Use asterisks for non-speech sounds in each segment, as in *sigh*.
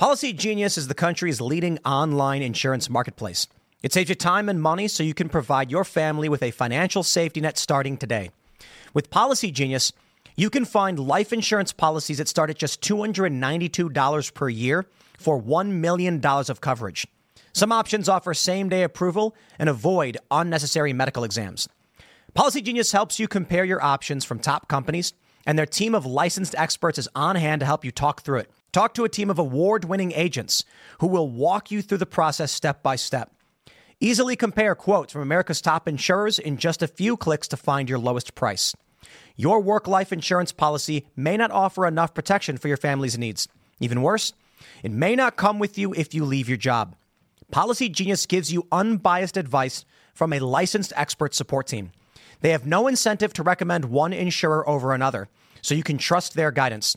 Policy Genius is the country's leading online insurance marketplace. It saves you time and money so you can provide your family with a financial safety net starting today. With Policy Genius, you can find life insurance policies that start at just $292 per year for $1 million of coverage. Some options offer same day approval and avoid unnecessary medical exams. Policy Genius helps you compare your options from top companies, and their team of licensed experts is on hand to help you talk through it. Talk to a team of award winning agents who will walk you through the process step by step. Easily compare quotes from America's top insurers in just a few clicks to find your lowest price. Your work life insurance policy may not offer enough protection for your family's needs. Even worse, it may not come with you if you leave your job. Policy Genius gives you unbiased advice from a licensed expert support team. They have no incentive to recommend one insurer over another, so you can trust their guidance.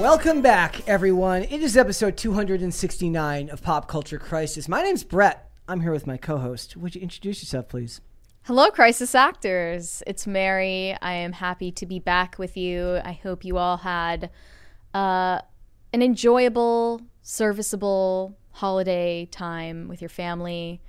Welcome back, everyone. It is episode 269 of Pop Culture Crisis. My name's Brett. I'm here with my co host. Would you introduce yourself, please? Hello, Crisis Actors. It's Mary. I am happy to be back with you. I hope you all had uh, an enjoyable, serviceable holiday time with your family.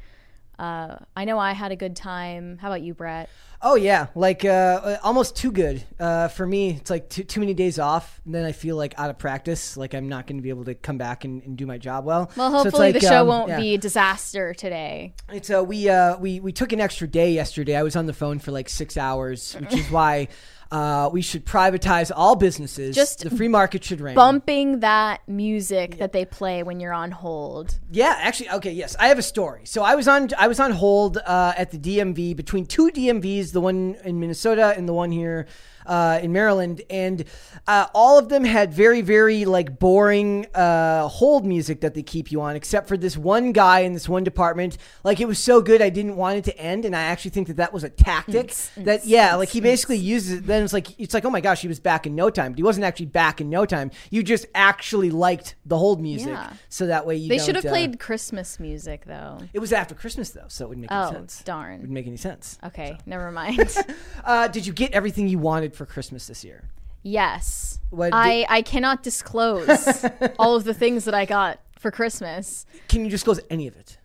Uh, I know I had a good time. How about you, Brett? Oh yeah, like uh, almost too good uh, for me. It's like too, too many days off, and then I feel like out of practice. Like I'm not going to be able to come back and, and, do my job well. Well, hopefully so like, the show um, won't yeah. be a disaster today. It's uh, we uh, we we took an extra day yesterday. I was on the phone for like six hours, which is *laughs* why. Uh, we should privatize all businesses. Just the free market should reign. Bumping that music that they play when you're on hold. Yeah, actually, okay, yes, I have a story. So I was on I was on hold uh, at the DMV between two DMVs, the one in Minnesota and the one here uh, in Maryland, and uh, all of them had very very like boring uh, hold music that they keep you on, except for this one guy in this one department. Like it was so good, I didn't want it to end, and I actually think that that was a tactic. that yeah, like he basically uses it. Then it's like it's like oh my gosh, he was back in no time, but he wasn't actually back in no time. You just actually liked the hold music, Yeah. so that way you. They should have uh, played Christmas music though. it was after Christmas though, so it wouldn't make any Oh, sense. darn. Wouldn't make any sense. Okay, never mind. *laughs* Uh, did you get everything you wanted for Christmas this year? yes. What I, I cannot disclose *laughs* all of the things that I got for Christmas. Can you disclose any of it?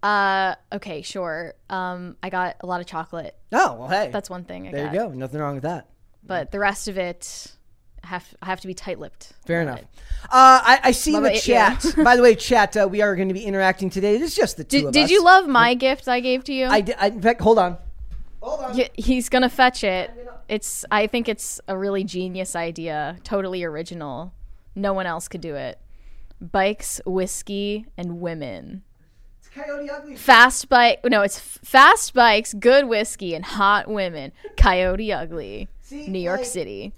Uh, okay, sure. Um, I got a lot of chocolate. Oh well, hey, That's one thing I there got. you go. Nothing wrong with that. But the rest of it, I have I have to be tight-lipped. Fair enough. it. Uh, I, I see in the about you? Yeah. chat. *laughs* by the way, chat. Uh, we are going to be interacting today. It is just the two Did, of did us. Did you love my gift I gave to you? I, di- I in fact, hold on. Hold on. Y- He's gonna fetch it. It's. I think it's a really genius idea. Totally original. No one else could do it. Bikes, whiskey, and women. It's Coyote Ugly. Fast bike. No, it's f- fast bikes, good whiskey, and hot women. Coyote Ugly, See, New York like- City.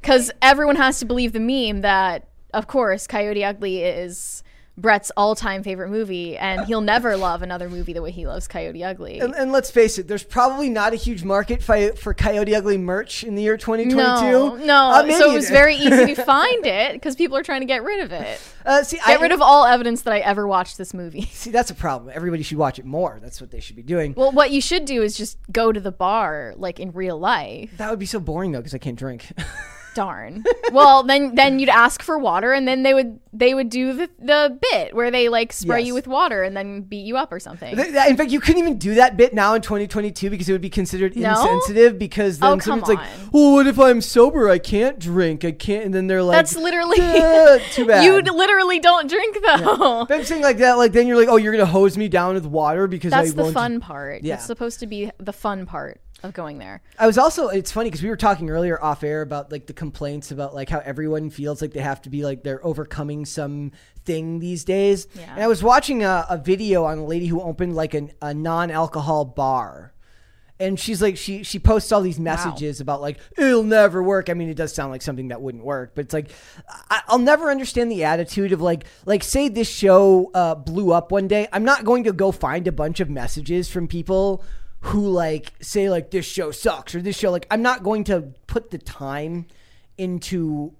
Because everyone has to believe the meme that, of course, Coyote Ugly is Brett's all-time favorite movie, and he'll never love another movie the way he loves Coyote Ugly. And, and let's face it, there's probably not a huge market fi- for Coyote Ugly merch in the year 2022. No, no. Uh, so it was very easy to *laughs* find it because people are trying to get rid of it. Uh, see, Get I, rid of all evidence that I ever watched this movie. *laughs* See, that's a problem. Everybody should watch it more. That's what they should be doing. Well, what you should do is just go to the bar, like in real life. That would be so boring though, because I can't drink. *laughs* Darn. well, then then you'd ask for water, and then they would they would do the the bit where they like spray Yes. you with water and then beat you up or something. Th- th- In fact, you couldn't even do that bit now in 2022 because it would be considered No? insensitive. Because then Oh, someone's like, "Well, what if I'm sober? I can't drink. I can't." And then they're like, That's literally "Uh, *laughs* too bad." you literally don't drink though. But I'm saying like that. Like then you're like, "Oh, you're gonna hose me down with water because I That's the won't." fun part. Yeah. That's supposed to be the fun part of going there. I was also. It's funny because we were talking earlier off air about like the complaints about like how everyone feels like they have to be like they're overcoming some thing these days. Yeah. And I was watching a, a video on a lady who opened like an, a non-alcohol bar. And she's like, she she posts all these messages about like it'll never work. I mean, it does sound like something that wouldn't work, but it's like I, I'll never understand the attitude of like like say this show uh, blew up one day. I'm not going to go find a bunch of messages from people who like say like this show sucks or this show like I'm not going to put the time into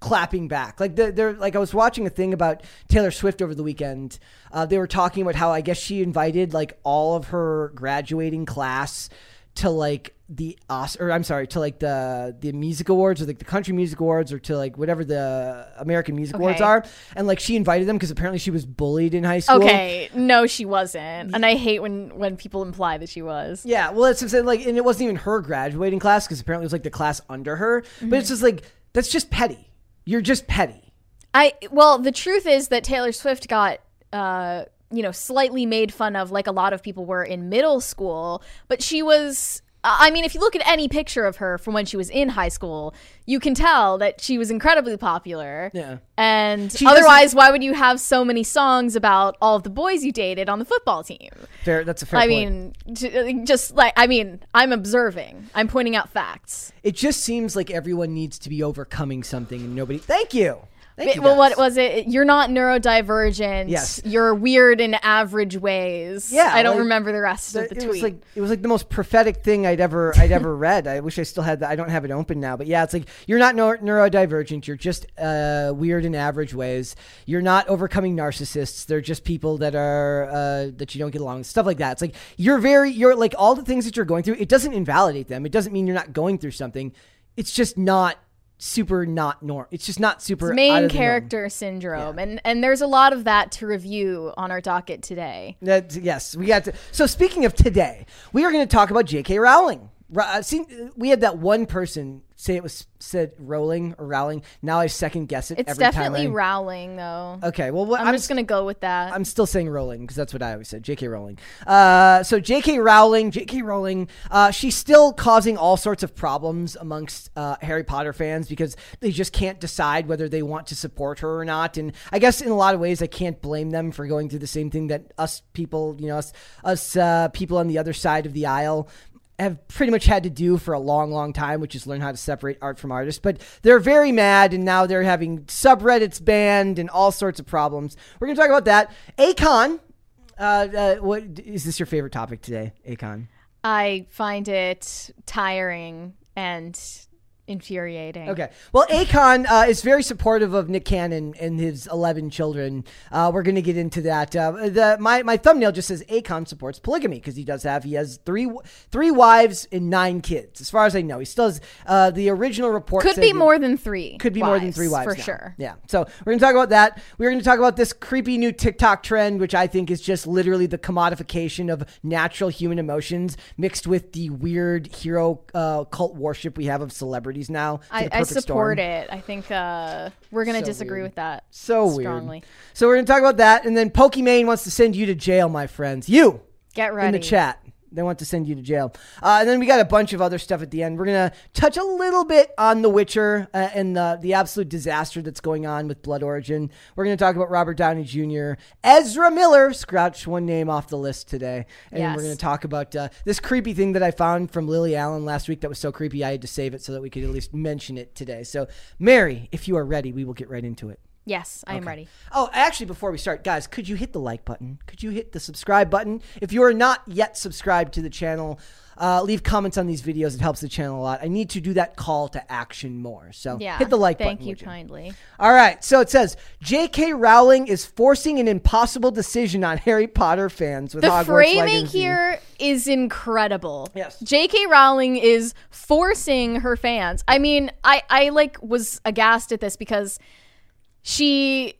clapping back. Like they're, they're like I was watching a thing about Taylor Swift over the weekend. Uh, they were talking about how I guess she invited like all of her graduating class to like the Oscar, or I'm sorry, to like the the music awards or like the country music awards or to like whatever the American music awards are. And like she invited them because apparently she was bullied in high school. Okay, no, she wasn't, and I hate when when people imply that she was. Yeah, well, it's just like, and it wasn't even her graduating class because apparently it was like the class under her. But it's just like that's just petty. You're just petty. I well, the truth is that Taylor Swift got uh, you know, slightly made fun of like a lot of people were in middle school, but she was I mean, if you look at any picture of her from when she was in high school, you can tell that she was incredibly popular. Yeah. And She otherwise, why would you have so many songs about all of the boys you dated on the football team? Fair. That's a fair. I point. mean, just like I mean, I'm observing. I'm pointing out facts. it just seems like everyone needs to be overcoming something, and nobody. Thank you. Thank well, what was it? You're not neurodivergent. Yes. You're weird in average ways. Yeah, I don't like, remember the rest The- of the it tweet. was like it was like the most prophetic thing I'd ever I'd ever *laughs* read. I wish I still had that. I don't have it open now, but yeah, it's like you're not neur- neurodivergent. You're just uh, weird in average ways. You're not overcoming narcissists. They're just people that are uh, that you don't get along with. Stuff like that. It's like you're very you're like all the things that you're going through. It doesn't invalidate them. It doesn't mean you're not going through something. It's just not super not norm. It's just not super out main the norm. character syndrome and and there's a lot of that to review on our docket today That, yes, we got to. So speaking of today, we are going to talk about J.K. Rowling. Ro- uh, see, we had that one person say it was said Rowling or Rowling. Now I second guess it it's every definitely time. I, Rowling though okay, well, what, i'm, I'm, just gonna go with that I'm still saying Rowling because that's what I always said. J.K. Rowling. Uh, so J.K. Rowling, J.K. Rowling, uh, she's still causing all sorts of problems amongst uh, Harry Potter fans because they just can't decide whether they want to support her or not. And I guess in a lot of ways, I can't blame them for going through the same thing that us people, you know, us us uh, people on the other side of the aisle have pretty much had to do for a long, long time, which is learn how to separate art from artists. But they're very mad, and now they're having subreddits banned and all sorts of problems. We're going to talk about that. Akon, uh, uh, what is this your favorite topic today, Akon? i find it tiring and infuriating Okay. Well, Akon uh, is very supportive of Nick Cannon and his 11 children. Uh, we're going to get into that. Uh, the my, my thumbnail just says Akon supports polygamy because he does have he has three three wives and nine kids. As far as I know, he still has uh, the original report could be more than three could be more than three wives for now. sure Yeah. So we're gonna talk about that. We're gonna talk about this creepy new TikTok trend, which I think is just literally the commodification of natural human emotions mixed with the weird hero uh, cult worship we have of celebrities now. I, I support storm. it. I think uh, we're gonna So disagree weird. with that. So strongly. weird. So we're gonna talk about that, and then Pokimane wants to send you to jail, my friends. You Get ready in the chat. They want to send you to jail. Uh, and then we got a bunch of other stuff at the end. We're going to touch a little bit on The Witcher uh, and the, the absolute disaster that's going on with Blood Origin. We're going to talk about Robert Downey Jr., Ezra Miller, scratch one name off the list today. And then we're going to talk about uh, this creepy thing that I found from Lily Allen last week that was so creepy I had to save it so that we could at least mention it today. So, Mary, if you are ready, we will get right into it. Yes, I am ready. Oh, actually, before we start, guys, could you hit the like button? Could you hit the subscribe button? If you are not yet subscribed to the channel, uh, leave comments on these videos. It helps the channel a lot. I need to do that call to action more. So Yeah. hit the like button. Thank you would kindly. All right. So it says J.K. Rowling is forcing an impossible decision on Harry Potter fans with The Hogwarts framing Legacy. here is incredible. Yes. J.K. Rowling is forcing her fans. I mean, I I like was aghast at this because she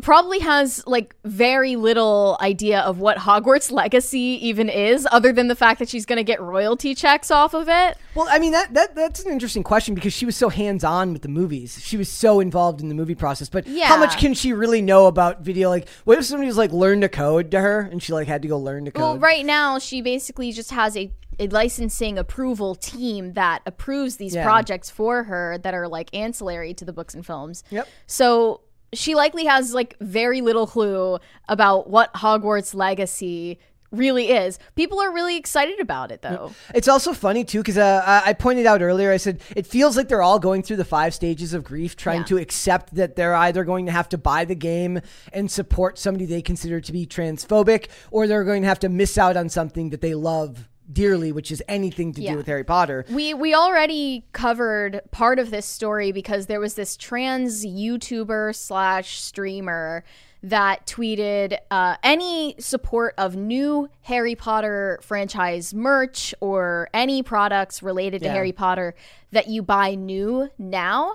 probably has like very little idea of what Hogwarts Legacy even is other than the fact that she's going to get royalty checks off of it. Well, I mean that, that that's an interesting question because she was so hands on with the movies. She was so involved in the movie process. But how much can she really know about video? Like, what if somebody was like learn to code to her and she like had to go learn to code? Well, right now she basically just has a a licensing approval team that approves these Yeah. projects for her that are like ancillary to the books and films. Yep. So she likely has like very little clue about what Hogwarts Legacy really is. People are really excited about it, though. It's also funny too because uh, I pointed out earlier. I said it feels like they're all going through the five stages of grief, trying Yeah. to accept that they're either going to have to buy the game and support somebody they consider to be transphobic, or they're going to have to miss out on something that they love dearly, which is anything to Yeah. do with Harry Potter. We we already covered part of this story because there was this trans YouTuber slash streamer that tweeted uh, any support of new Harry Potter franchise merch or any products related to Harry Potter that you buy new now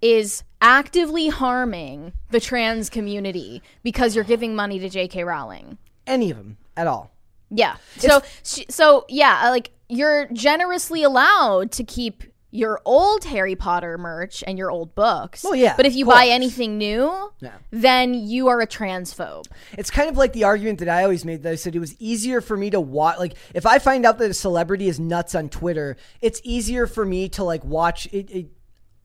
is actively harming the trans community because you're giving money to J.K. Rowling. Any of them at all. Yeah. So so yeah, uh, like you're generously allowed to keep your old Harry Potter merch and your old books. Well, yeah, But if you buy anything new, Yeah. then you are a transphobe. It's kind of like the argument that I always made that I said it was easier for me to watch. Like, if I find out that a celebrity is nuts on Twitter, it's easier for me to like watch it. it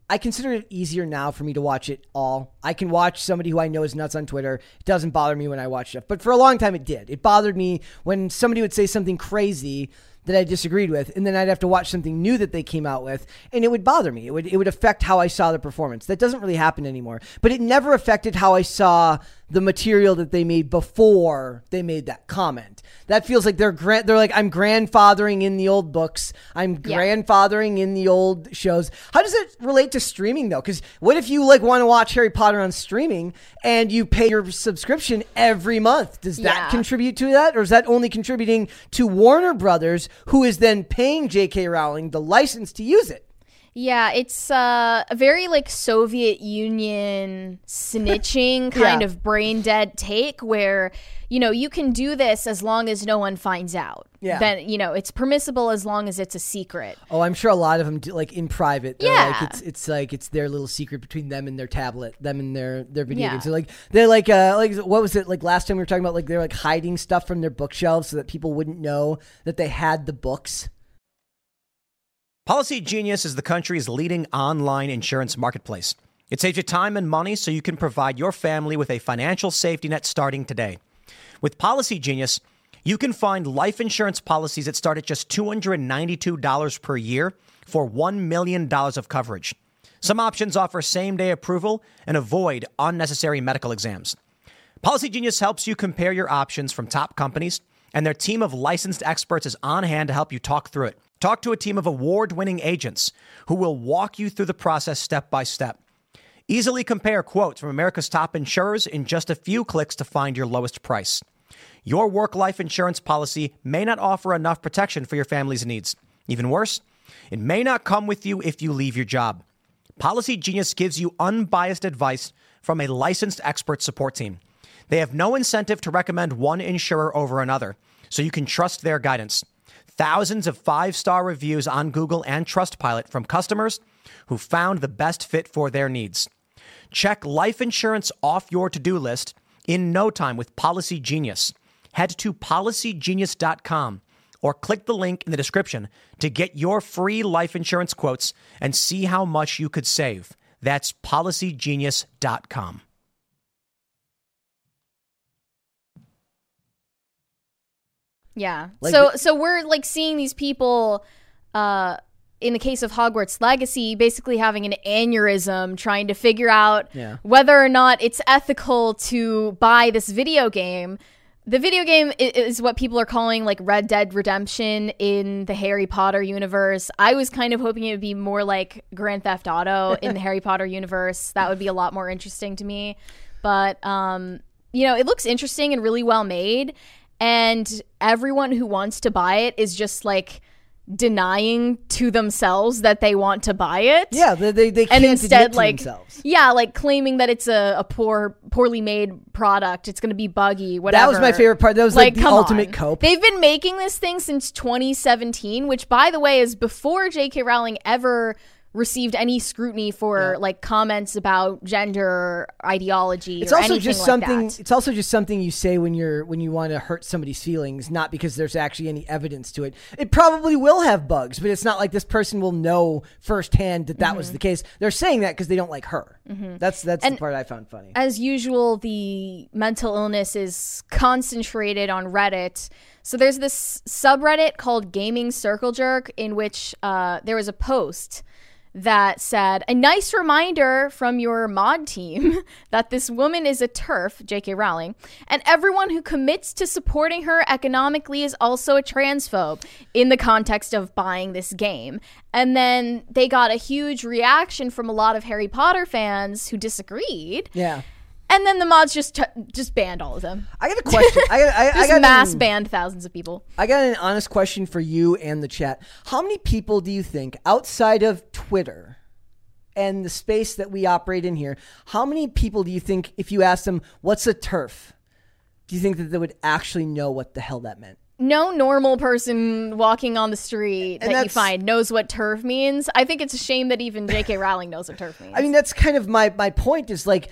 I consider it easier now for me to watch it all. I can watch somebody who I know is nuts on Twitter. It doesn't bother me when I watch stuff. But for a long time, it did. It bothered me when somebody would say something crazy that I disagreed with, and then I'd have to watch something new that they came out with, and it would bother me. It would it would affect how I saw the performance. That doesn't really happen anymore. But it never affected how I saw the material that they made before they made that comment. That feels like they're gran- they're like I'm grandfathering in the old books. I'm Yeah. grandfathering in the old shows. How does it relate to streaming though? Because what if you like want to watch Harry Potter on streaming and you pay your subscription every month? Does that Yeah. contribute to that, or is that only contributing to Warner Brothers, who is then paying J.K. Rowling the license to use it? Yeah, it's uh, a very like Soviet Union *laughs* snitching kind Yeah. of brain dead take where, you know, you can do this as long as no one finds out. Yeah. Then, you know, it's permissible as long as it's a secret. Oh, I'm sure a lot of them do, like in private. They're like Yeah. it's it's like it's their little secret between them and their tablet, them and their their video Yeah. games. So like they're like uh like what was it like last time we were talking about like they're like hiding stuff from their bookshelves so that people wouldn't know that they had the books. Policy Genius is the country's leading online insurance marketplace. It saves you time and money so you can provide your family with a financial safety net starting today. With Policy Genius, you can find life insurance policies that start at just $292 per year for $1 million of coverage. Some options offer same day approval and avoid unnecessary medical exams. Policy Genius helps you compare your options from top companies, and their team of licensed experts is on hand to help you talk through it. Talk to a team of award winning agents who will walk you through the process step by step. Easily compare quotes from America's top insurers in just a few clicks to find your lowest price. Your work life insurance policy may not offer enough protection for your family's needs. Even worse, it may not come with you if you leave your job. Policy Genius gives you unbiased advice from a licensed expert support team. They have no incentive to recommend one insurer over another, so you can trust their guidance. Thousands of five star reviews on Google and Trustpilot from customers who found the best fit for their needs. Check life insurance off your to do list in no time with Policy Genius. Head to policygenius.com or click the link in the description to get your free life insurance quotes and see how much you could save. That's policygenius.com. Yeah. Like so so we're like seeing these people uh in the case of Hogwarts Legacy basically having an aneurysm trying to figure out Yeah. whether or not it's ethical to buy this video game. The video game is what people are calling like Red Dead Redemption in the Harry Potter universe. I was kind of hoping it would be more like Grand Theft Auto in the *laughs* Harry Potter universe. That would be a lot more interesting to me. But um, you know, it looks interesting and really well made. And everyone who wants to buy it is just like denying to themselves that they want to buy it. Yeah, they they, they And instead, like, themselves. yeah, like claiming that it's a, a poor, poorly made product. It's going to be buggy, whatever. That was my favorite part. That was like, the come ultimate on. cope. They've been making this thing since 2017, which, by the way, is before J.K. Rowling ever received any scrutiny for like comments about gender ideology. It's or also anything just like something. that. It's also just something you say when you're when you want to hurt somebody's feelings, not because there's actually any evidence to it. It probably will have bugs, but it's not like this person will know firsthand that that Mm-hmm. was the case. They're saying that because they don't like her. That's that's the part I found funny. as usual, the mental illness is concentrated on Reddit. So there's this subreddit called Gaming Circle Jerk in which uh, there was a post that said, A nice reminder from your mod team *laughs* that this woman is a TERF, J.K. Rowling, and everyone who commits to supporting her economically is also a transphobe in the context of buying this game. And then they got a huge reaction from a lot of Harry Potter fans who disagreed. Yeah. And then the mods just t- just banned all of them. I got a question. I got, I, I *laughs* got mass an, banned thousands of people. I got an honest question for you and the chat. How many people do you think outside of Twitter and the space that we operate in here, how many people do you think if you asked them what's a TERF, do you think that they would actually know what the hell that meant? no normal person walking on the street that you find knows what TERF means. I think it's a shame that even J.K. Rowling knows what TERF means. I mean, that's kind of my my point is like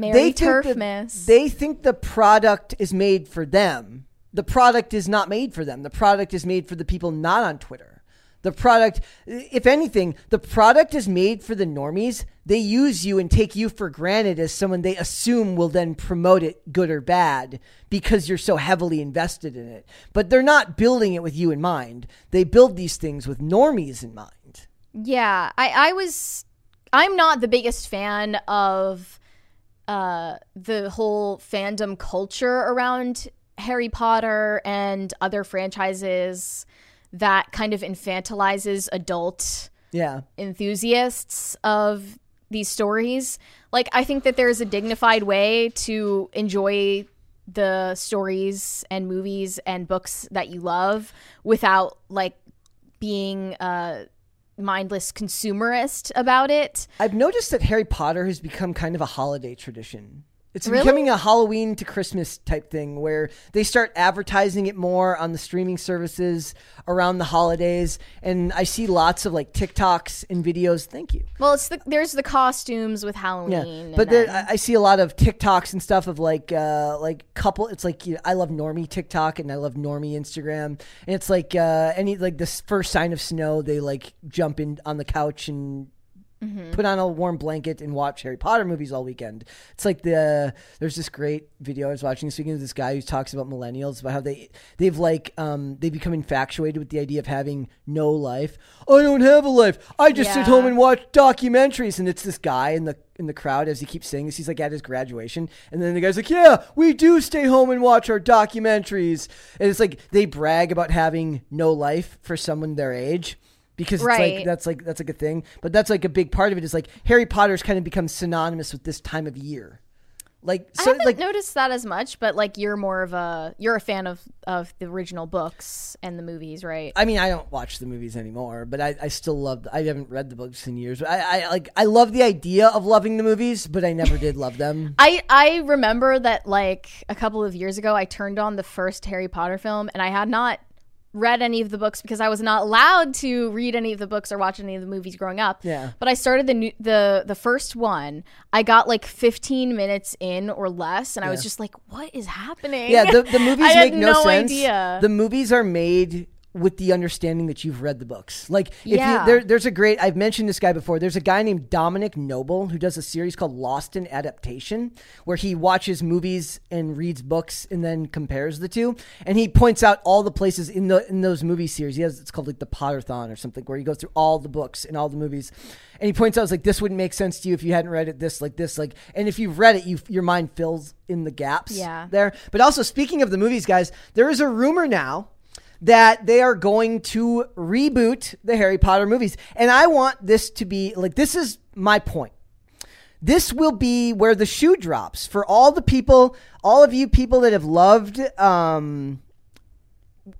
Mary they think Turf that- Miss. They think the product is made for them. The product is not made for them. The product is made for the people not on Twitter. The product, if anything, the product is made for the normies. They use you and take you for granted as someone they assume will then promote it, good or bad, because you're so heavily invested in it. But they're not building it with you in mind. They build these things with normies in mind. yeah, I, I was. I'm not the biggest fan of uh, the whole fandom culture around Harry Potter and other franchises that kind of infantilizes adult Yeah. enthusiasts of these stories. Like, I think that there's a dignified way to enjoy the stories and movies and books that you love without like being a mindless consumerist about it. I've noticed that Harry Potter has become kind of a holiday tradition. It's Really? becoming a Halloween to Christmas type thing where they start advertising it more on the streaming services around the holidays. And I see lots of like TikToks and videos. Thank you. Well, it's the there's the costumes with Halloween. Yeah, but there, I see a lot of TikToks and stuff of like, uh, like couple. It's like you know, I love normie TikTok and I love normie Instagram, and it's like uh, any like this first sign of snow, they like jump in on the couch and Mm-hmm. put on a warm blanket and watch Harry Potter movies all weekend. It's like the there's this great video I was watching. Speaking of this guy who talks about millennials about how they they've like um they become infatuated with the idea of having no life. I don't have a life. I just sit home and watch documentaries. And it's this guy in the in the crowd as he keeps saying this. He's like at his graduation, and then the guy's like, "Yeah, we do stay home and watch our documentaries." And it's like they brag about having no life for someone their age. Because it's like that's like that's like a thing, but that's like a big part of it is like Harry Potter's kind of become synonymous with this time of year, like I so haven't like noticed that as much, but like you're more of a you're a fan of of the original books and the movies, right? I mean, I don't watch the movies anymore, but I, I still love. I haven't read the books in years. But I, I like. I love the idea of loving the movies, but I never did love them. *laughs* I I remember that like a couple of years ago I turned on the first Harry Potter film and I had not read any of the books because I was not allowed to read any of the books or watch any of the movies growing up. Yeah. But I started the new, the the first one. I got like 15 minutes in or less and I was just like what is happening? Yeah, the, the *laughs* movies make no, no sense. idea. The movies are made with the understanding that you've read the books. Like, if Yeah. you, there, there's a great. I've mentioned this guy before. There's a guy named Dominic Noble who does a series called Lost in Adaptation, where he watches movies and reads books and then compares the two. And he points out all the places in the in those movie series. He has it's called like the Potterthon or something, where he goes through all the books and all the movies. And he points out, like this wouldn't make sense to you if you hadn't read it. This, like this, like, and if you've read it, you your mind fills in the gaps Yeah. there. But also, speaking of the movies, guys, there is a rumor now that they are going to reboot the Harry Potter movies. And I want this to be like, this is my point. This will be where the shoe drops for all the people, all of you people that have loved, um,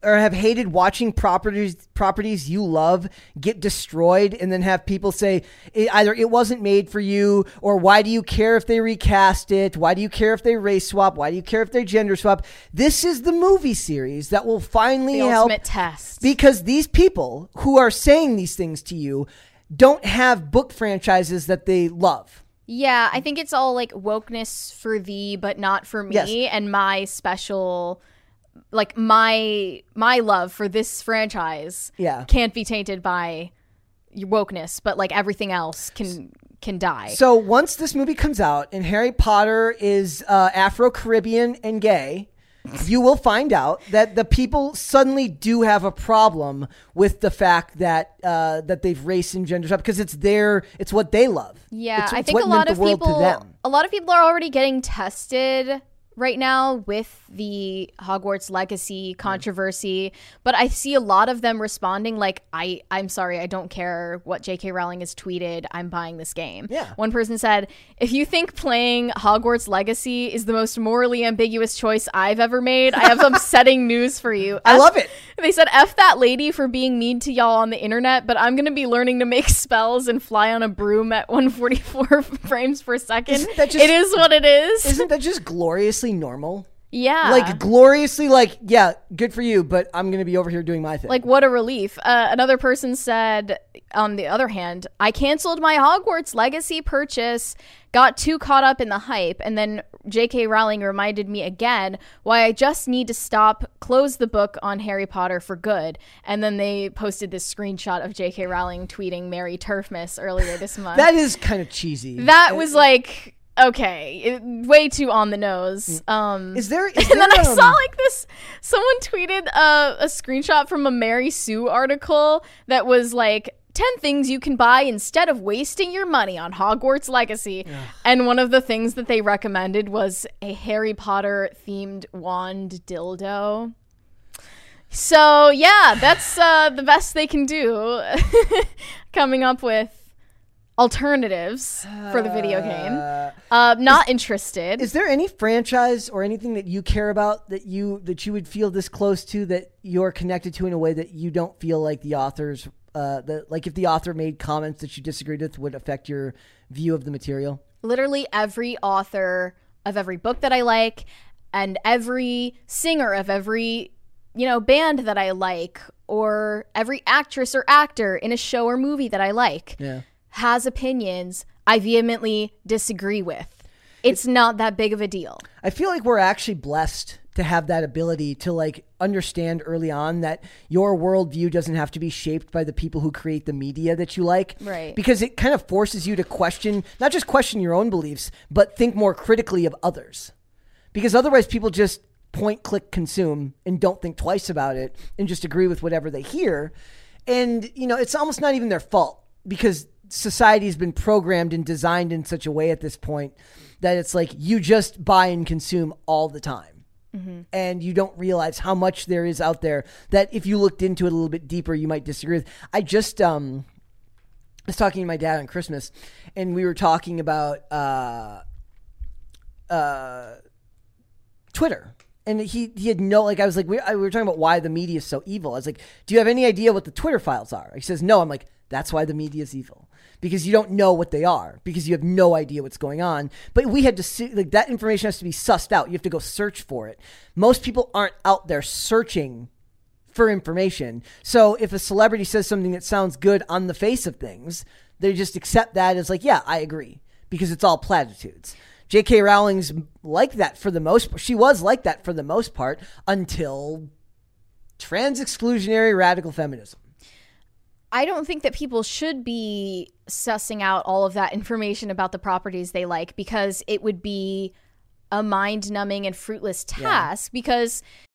or have hated watching properties properties you love get destroyed and then have people say it, either it wasn't made for you or why do you care if they recast it why do you care if they race swap why do you care if they gender swap this is the movie series that will finally the help ultimate test. because these people who are saying these things to you don't have book franchises that they love Yeah, I think it's all like wokeness for thee, but not for me, Yes. and my special, like my my love for this franchise. Yeah. can't be tainted by your wokeness, but like everything else can can die. So once this movie comes out and Harry Potter is uh, Afro Caribbean and gay, you will find out that the people suddenly do have a problem with the fact that uh, that they've race and gender up because it's their it's what they love. Yeah, It's- I it's think a lot of people a lot of people are already getting tested right now with the Hogwarts legacy controversy, but I see a lot of them responding like I I'm sorry, I don't care what JK Rowling has tweeted. I'm buying this game. Yeah. One person said, "If you think playing Hogwarts Legacy is the most morally ambiguous choice I've ever made, I have *laughs* upsetting news for you." I F- love it. They said, F that lady for being mean to y'all on the internet, but I'm going to be learning to make *laughs* spells and fly on a broom at 144 *laughs* frames per second. Isn't that just- it is what it is. Isn't that just gloriously normal? yeah. Like gloriously, like yeah, good for you, but I'm gonna be over here doing my thing. Like, what a relief. Uh, another person said, on the other hand, I canceled my Hogwarts Legacy purchase, got too caught up in the hype, and then J.K. Rowling reminded me again why I just need to stop, close the book on Harry Potter for good. And then they posted this screenshot of J.K. Rowling tweeting Merry TERFmas earlier this *laughs* month. that is kind of cheesy. that was like, okay, it- way too on the nose. Um, is there? *laughs* Is and then I um, saw like this. Someone tweeted uh, a screenshot from a Mary Sue article that was like. 10 things you can buy instead of wasting your money on Hogwarts Legacy. And one of the things that they recommended was a Harry Potter themed wand dildo. So, yeah, that's uh, the best they can do. *laughs* Coming up with alternatives for the video game. Uh, not interested. Is there any franchise or anything that you care about that you that you would feel this close to that you're connected to in a way that you don't feel like the authors uh that like if the author made comments that you disagreed with would affect your view of the material? literally every author of every book that I like and every singer of every you know band that I like or every actress or actor in a show or movie that I like Yeah. Has opinions I vehemently disagree with. It's not that big of a deal. I feel like we're actually blessed to have that ability to like understand early on that your worldview doesn't have to be shaped by the people who create the media that you like. Right. Because it kind of forces you to question, not just question your own beliefs, but think more critically of others. Because otherwise people just point, click, consume and don't think twice about it and just agree with whatever they hear. And, you know, it's almost not even their fault because society's been programmed and designed in such a way at this point that it's like you just buy and consume all the time. And you don't realize how much there is out there that if you looked into it a little bit deeper, you might disagree with. I just um, was talking to my dad on Christmas, and we were talking about uh, uh, Twitter. And he, he had no, like, I was like, we, I, we were talking about why the media is so evil. I was like, do you have any idea what the Twitter files are? He says, no. I'm like, that's why the media is evil. Because you don't know what they are, because you have no idea what's going on. But we had to see, like, that information has to be sussed out. You have to go search for it. Most people aren't out there searching for information. So if a celebrity says something that sounds good on the face of things, they just accept that as like, yeah, I agree, because it's all platitudes. J.K. Rowling's like that for the most. She was like that for the most part until trans exclusionary radical feminism. I don't think that people should be sussing out all of that information about the properties they like because it would be a mind numbing and fruitless task because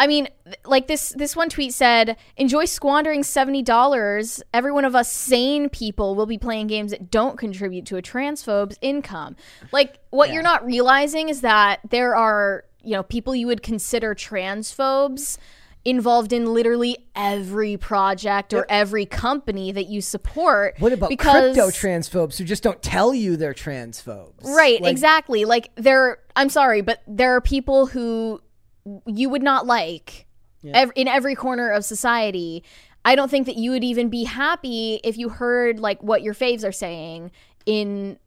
I mean, like this this one tweet said, "Enjoy squandering $70. Every one of us sane people will be playing games that don't contribute to a transphobe's income." Like what you're not realizing is that there are you know, people you would consider transphobes involved in literally every project or every company that you support. What about because, crypto transphobes who just don't tell you they're transphobes? Right, Like, exactly. Like there I'm sorry, but there are people who you would not like ev- in every corner of society. I don't think that you would even be happy if you heard like what your faves are saying in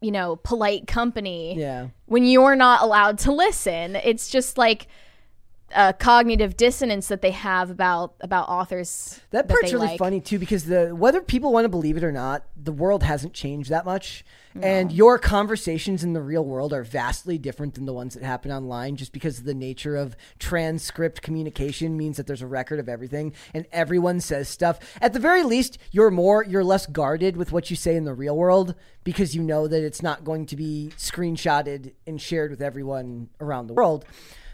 you know, polite company Yeah. when you're not allowed to listen. It's just like a cognitive dissonance that they have about about authors That part's really like. funny too because the whether people want to believe it or not, the world hasn't changed that much. And your conversations in the real world are vastly different than the ones that happen online just because the nature of transcript communication means that there's a record of everything and everyone says stuff. At the very least, you're more you're less guarded with what you say in the real world because you know that it's not going to be screenshotted and shared with everyone around the world.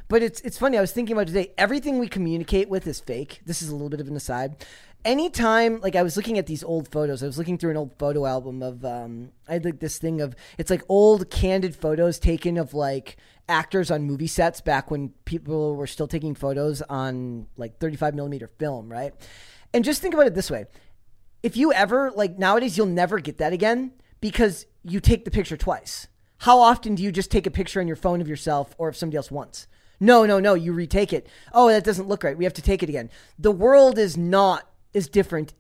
But it's it's funny. I was thinking about today. Everything we communicate with is fake. This is a little bit of an aside. Anytime, like I was looking at these old photos. I was looking through an old photo album of. Um, I had like this thing of it's like old candid photos taken of like actors on movie sets back when people were still taking photos on like 35 millimeter film, right? And just think about it this way: if you ever like nowadays, you'll never get that again because you take the picture twice. How often do you just take a picture on your phone of yourself or of somebody else once? No, no, no. You retake it. Oh, that doesn't look right. We have to take it again. The world is not as different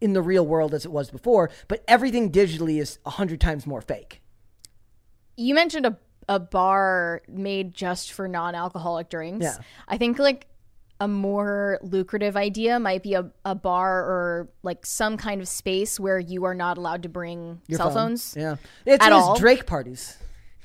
in the real world as it was before, but everything digitally is a hundred times more fake. you mentioned a a bar made just for non-alcoholic drinks. Yeah. I think like a more lucrative idea might be a, a bar or like some kind of space where you are not allowed to bring Your cell phone. phones. Yeah, it's, At all? Drake parties.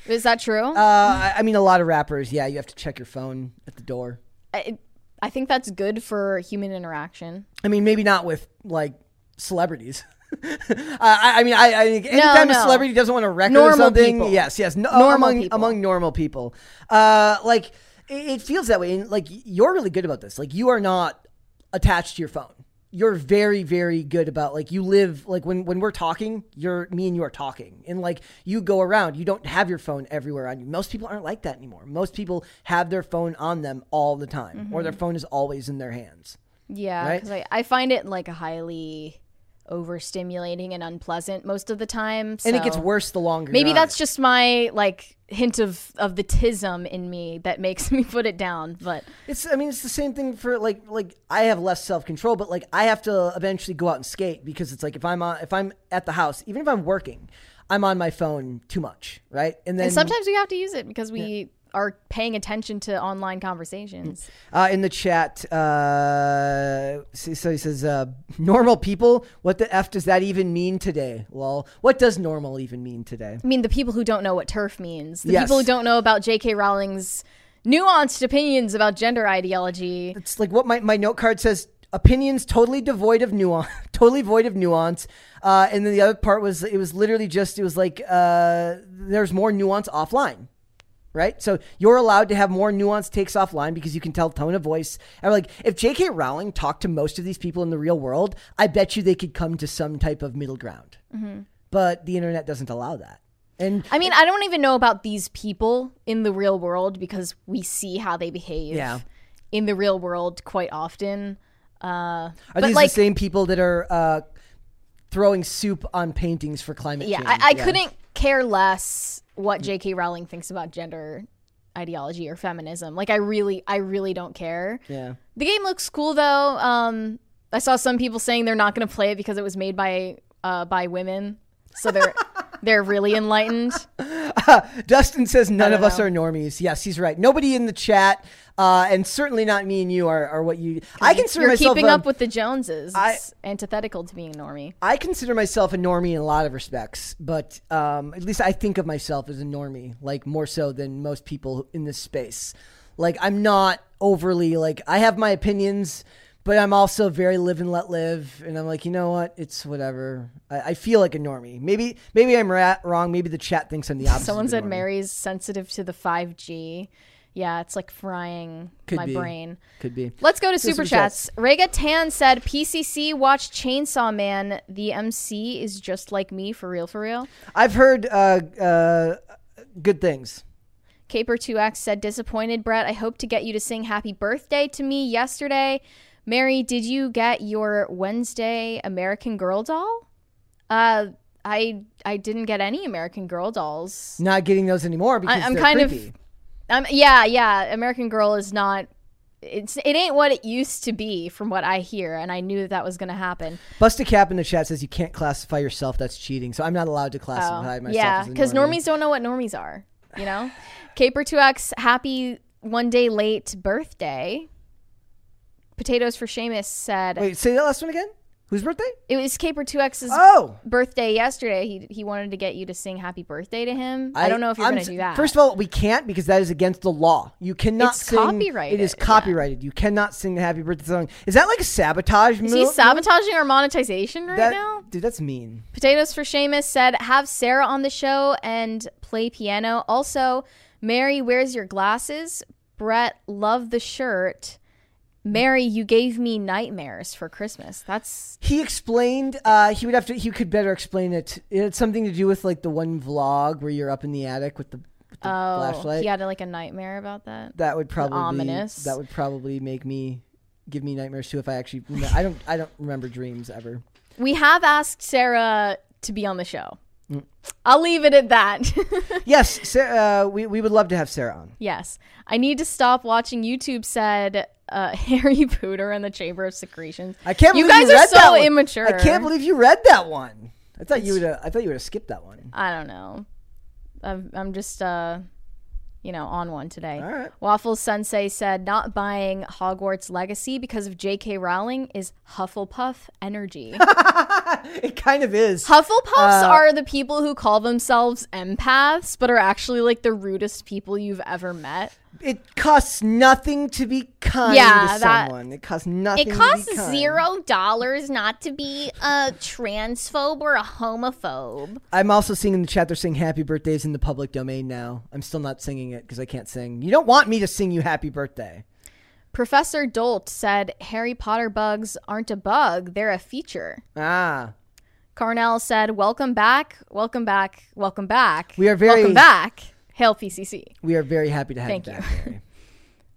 Is that true? Uh, I mean, a lot of rappers. Yeah, you have to check your phone at the door. I, I think that's good for human interaction. I mean, maybe not with like celebrities. *laughs* I, I mean, I, I think anytime a no. celebrity doesn't want to record Normal something, people. yes, yes, no, Normal among people. among normal people, uh, like it, it feels that way. And like you're really good about this. Like you are not attached to your phone. You're very, very good about like you live like when when we're talking, you're me and you are talking, and like you go around. You don't have your phone everywhere on you. Most people aren't like that anymore. Most people have their phone on them all the time, or their mm-hmm. phone is always in their hands. Yeah, Right? because I, I find it like a highly overstimulating and unpleasant most of the time. And it gets worse the longer. Maybe that's just my like hint of of the tism in me that *laughs* makes me put it down. But It's I mean it's the same thing for like like I have less self control, but like I have to eventually go out and skate because it's like if I'm on if I'm at the house, even if I'm working, I'm on my phone too much, right? And then and sometimes we have to use it because we are paying attention to online conversations. uh, in the chat, uh, so he says, uh, "Normal people, what the f does that even mean today?" Well, what does normal even mean today? I mean, the people who don't know what TERF means, the Yes. people who don't know about J.K. Rowling's nuanced opinions about gender ideology. It's like what my, my note card says opinions totally devoid of nuance *laughs* totally void of nuance uh, and then the other part was it was literally just it was like uh, there's more nuance offline right? So you're allowed to have more nuanced takes offline because you can tell tone of voice. And like if jk rowling talked to most of these people in the real world i bet you they could come to some type of middle ground. But the internet doesn't allow that. And I mean, I don't even know about these people in the real world because we see how they behave Yeah. in the real world quite often. Uh, are these like, the same people that are uh, throwing soup on paintings for climate yeah, change? I, I couldn't care less what J.K. Rowling thinks about gender ideology or feminism. Like, I really, I really don't care. yeah The game looks cool though. Um, I saw some people saying they're not going to play it because it was made by uh, by women, so they're *laughs* they're really enlightened. *laughs* Dustin says none of us know. are normies. Yes, he's right. Nobody in the chat, uh, and certainly not me and you are, are what you. I consider You're myself. keeping um, up with the Joneses. I- It's antithetical to being a normie. I consider myself a normie in a lot of respects, but um, at least I think of myself as a normie, like more so than most people in this space. Like I'm not overly like I have my opinions, but I'm also very live and let live, and I'm like, you know what? It's whatever. I, I feel like a normie. Maybe maybe I'm ra- wrong. Maybe the chat thinks I'm the opposite. Someone said. Mary's sensitive to the 5G. Yeah, it's like frying Could my be. brain. Could be. Let's go to Super super chats. Rega Tan said, "PCC watch Chainsaw Man. The MC is just like me for real, for real. I've heard uh, uh, good things. Caper2X said, disappointed, Brett. I hope to get you to sing happy birthday to me yesterday. Mary, did you get your Wednesday American Girl doll? Uh, I I didn't get any American Girl dolls. Not getting those anymore because I'm they're kind creepy. of um yeah, yeah, American Girl is not it's it ain't what it used to be from what I hear and I knew that that was going to happen. Busta Cap in the chat says you can't classify yourself. That's cheating. So I'm not allowed to classify myself. Oh, yeah, cuz normie. normies don't know what normies are, you know? Caper2X happy one day late birthday. Potatoes for Seamus said Wait, say that last one again. Whose birthday? it was Caper2X's Oh, birthday yesterday. He he wanted to get you to sing happy birthday to him. I, don't know if you're going to do that. First of all, we can't because that is against the law. You cannot It's sing. copyrighted, It is yeah. copyrighted. You cannot sing the happy birthday song. Is that like a sabotage? Move? Is he sabotaging our monetization right that, now? Dude, that's mean. Potatoes for Seamus said, have Sarah on the show and play piano. Also, Mary, where's your glasses? Brett, love the shirt. Mary, you gave me nightmares for Christmas. That's He explained. Uh, he would have to. He could better explain it. It had something to do with like the one vlog where you're up in the attic with the, with the oh, flashlight. he had like a nightmare about that. that would probably ominous. That would probably make me give me nightmares too if I actually. I don't. I don't remember dreams ever. We have asked Sarah to be on the show. Mm. I'll leave it at that. *laughs* yes, Sarah, uh, we we would love to have Sarah on. yes. I need to stop watching YouTube said uh, *laughs* Harry Potter and the Chamber of Secretions. I can't. You believe guys are read that so one. immature. I can't believe you read that one. I thought you would. have I thought you would have skipped that one. I don't know. I'm, I'm just, uh, you know, on one today. All right. Waffles Sensei said not buying Hogwarts Legacy because of J.K. Rowling is Hufflepuff energy. *laughs* It kind of is. Hufflepuffs Uh, are the people who call themselves empaths, but are actually like the rudest people you've ever met. It costs nothing to be kind Yeah, to that- someone. It costs nothing. It to costs be kind. zero dollars not to be a transphobe or a homophobe. I'm also seeing in the chat they're saying happy birthdays in the public domain now. I'm still not singing it because I can't sing. You don't want me to sing you happy birthday. Professor Dolt said Harry Potter bugs aren't a bug, they're a feature. Ah, Carnell said, "Welcome back, welcome back, welcome back. We are very- welcome back. Hail PCC." we are very happy to have Thank you back, Mary. *laughs*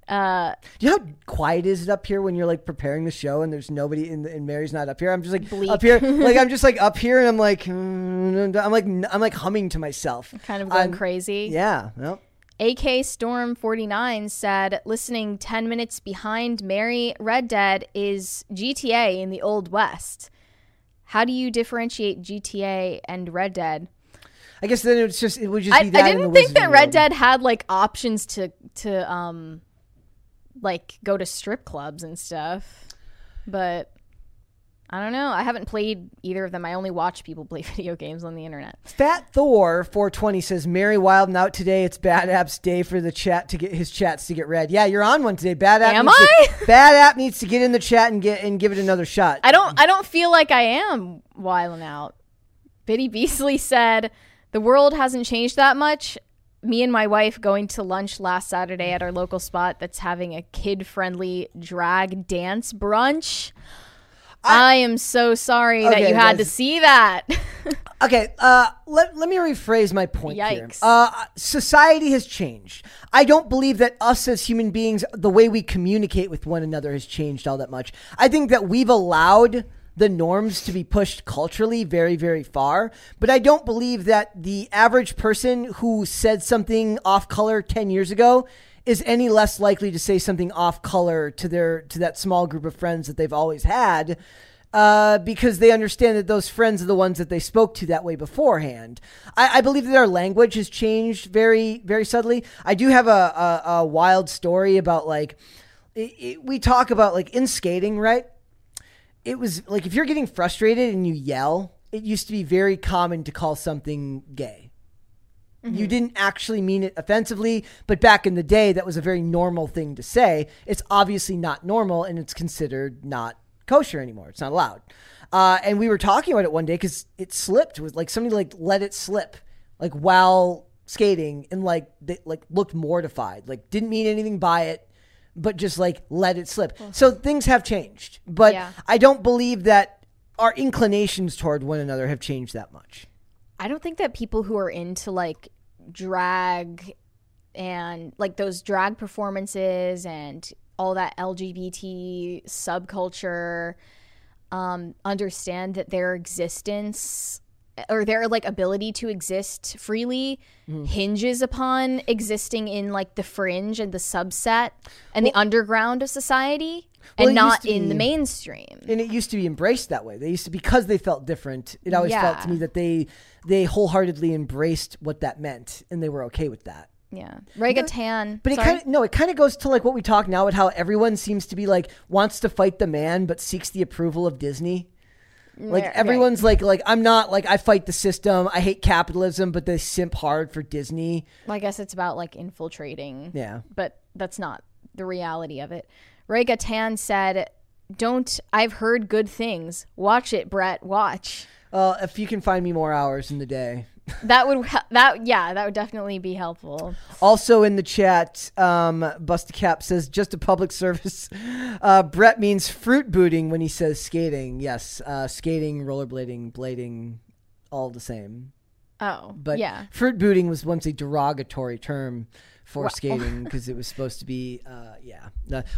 Uh, Do you know how quiet is it up here when you're like preparing the show and there's nobody in the, and Mary's not up here? I'm just like Bleak. up here, *laughs* like I'm just like up here and I'm like, mm, I'm like I'm like humming to myself. kind of going I'm- crazy. Yeah, well, AK Storm 49 said, "Listening 10 minutes behind Mary Red Dead is GTA in the Old West. How do you differentiate GTA and Red Dead?" I guess then it's just it would just I, be that. I in the didn't think that Red. Dead had like options to to um like go to strip clubs and stuff. But I don't know. I haven't played either of them. I only watch people *laughs* play video games on the internet. Fat Thor 420 says Mary wilding out today. It's Bad App's day for the chat to get his chats to get read. Yeah, you're on one today. Bad App. Am I? To, *laughs* Bad App needs to get in the chat and get and give it another shot. I don't I don't feel like I am wiling out. Biddy Beasley said, "The world hasn't changed that much. Me and my wife going to lunch last Saturday at our local spot that's having a kid-friendly drag dance brunch." I, am so sorry that you had to see that. *laughs* Okay, uh, let, let me rephrase my point here. Uh, society has changed. I don't believe that us as human beings, the way we communicate with one another has changed all that much. I think that we've allowed the norms to be pushed culturally very, very far, but I don't believe that the average person who said something off color 10 years ago is any less likely to say something off color to their to that small group of friends that they've always had uh, because they understand that those friends are the ones that they spoke to that way beforehand. I, I believe that our language has changed very, very subtly. I do have a, a, a wild story about like, it, it, we talk about like in skating, right? It was like if you're getting frustrated and you yell, it used to be very common to call something gay. You didn't actually mean it offensively, but back in the day, that was a very normal thing to say. It's obviously not normal and it's considered not kosher anymore. It's not allowed. Uh, and we were talking about it one day because it slipped. It was like somebody like let it slip, like while skating, and like they like looked mortified, like didn't mean anything by it, but just like let it slip. So things have changed, but Yeah. I don't believe that our inclinations toward one another have changed that much. I don't think that people who are into like drag and like those drag performances and all that LGBT subculture um, understand that their existence or their like ability to exist freely Mm-hmm. hinges upon existing in like the fringe and the subset and the underground of society Well, and not in the mainstream. and it used to be embraced that way. They used to because they felt different. It always felt to me that they they wholeheartedly embraced what that meant and they were okay with that. yeah. Reggaeton. But it Sorry? kind of no, it kind of goes to like what we talk now about how everyone seems to be like wants to fight the man but seeks the approval of Disney. Like Right, everyone's like like I'm not like I fight the system. I hate capitalism, but they simp hard for Disney. Well, I guess it's about like infiltrating. Yeah. But that's not the reality of it. Ray Gatan said, Don't, I've heard good things. Watch it, Brett. Watch. Uh, if you can find me more hours in the day. That would, that, yeah, that would definitely be helpful. Also in the chat, um, Busta Cap says just a public service. Uh, Brett means fruit booting when he says skating. Yes, uh, skating, rollerblading, blading, all the same. Oh, But yeah. fruit booting was once a derogatory term for *laughs* skating because it was supposed to be, uh, yeah.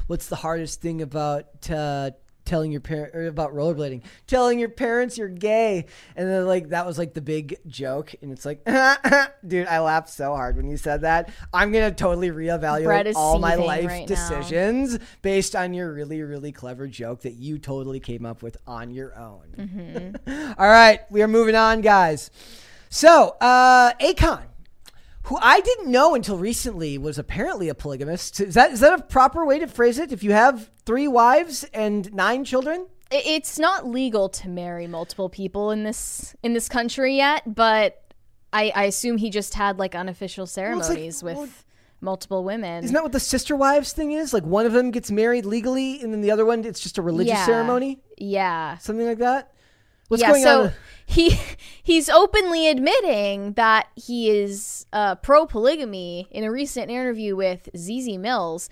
What's the hardest thing about uh, telling your parent or about rollerblading? Telling your parents you're gay, and then like that was like the big joke, and it's like, *laughs* dude, I laughed so hard when you said that. I'm gonna totally reevaluate all my life right now. decisions based on your really really clever joke that you totally came up with on your own. Mm-hmm. *laughs* All right, we are moving on, guys. So, uh, Akon, who I didn't know until recently was apparently a polygamist. Is that is that a proper way to phrase it? If you have three wives and nine children, It's not legal to marry multiple people in this, in this country yet, but I, I assume he just had like unofficial it's like- ceremonies with multiple women. isn't that what the sister wives thing is? Like one of them gets married legally, and then the other one it's just a religious Yeah. ceremony, yeah. something like that. What's yeah, going so on? he *laughs* he's openly admitting that he is uh, pro polygamy in a recent interview with Zeze Millz.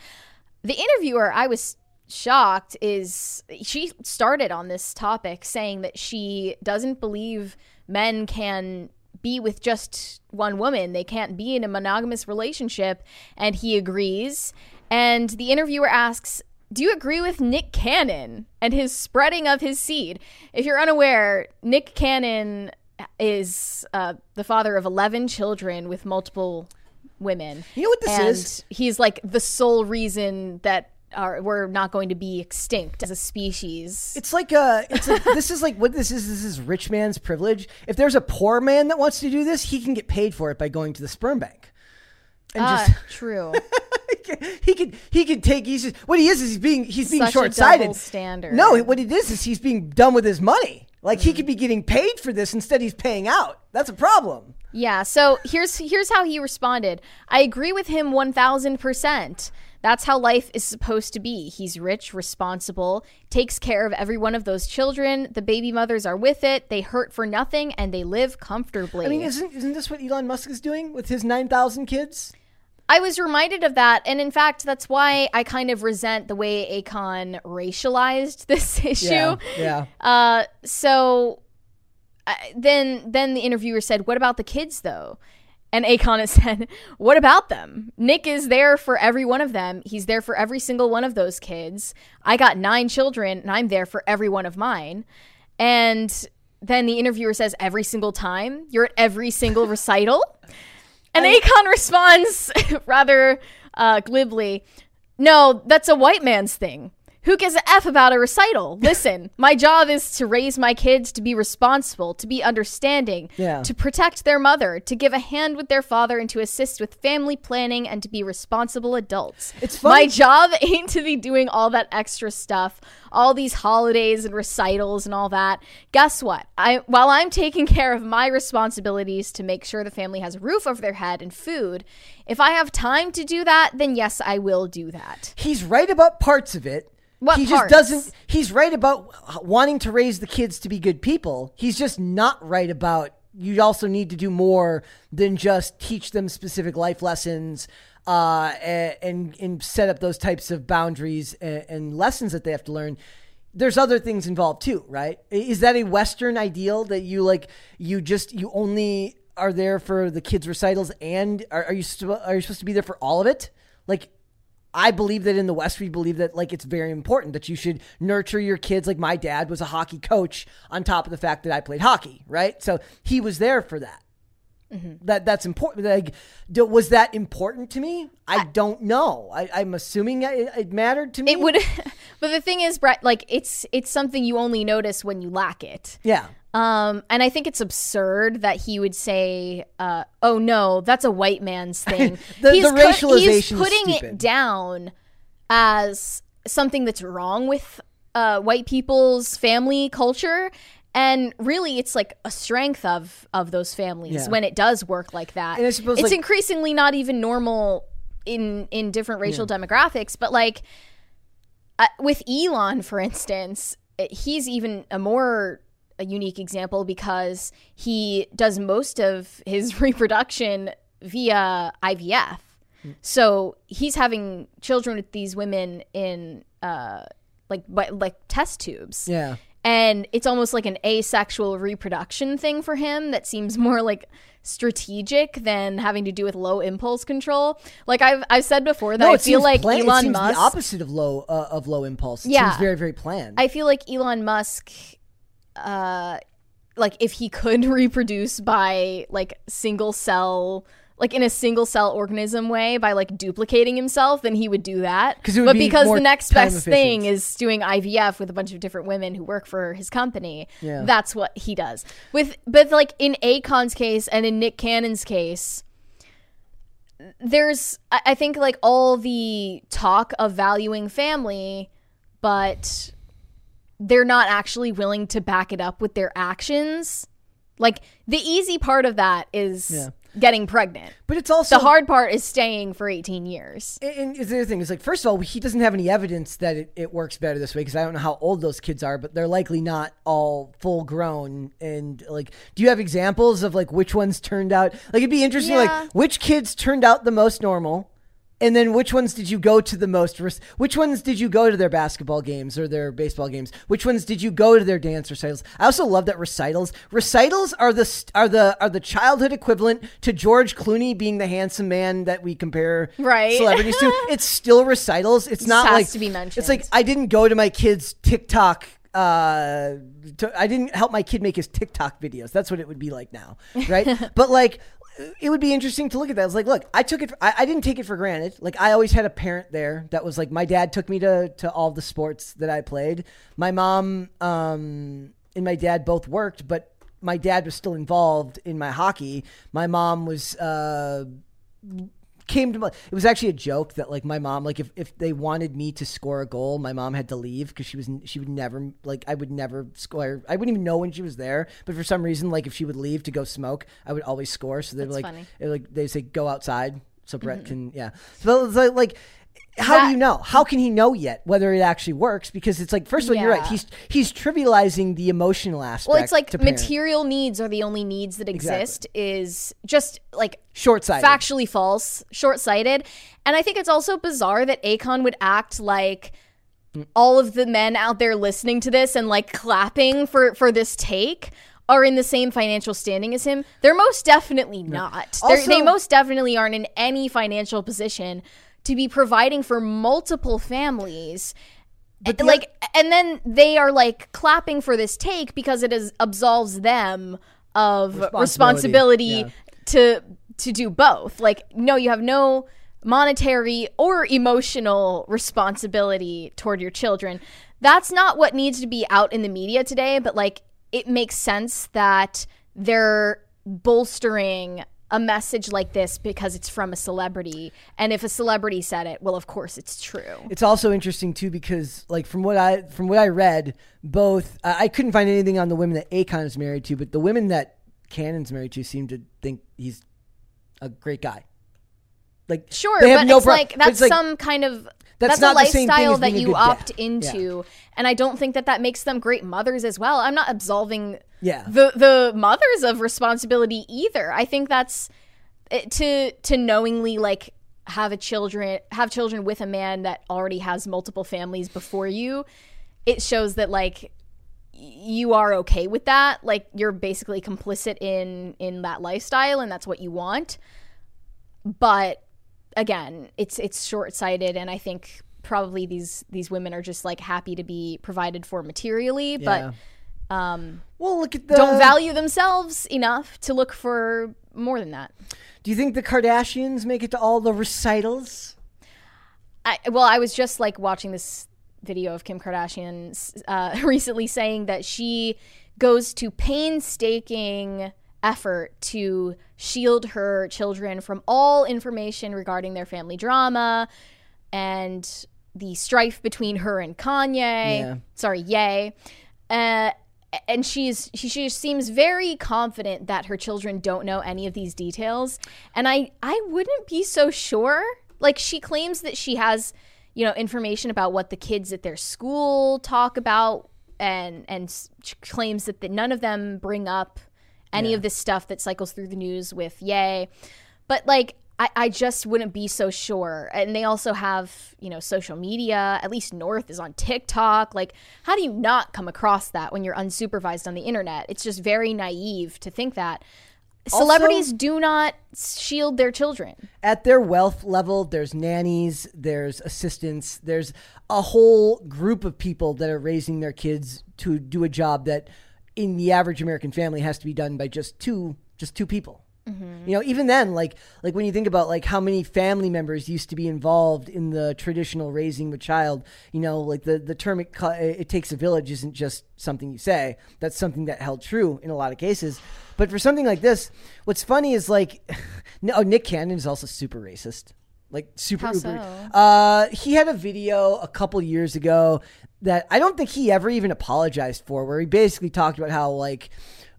The interviewer, I was shocked, is she started on this topic saying that she doesn't believe men can be with just one woman. They can't be in a monogamous relationship, and he agrees. And the interviewer asks, do you agree with Nick Cannon and his spreading of his seed? If you're unaware, Nick Cannon is uh, the father of 11 children with multiple women. You know what this and is? He's like the sole reason that are, we're not going to be extinct as a species. It's like uh it's like this is like what this is this is rich man's privilege. If there's a poor man that wants to do this, he can get paid for it by going to the sperm bank. And Ah, just true. *laughs* he could he could take he's what he is is he's being he's being short sighted. standard. No, what it is is is he's being done with his money. Like Mm. he could be getting paid for this instead he's paying out. That's a problem. Yeah, so here's here's how he responded. I agree with him 1000%. That's how life is supposed to be. He's rich, responsible, takes care of every one of those children. The baby mothers are with it. They hurt for nothing and they live comfortably. I mean, isn't isn't this what Elon Musk is doing with his nine thousand kids? I was reminded of that, and in fact, that's why I kind of resent the way Akon racialized *laughs* this issue. yeah. Uh, so uh, then then the interviewer said, "What about the kids though?" And Akon has *laughs* said, "What about them? Nick is there for every one of them. He's there for every single one of those kids. I got 9 children and I'm there for every one of mine." And then the interviewer says, "Every single time? You're at every single *laughs* recital?" And Akon responds *laughs* rather uh, glibly, No, that's a white man's thing. Who gives a F about a recital? *laughs* Listen, my job is to raise my kids to be responsible, to be understanding, Yeah. to protect their mother, to give a hand with their father, and to assist with family planning and to be responsible adults. It's funny- My job *laughs* ain't to be doing all that extra stuff, all these holidays and recitals and all that. Guess what? I while I'm taking care of my responsibilities to make sure the family has a roof over their head and food, if I have time to do that, then yes, I will do that. He's right about parts of it. What he parts? just doesn't. He's right about wanting to raise the kids to be good people. He's just not right about. You also need to do more than just teach them specific life lessons, uh, and and set up those types of boundaries and, and lessons that they have to learn. There's other things involved too, right? Is that a Western ideal that you like? You just you only are there for the kids' recitals, and are, are you st- are you supposed to be there for all of it? Like, I believe that in the West, we believe that like it's very important that you should nurture your kids. Like my dad was a hockey coach, on top of the fact that I played hockey, right? So he was there for that. Mm-hmm. That that's important. Like, was that important to me? I, don't know. I, I'm assuming it, it mattered to me. It would, *laughs* but the thing is, Brett, like it's it's something you only notice when you lack it. Yeah. Um, and I think it's absurd that he would say, uh, "Oh no, that's a white man's *laughs* thing." The- he's the racialization he's is putting it down as something that's wrong with uh, white people's family culture. And really, it's like a strength of of those families Yeah. when it does work like that. And I suppose, it's like- increasingly not even normal in in different racial demographics, but like uh, with Elon, for instance, he's even a more a unique example because he does most of his *laughs* reproduction via IVF. So he's having children with these women in uh, like like test tubes. Yeah. And it's almost like an asexual reproduction thing for him that seems *laughs* more like strategic than having to do with low impulse control. Like I've I've said before that No, I feel like plan- it Elon seems Musk the opposite of low uh, of low impulse. It Yeah. seems very very planned. I feel like Elon Musk, uh, like if he could *laughs* reproduce by like single cell, like in a single cell organism way by like duplicating himself, then he would do that it would but be because more the next time best thing is doing IVF with a bunch of different women who work for his company, Yeah. that's what he does. With but like in Akon's case and in Nick Cannon's case, there's I I think like all the talk of valuing family, but they're not actually willing to back it up with their actions. Like the easy part of that is Yeah. getting pregnant. but it's also The hard part is staying for 18 years. And and the other thing is like, first of all, he doesn't have any evidence that it, it works better this way because I don't know how old those kids are, but they're likely not all full grown. And like, do you have examples of like which ones turned out? Like, it'd be interesting, Yeah. like which kids turned out the most normal, and then which ones did you go to the most? Which ones did you go to their basketball games or their baseball games? Which ones did you go to their dance recitals? I also love that recitals. Recitals are the are the are the childhood equivalent to George Clooney being the handsome man that we compare Right. celebrities to. *laughs* It's still recitals. It's not has like to be mentioned. It's like I didn't go to my kid's TikTok. Uh, to, I didn't help my kid make his TikTok videos. That's what it would be like now, right? *laughs* but like, it would be interesting to look at that. It's like, look, I took it. I, I didn't take it for granted. Like, I always had a parent there that was like, my dad took me to to all the sports that I played. My mom um, and my dad both worked, but my dad was still involved in my hockey. My mom was. Uh, came to my it was actually a joke that like my mom like if, if they wanted me to score a goal my mom had to leave because she was she would never like i would never score i wouldn't even know when she was there but for some reason like if she would leave to go smoke i would always score. So they're That's like like they say go outside so brett mm-hmm. can yeah. So like how That- do you know? How can he know yet whether it actually works? Because it's like first of all you're right. He's he's trivializing the emotional aspect well, it's like material needs are the only needs that exist is just like short-sighted. factually false, short sighted. And I think it's also bizarre that Akon would act like all of the men out there listening to this and like clapping for for this take are in the same financial standing as him. They're most definitely not. They're, they most definitely aren't in any financial position to be providing for multiple families. the- like and then they are like clapping for this take because it is absolves them of Responsibility, responsibility yeah. to to do both. Like no, you have no monetary or emotional responsibility toward your children. That's not what needs to be out in the media today, but like it makes sense that they're bolstering a message like this because it's from a celebrity. And if a celebrity said it, well of course it's true. It's also interesting too because, like, from what I from what I read, both uh, I couldn't find anything on the women that Akon is married to, but the women that Cannon's married to seem to think he's a great guy. Like, Sure, they have but no it's like but that's it's like- some kind of That's that's, not a the same thing lifestyle that you good dad. opt into, and I don't think that that makes them great mothers as well. I'm not absolving Yeah. the the mothers of responsibility either. I think that's it, to to knowingly like have a children have children with a man that already has multiple families before you. It shows that like you are okay with that. Like you're basically complicit in in that lifestyle and that's what you want. But again, it's it's short-sighted and I think probably these these women are just like happy to be provided for materially, Yeah. but um Well, look at the. don't value themselves enough to look for more than that. Do you think the Kardashians make it to all the recitals? I, well, I was just like watching this video of Kim Kardashian uh, *laughs* recently saying that she goes to painstaking effort to shield her children from all information regarding their family drama and the strife between her and Kanye. Yeah. Sorry, Ye. Uh, and she's she, she seems very confident that her children don't know any of these details and i i wouldn't be so sure like she claims that she has you know information about what the kids at their school talk about and and claims that the, none of them bring up any of this stuff that cycles through the news with Ye but like I, I just wouldn't be so sure. And they also have you know social media. At least north is on tiktok. Like how do you not come across that when you're unsupervised on the internet? It's just very naive to think that. Celebrities do not shield their children. At their wealth level, there's nannies, there's assistants, there's a whole group of people that are raising their kids to do a job that in the average American family has to be done by just two just two people. You know, even then, like like when you think about like how many family members used to be involved in the traditional raising of a child, you know, like the the term it, it takes a village isn't just something you say. That's something that held true in a lot of cases. But for something like this, what's funny is like, no, *laughs* oh, Nick Cannon is also super racist. Like super How uber. so? Uh, he had a video a couple years ago that I don't think he ever even apologized for, where he basically talked about how like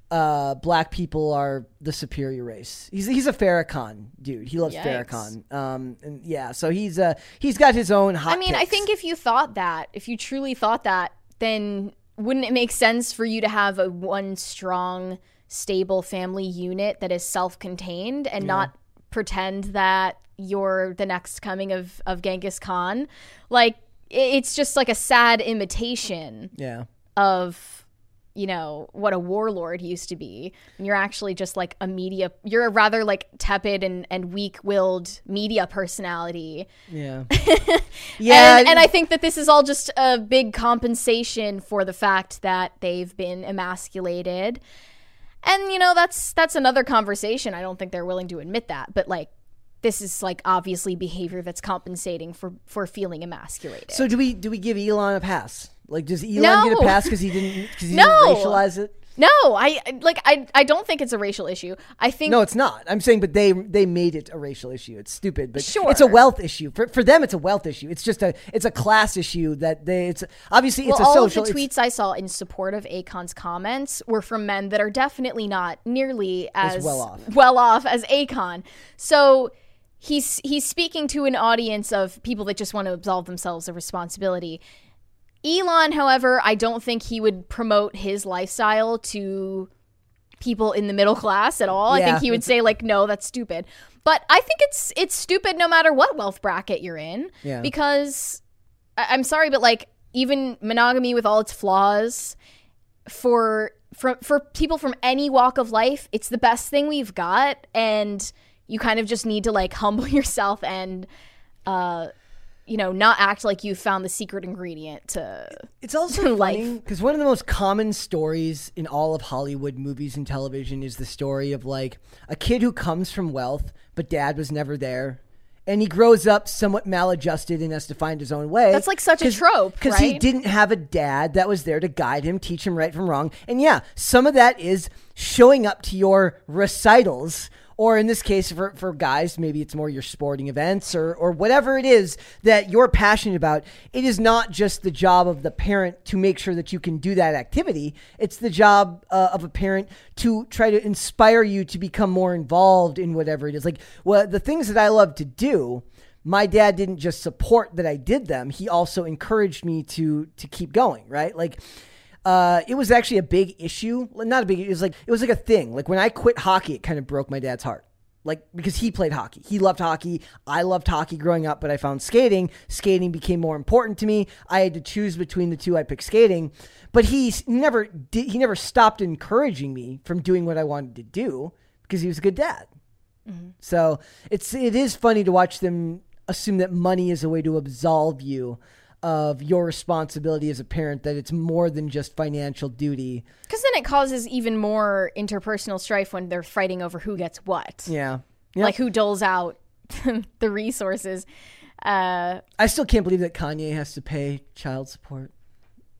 uh, black people are the superior race. He's he's a Farrakhan dude. He loves Yikes. Farrakhan. Um, and yeah, so he's uh he's got his own hot. I mean, I think if you thought that, if you truly thought that, then wouldn't it make sense for you to have a one strong, stable family unit that is self-contained and not pretend that you're the next coming of of Genghis Khan? Like it's just like a sad imitation yeah. of you know what a warlord used to be and you're actually just like a media you're a rather like tepid and, and weak-willed media personality Yeah. *laughs* yeah. and, and I think that this is all just a big compensation for the fact that they've been emasculated. And you know, that's that's another conversation. I don't think they're willing to admit that, but like this is like obviously behavior that's compensating for for feeling emasculated. so do we do we give Elon a pass? Like, does Elon No. get a pass because he didn't because he No. didn't racialize it? No, I like I I don't think it's a racial issue. I think No, it's not. I'm saying, but they they made it a racial issue. It's stupid, but Sure. it's a wealth issue for for them. It's a wealth issue. It's just a it's a class issue that they. It's obviously it's well, a all social. of the tweets I saw in support of Akon's comments were from men that are definitely not nearly as, well off. well off as Akon. So he's he's speaking to an audience of people that just want to absolve themselves of responsibility. Elon, however, I don't think he would promote his lifestyle to people in the middle class at all. I think he would say like, "No, that's stupid." But I think it's it's stupid no matter what wealth bracket you're in Yeah. because I- I'm sorry, but like even monogamy with all its flaws, for for for people from any walk of life, it's the best thing we've got, and you kind of just need to like *laughs* humble yourself and, uh, you know, not act like you found the secret ingredient to. It's also *laughs* funny because one of the most common stories in all of Hollywood movies and television is the story of like a kid who comes from wealth, but dad was never there. And he grows up somewhat maladjusted and has to find his own way. That's like such a trope, Because he didn't have a dad that was there to guide him, teach him right from wrong. And yeah, some of that is showing up to your recitals, or in this case, for, for guys, maybe it's more your sporting events or, or whatever it is that you're passionate about. It is not just the job of the parent to make sure that you can do that activity, it's the job uh, of a parent to try to inspire you to become more involved in whatever it is. Like, well, the things that I love to do my dad didn't just support that I did them; he also encouraged me to to keep going. Right, like. Uh, it was actually a big issue. Not a big. It was like it was like a thing. Like when I quit hockey, it kind of broke my dad's heart. Like because he played hockey. He loved hockey. I loved hockey growing up, but I found skating. Skating became more important to me. I had to choose between the two. I picked skating. But he never did he never stopped encouraging me from doing what I wanted to do because he was a good dad. So it's it is funny to watch them assume that money is a way to absolve you of your responsibility as a parent. That it's more than just financial duty. Because then it causes even more interpersonal strife when they're fighting over who gets what. Yeah. Yep. Like who doles out *laughs* the resources. Uh, I still can't believe that Kanye has to pay child support.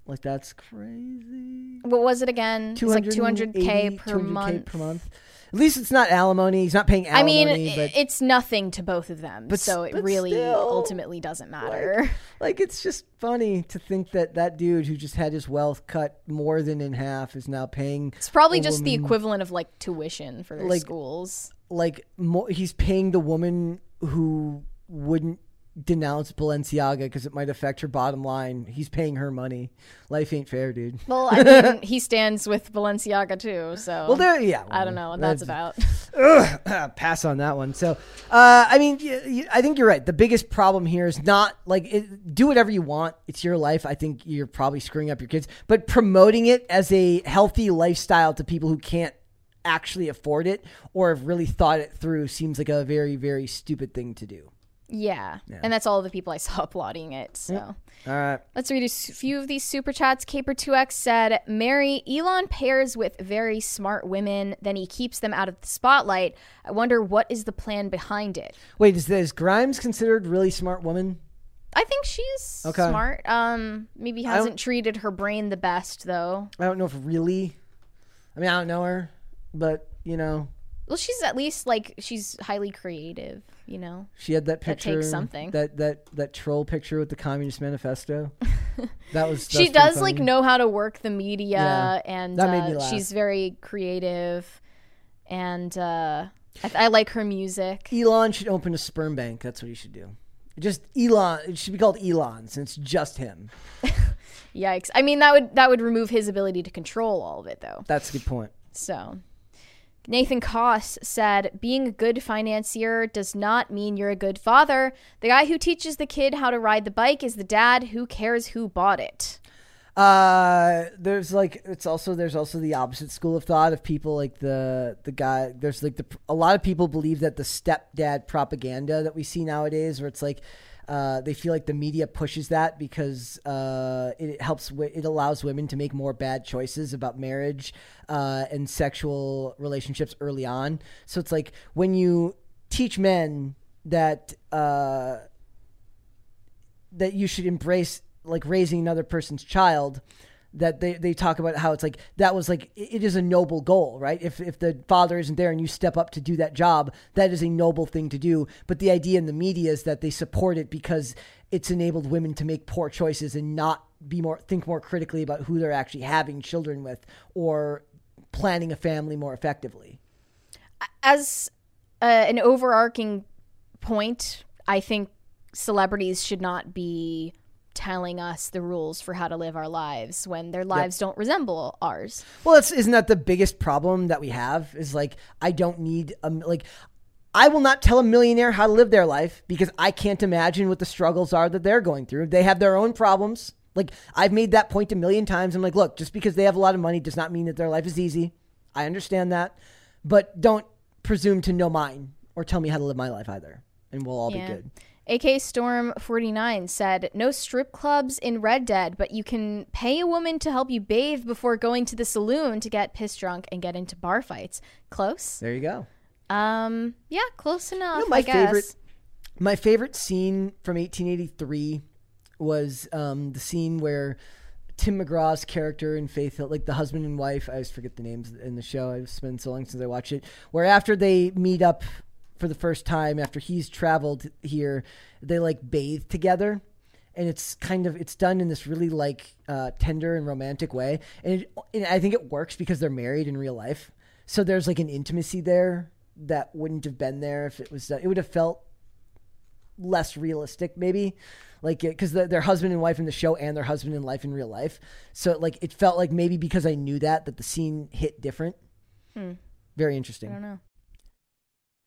Like that's crazy. what was it again? It's like 200k 280, per 200K month. per month. At least it's not alimony. He's not paying I mean, alimony, i- but it's nothing to both of them, But so it but really still, ultimately doesn't matter. like it's just funny to think that that dude who just had his wealth cut more than in half is now paying It's probably just the equivalent of like tuition for their Like- schools. like more, he's paying the woman who wouldn't denounce Balenciaga because it might affect her bottom line. He's paying her money. Life ain't fair, dude. Well, I mean, *laughs* he stands with Balenciaga too, so Well, there, yeah. I don't know what that's about. *laughs* *clears throat* pass on that one. So, uh, I mean, I think you're right. The biggest problem here is not like it, do whatever you want. It's your life. I think you're probably screwing up your kids, but promoting it as a healthy lifestyle to people who can't actually afford it or have really thought it through seems like a very, very stupid thing to do. Yeah. and that's all the people I saw *laughs* applauding it. So. All right. Let's read a few of these super chats. Caper2x said, Mary, Elon pairs with very smart women, then he keeps them out of the spotlight. I wonder what is the plan behind it. Wait, is, is Grimes considered really smart woman? I think she's Okay. smart. Um, maybe hasn't treated her brain the best though. I don't know if really. I mean, I don't know her, but you know, Well, she's at least like she's highly creative. You know, She had that That takes picture, something. That that that troll picture with the Communist Manifesto. *laughs* that was. she does like know how to work the media, Yeah. and That made me uh, laugh. she's very creative, and uh, I, I like her music. Elon should open a sperm bank. That's what he should do. Just Elon. It should be called Elon since it's just him. *laughs* Yikes! I mean, that would that would remove his ability to control all of it, though. That's a good point. So, Nathan Koss said, "Being a good financier does not mean you're a good father. The guy who teaches the kid how to ride the bike is the dad. Who cares who bought it?" Uh, there's like it's also there's also the opposite school of thought of people like the the guy. There's like the a lot of people believe that the stepdad propaganda that we see nowadays, where it's like. Uh, they feel like the media pushes that because uh, it helps. wi- It allows women to make more bad choices about marriage uh, and sexual relationships early on. So it's like when you teach men that uh, that you should embrace like raising another person's child that they, they talk about how it's like that was like it is a noble goal right? If if the father isn't there and you step up to do that job that is a noble thing to do. But the idea in the media is that they support it because it's enabled women to make poor choices and not be more think more critically about who they're actually having children with or planning a family more effectively. As uh, an overarching point, I think celebrities should not be telling us the rules for how to live our lives when their lives don't resemble ours. Well, it's, isn't that the biggest problem that we have? Is like I don't need a, like I will not tell a millionaire how to live their life because I can't imagine what the struggles are that they're going through. They have their own problems. Like I've made that point a million times. I'm like, look, just because they have a lot of money does not mean that their life is easy. I understand that, but don't presume to know mine or tell me how to live my life either, and we'll all Yeah. be good. AK Storm 49 said, No strip clubs in Red Dead, but you can pay a woman to help you bathe before going to the saloon to get pissed drunk and get into bar fights. Close? There you go. Um, yeah, close enough. know, my I guess. favorite- My favorite scene from 1883 was um, the scene where Tim McGraw's character in Faith Hill, like the husband and wife, I always forget the names in the show. It's been so long since I watched it. Where after they meet up for the first time, after he's traveled here, they like bathe together. And it's kind of it's done in this really like uh, tender and romantic way, and, it, and I think it works because they're married in real life. So there's like an intimacy there that wouldn't have been there if it was. Uh, it would have felt less realistic maybe like because they're husband and wife in the show and their husband and life in real life so like it felt like maybe because i knew that that the scene hit different very interesting I don't know.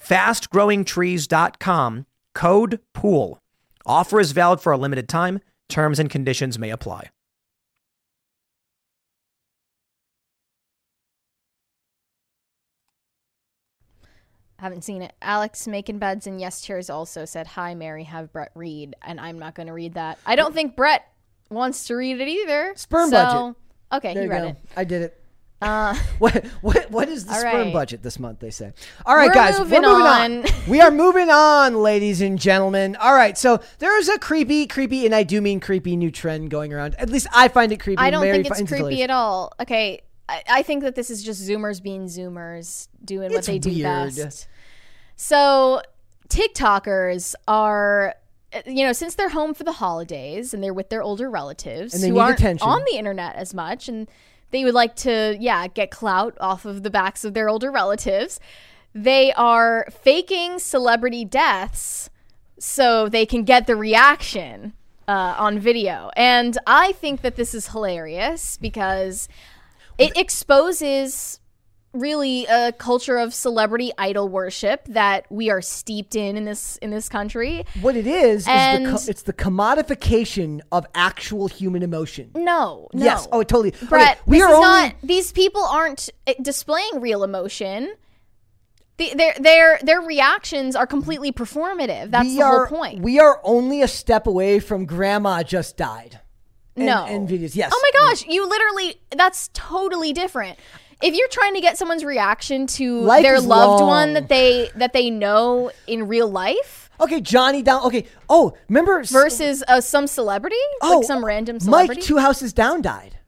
Fastgrowingtrees.com, code POOL. Offer is valid for a limited time. Terms and conditions may apply. Haven't seen it. Alex making beds and yes chairs also said hi Mary have Brett read and I'm not going to read that. I don't think Brett wants to read it either. Sperm so- budget. Okay, There he read go. it. I did it. Uh, *laughs* What what what is the sperm right. budget this month? They say. All right, We're guys, moving we're moving on. on. *laughs* we are moving on, ladies and gentlemen. All right, so there is a creepy, creepy, and I do mean creepy new trend going around. At least I find it creepy. I don't Mary think it's creepy hilarious. at all. Okay, I, I think that this is just Zoomers being Zoomers, doing what It's they do weird. best. So, TikTokers are, you know, since they're home for the holidays and they're with their older relatives who aren't attention. on the internet as much, and they would like to, yeah, get clout off of the backs of their older relatives. They are faking celebrity deaths so they can get the reaction uh, on video. And I think that this is hilarious because it exposes really a culture of celebrity idol worship that we are steeped in in this in this country. What it is is the And- it's the commodification of actual human emotion. No, no. Yes. Oh, totally. Okay, Brett, we this are only. not. These people aren't uh, displaying real emotion. The, their their their reactions are completely performative. That's we the are whole point. we are only a step away from grandma just died. And- no. and videos. Yes. Oh my gosh, you literally that's totally different. If you're trying to get someone's reaction to Life their is loved long. one that they that they know in real life Okay, Johnny down. Okay. Oh, remember s- versus uh, some celebrity, oh, like some random celebrity, Mike Two Houses Down died.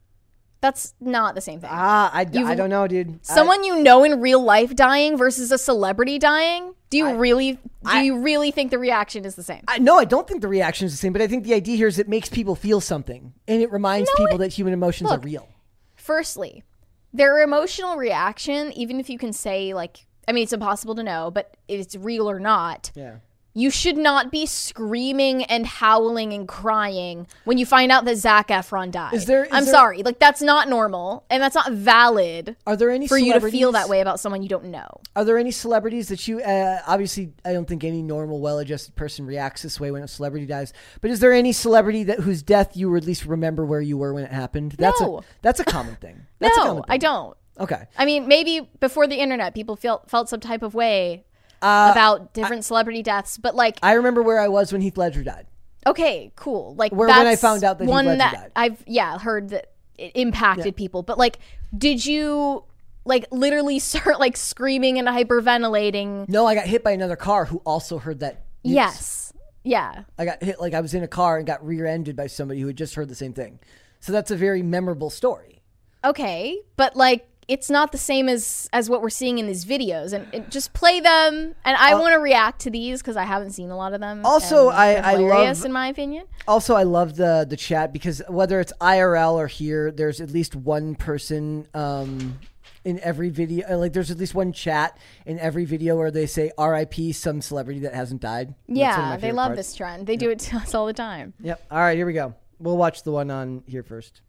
that's not the same thing. Ah, I, You've- I don't know, dude. I- Someone you know in real life dying versus a celebrity dying. Do you really do I- you really think the reaction is the same? I, no, I don't think the reaction is the same, but I think the idea here is it makes people feel something, and it reminds people that human emotions look, are real. Firstly, their emotional reaction, even if you can say like I mean it's impossible to know, but if it's real or not, Yeah. You should not be screaming and howling and crying when you find out that Zac Efron died. Is there- is I'm there- sorry, like that's not normal and that's not valid Are there any for you to feel that way about someone you don't know. Are there any celebrities that you uh, obviously I don't think any normal well-adjusted person reacts this way when a celebrity dies. But is there any celebrity that whose death you at least remember where you were when it happened? That's No. a that's a common thing. That's a no, common thing. I don't. Okay. I mean, maybe before the internet, people felt felt some type of way Uh, about different celebrity deaths, but like, I remember where I was when Heath Ledger died. okay, cool. Like Where- when I found out that Heath one Ledger that died. I've yeah heard that it impacted people, but like, did you like literally *laughs* start like screaming and hyperventilating? No, I got hit by another car who also heard that. news. Yes, yeah. I got hit like I was in a car and got rear-ended by somebody who had just heard the same thing. So that's a very memorable story. Okay, but like. It's not the same as as what we're seeing in these videos, and, and just play them. And I want to react to these because I haven't seen a lot of them. Uh, Also, I- I love- in my opinion. Also, I love the the chat because whether it's IRL or here, there's at least one person um, in every video. uh, Like, there's at least one chat in every video where they say "R.I.P." some celebrity that hasn't died. That's one of Yeah, they love parts. this trend. They do it to *laughs* us all the time. Yep. All right, here we go. We'll watch the one on here first.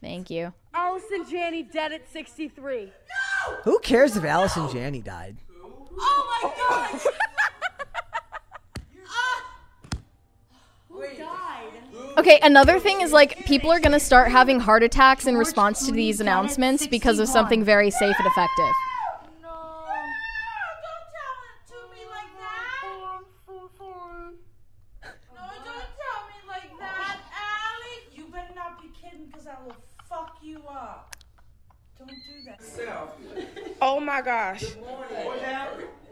Thank you. Allison Janney dead at 63. No! Who cares if Allison Janney died? Oh my gosh! *laughs* Ah! Okay, another thing is like people are gonna start having heart attacks in response to these announcements because of something very safe and effective. you up. Don't do that. Oh my gosh.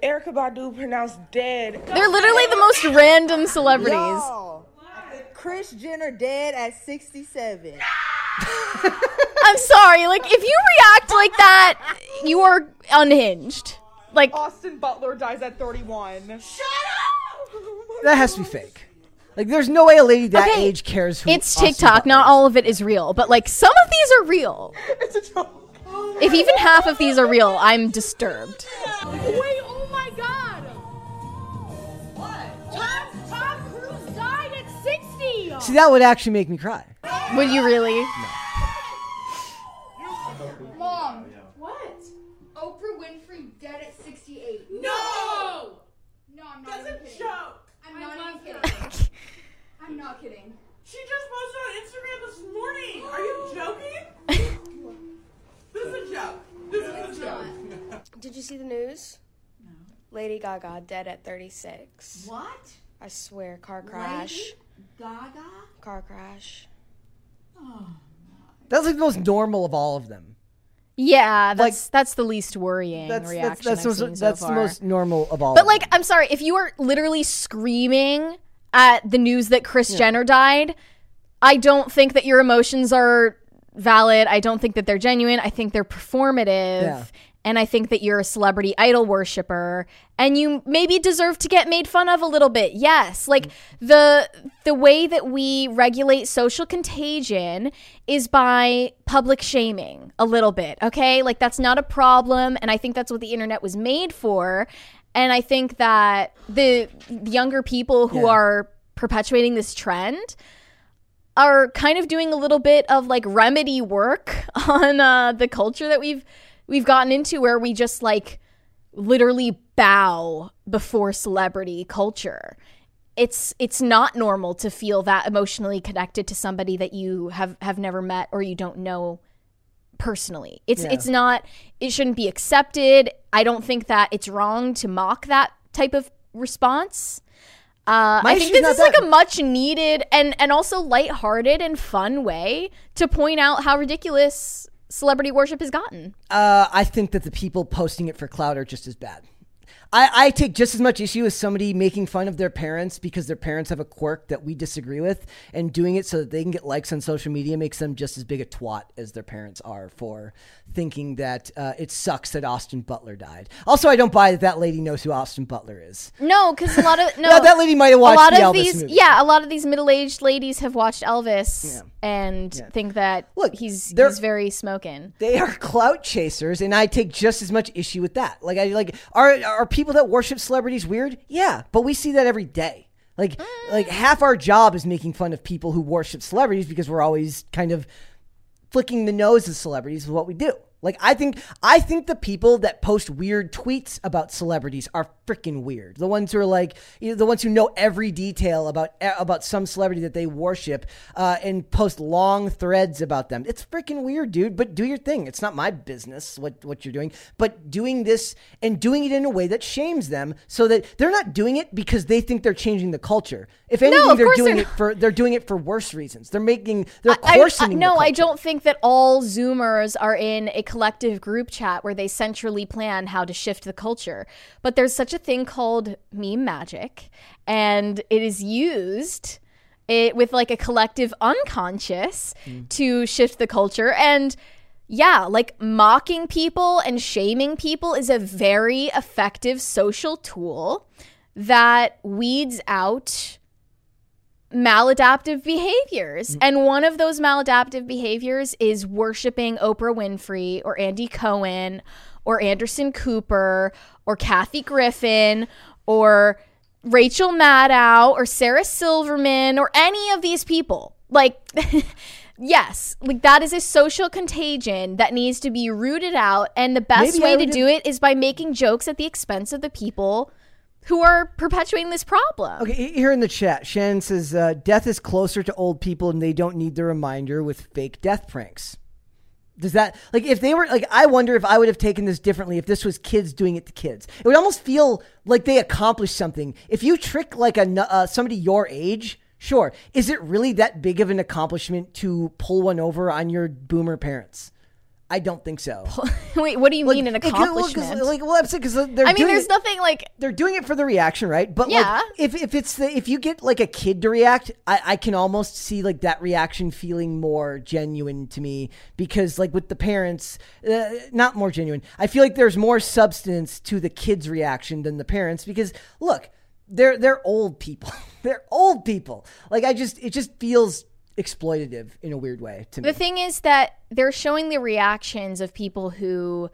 Erykah Badu pronounced dead. They're literally the most random celebrities. Yo, Kris Jenner dead at 67. *laughs* I'm sorry. Like, if you react like that, you are unhinged. Like, Austin Butler dies at 31. Shut up! That has to be fake. Like, there's no way a lady that Okay, age cares who. it's Austin TikTok. Butler Not is. all of it is real, but like some of these are real. *laughs* It's a joke. If even half of these are real, I'm disturbed. Wait, oh my god! What? Tom, Tom Cruise died at 60! See, that would actually make me cry. Would you really? Mom. What? Oprah Winfrey dead at 68. No! No, I'm not That's even a kidding. joke. I'm not even kidding. *laughs* I'm not kidding. She just posted on Instagram this morning. Are you *gasps* joking? *laughs* this is a joke. This is a joke. *laughs* Did you see the news? No. Lady Gaga dead at 36. What? I swear, car crash. Lady Gaga? Car crash. Oh, that's like the most normal of all of them. Yeah, that's that's the least worrying That's reaction that's that's, I've most, seen so that's the most normal of all. But of like, them. I'm sorry if you are literally screaming at the news that Kris Jenner died. I don't think that your emotions are valid. I don't think that they're genuine. I think they're performative. Yeah. And I think that you're a celebrity idol worshiper and you maybe deserve to get made fun of a little bit. Yes. Like the the way that we regulate social contagion is by public shaming a little bit. Okay? Like that's not a problem and I think that's what the internet was made for. And I think that the younger people who Yeah. are perpetuating this trend are kind of doing a little bit of like remedy work *laughs* on uh, the culture that we've we've gotten into where we just like literally bow before celebrity culture. It's it's not normal to feel that emotionally connected to somebody that you have have never met or you don't know personally. It's Yeah. it's not it shouldn't be accepted. I don't think that it's wrong to mock that type of response uh, I think this is like a much needed and and also lighthearted and fun way to point out how ridiculous celebrity worship has gotten. Uh, I think that the people posting it for clout are just as bad. I, I take just as much issue as somebody making fun of their parents because their parents have a quirk that we disagree with, and doing it so that they can get likes on social media makes them just as big a twat as their parents are for thinking that uh, it sucks that Austin Butler died. Also, I don't buy that that lady knows who Austin Butler is. No, because a lot of *laughs* no That- that lady might have a watched lot the of Elvis these. movie. Yeah, a lot of these middle-aged ladies have watched Elvis Yeah. and Yeah. think that Look, he's he's very smoking. They are clout chasers, and I take just as much issue with that. Like, I like are are people that worship celebrities weird? Yeah, but we see that every day. Like, like half our job is making fun of people who worship celebrities because we're always kind of flicking the nose of celebrities with what we do. Like I think I think the people that post weird tweets about celebrities are freaking weird. The ones who are like you know, the ones who know every detail about about some celebrity that they worship uh, and post long threads about them. It's freaking weird, dude. But do your thing. It's not my business what what you're doing. But doing this and doing it in a way that shames them so that they're not doing it because they think they're changing the culture. If anything, of they're doing they're it for they're doing it for worse reasons. They're making they're I- I- coarsening. the no, I don't think that all Zoomers are in a collective group chat where they centrally plan how to shift the culture. But there's such a thing called meme magic, and it is used it with like a collective unconscious hmm. to shift the culture. And yeah, like mocking people and shaming people is a very effective social tool that weeds out maladaptive behaviors. Mm. And one of those maladaptive behaviors is worshiping Oprah Winfrey or Andy Cohen or Anderson Cooper or Kathy Griffin or Rachel Maddow or Sarah Silverman or any of these people. Like, *laughs* yes, like that is a social contagion that needs to be rooted out. And the best Maybe way to do it is by making jokes at the expense of the people who are perpetuating this problem. Okay, here in the chat, Shannon says uh, death is closer to old people and they don't need the reminder with fake death pranks. Does that like if they were like I wonder if I would have taken this differently if this was kids doing it to kids. It would almost feel like they accomplished something. If you trick like a uh, somebody your age Sure. Is it really that big of an accomplishment to pull one over on your boomer parents? I don't think so. *laughs* Wait, what do you mean an It could- well, 'cause, accomplishment? Like, well, I'm saying because they're. I mean, doing there's it- nothing like they're doing it for the reaction, right? But Yeah. like, if if it's the if you get like a kid to react, I, I can almost see like that reaction feeling more genuine to me because like with the parents, uh, not more genuine. I feel like there's more substance to the kid's reaction than the parents because look, they're they're old people. *laughs* they're old people. Like I just it just feels exploitative in a weird way to me. The thing is that they're showing the reactions of people who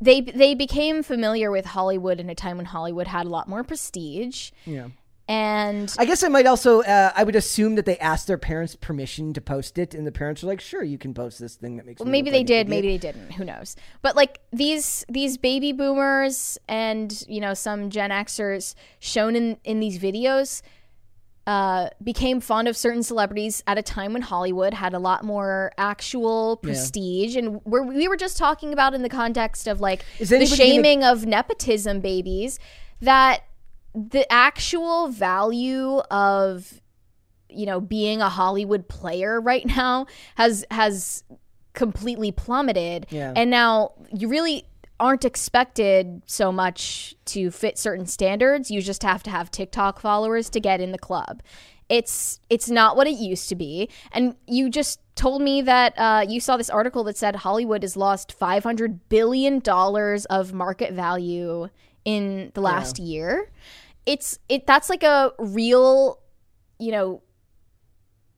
they they became familiar with Hollywood in a time when Hollywood had a lot more prestige. Yeah. And I guess I might also. Uh, I would assume that they asked their parents permission to post it, and the parents were like, "Sure, you can post this thing that makes." well, maybe they like did, idiot." maybe they didn't. Who knows? But like these these baby boomers and you know some Gen Xers shown in in these videos uh, became fond of certain celebrities at a time when Hollywood had a lot more actual Yeah. prestige, and we're, we were just talking about in the context of like the anybody gonna- shaming of nepotism babies that the actual value of you know being a Hollywood player right now has has completely plummeted Yeah. and now you really aren't expected so much to fit certain standards. You just have to have TikTok followers to get in the club. It's it's not what it used to be. And you just told me that uh, you saw this article that said Hollywood has lost 500 billion dollars of market value in the last year. It's it that's like a real you know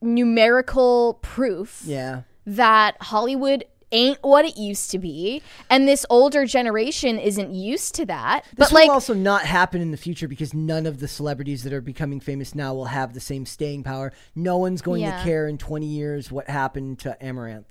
numerical proof Yeah. that Hollywood ain't what it used to be and this older generation isn't used to that This but like will also not happen in the future because none of the celebrities that are becoming famous now will have the same staying power. No one's going Yeah. to care in 20 years what happened to Amouranth.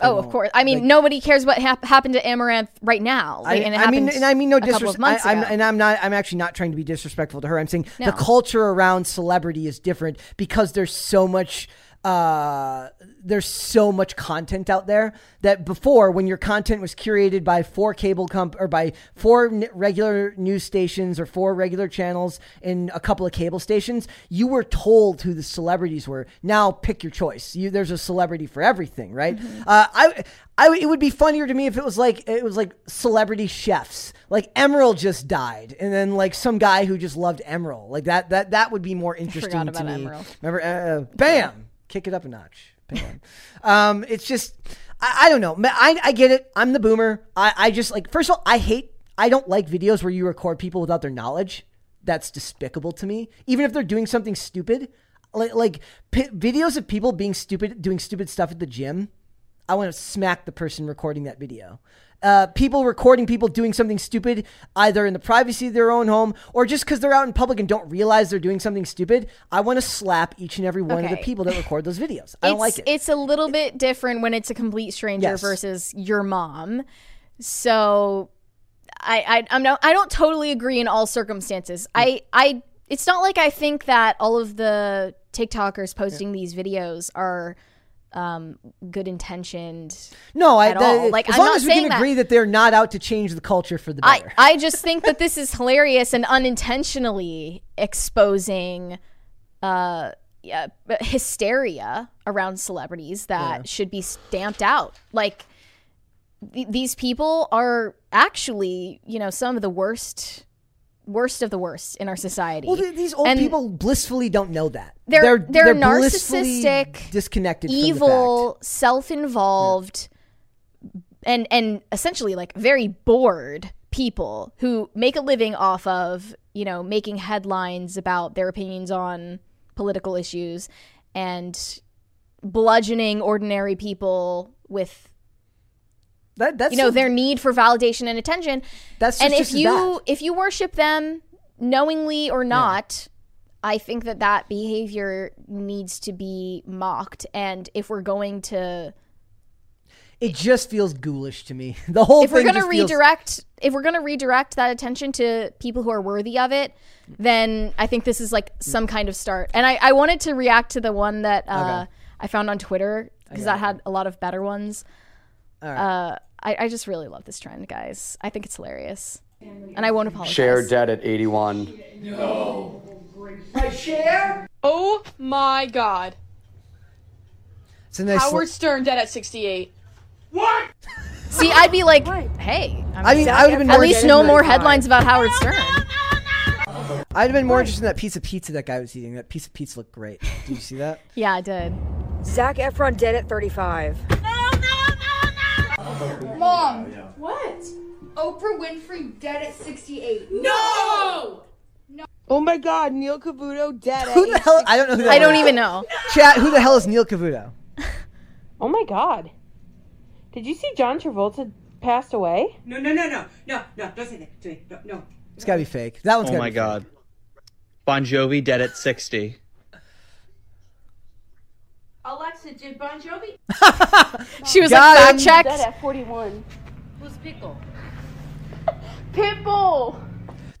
oh of course i mean Like- nobody cares what hap- happened to Amouranth right now I, Like, and it I mean, and I mean no a couple of disrespect. I'm, and I'm not. I'm actually not trying to be disrespectful to her. I'm saying No. the culture around celebrity is different because there's so much. Uh, there's so much content out there that before, when your content was curated by four cable comp or by four n- regular news stations or four regular channels and a couple of cable stations, you were told who the celebrities were. Now pick your choice. You, there's a celebrity for everything, right? Uh, I, I, it would be funnier to me if it was like it was like celebrity chefs. Like Emeril just died, and then like some guy who just loved Emeril. Like that, that, that would be more interesting to me. Emeril. Remember, uh, bam, kick it up a notch. *laughs* Um, it's just, I, I don't know. I, I get it. I'm the boomer. I, I just like. First of all, I hate. I don't like videos where you record people without their knowledge. That's despicable to me. Even if they're doing something stupid, like like p- videos of people being stupid, doing stupid stuff at the gym. I want to smack the person recording that video. Uh, people recording people doing something stupid, either in the privacy of their own home or just because they're out in public and don't realize they're doing something stupid. I want to slap each and every one of the people that *laughs* record those videos. I don't like it. It's a little bit different when it's a complete stranger Yes. versus your mom. So I, I I'm not I don't totally agree in all circumstances. I I it's not like I think that all of the TikTokers posting these videos are um good intentioned. no, I the- Like, as I'm long as we can that. agree that they're not out to change the culture for the better. I just think that this is hilarious and unintentionally exposing uh yeah, hysteria around celebrities that should be stamped out. Like th- these people are actually, you know, some of the worst worst of the worst in our society. well, th- these old And people blissfully don't know that. They're- they're blissfully narcissistic, disconnected, from the fact. evil, self-involved, and and essentially like very bored people who make a living off of you know making headlines about their opinions on political issues and bludgeoning ordinary people with That, that's you know their need for validation and attention. That's and if just you if you worship them knowingly or not i think that that behavior needs to be mocked. And if we're going to it just feels ghoulish to me. *laughs* The whole if we're going to just feels- redirect if we're going to redirect that attention to people who are worthy of it then i think this is like some kind of start. And i, I wanted to react to the one that uh, Okay. i found on twitter because that had a lot of better ones. Uh, I, I just really love this trend guys i think it's hilarious and i won't apologize Cher dead at 81. No. My Cher? Oh my god. It's a nice. Howard Stern dead at 68. What? See, I'd be like, hey. I mean, I would have been at least no more that- headlines about Howard Stern. I'd have been more interested in that piece of pizza that guy was eating. That piece of pizza looked great. Did you see that? *laughs* Yeah, I did. Zac Efron dead at 35. Mom, What? Oprah Winfrey dead at 68. No! Oh my God, Neil Cavuto dead. Who the hell? I don't know who that I don't is. even know. Chat. Who the hell is Neil Cavuto? *laughs* Oh my god. Did you see John Travolta passed away? No, no, no, no, no, no, don't say that to me. No, no. It's gotta be fake. That one's Oh gotta my be god. Bon Jovi dead at 60. Alexa, did Bon Jovi? *laughs* She was Got like, him. fact checked. Dead at 41. Who's Pickle? *laughs* Pitbull!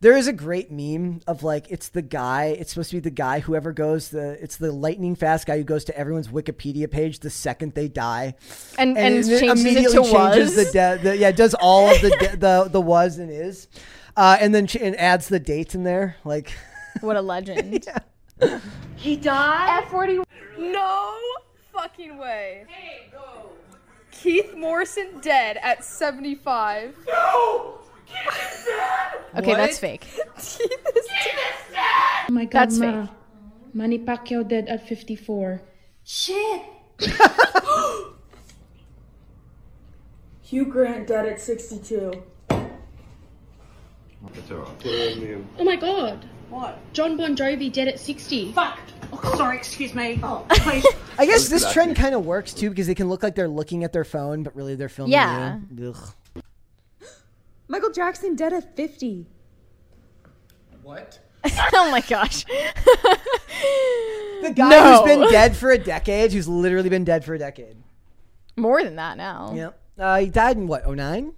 There is a great meme of like it's the guy. It's supposed to be the guy. Whoever goes the it's the lightning fast guy who goes to everyone's Wikipedia page the second they die, And, and, it changes it immediately to changes was. the, de- the yeah does all of the de- *laughs* the the was and is, uh, and then ch- and adds the dates in there like what a legend. He died? At 41. No fucking way. Keith Morrison dead at 75. No! Keith is dead! Okay, that's fake. *laughs* Keith is, Keith is dead! Oh my god, That's Ma. fake. Manny Pacquiao dead at 54. Shit. *gasps* Hugh Grant dead at 62. Oh my god. What? John Bon Jovi dead at 60. Fuck. Oh, sorry, excuse me. Oh, *laughs* please. I guess this trend kind of works too because they can look like they're looking at their phone, but really they're filming Yeah. you. Ugh. *gasps* Michael Jackson dead at 50. What? *laughs* oh my gosh. The guy No. who's been dead for a decade, who's literally been dead for a decade. More than that now. Yeah. Uh, he died in what, 09?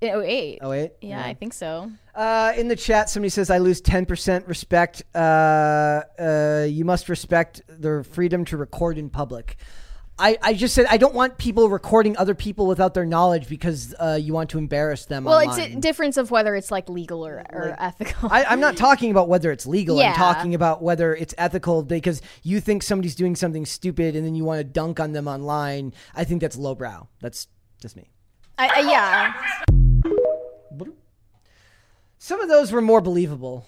In 08. 08? Yeah, I think so. Uh, in the chat, somebody says, I lose 10% respect. Uh, uh, you must respect their freedom to record in public. I, I just said, I don't want people recording other people without their knowledge because uh, you want to embarrass them. Well, online. it's a difference of whether it's like legal or, or ethical. I, I'm not talking about whether it's legal. Yeah. I'm talking about whether it's ethical because you think somebody's doing something stupid and then you want to dunk on them online. I think that's lowbrow. That's just me. I, I, yeah. Some of those were more believable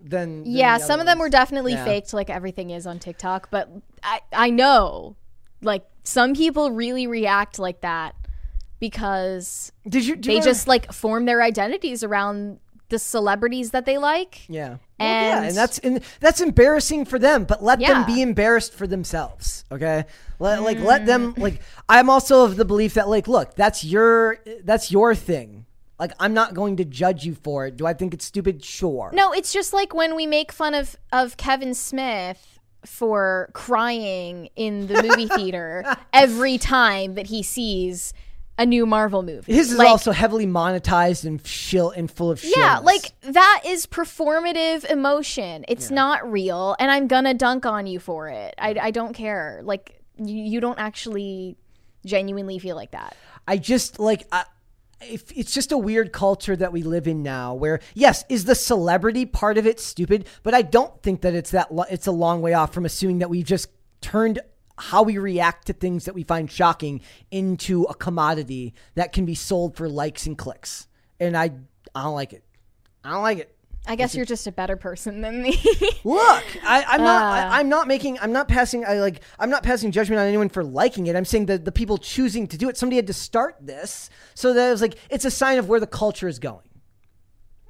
than. than Yeah, the some of them were definitely Yeah. faked, like everything is on TikTok. But I, I know, like some people really react like that because Did you? do they just like form their identities around the celebrities that they like. Yeah. Well, And, yeah, and that's and that's embarrassing for them, but let Yeah. them be embarrassed for themselves. Okay, let, like let Mm. them like. I'm also of the belief that like, look, that's your that's your thing. Like, I'm not going to judge you for it. Do I think it's stupid? Sure. No, it's just like when we make fun of of Kevin Smith for crying in the movie *laughs* theater every time that he sees a new Marvel movie. His is Like, also heavily monetized and shill and full of shit. Yeah, like that is performative emotion. It's not real, and I'm gonna dunk on you for it. I, I don't care. Like you, you don't actually genuinely feel like that. I just like I, if it's just a weird culture that we live in now where yes is the celebrity part of it stupid? But i don't think that it's that lo- it's a long way off from assuming that we've just turned how we react to things that we find shocking into a commodity that can be sold for likes and clicks. And i i don't like it. I don't like it I guess you're just a better person than me. *laughs* Look, I, I'm not. Uh. I, I'm not making. I'm not passing. I like. I'm not passing judgment on anyone for liking it. I'm saying that the people choosing to do it. Somebody had to start this, so that it was like it's a sign of where the culture is going,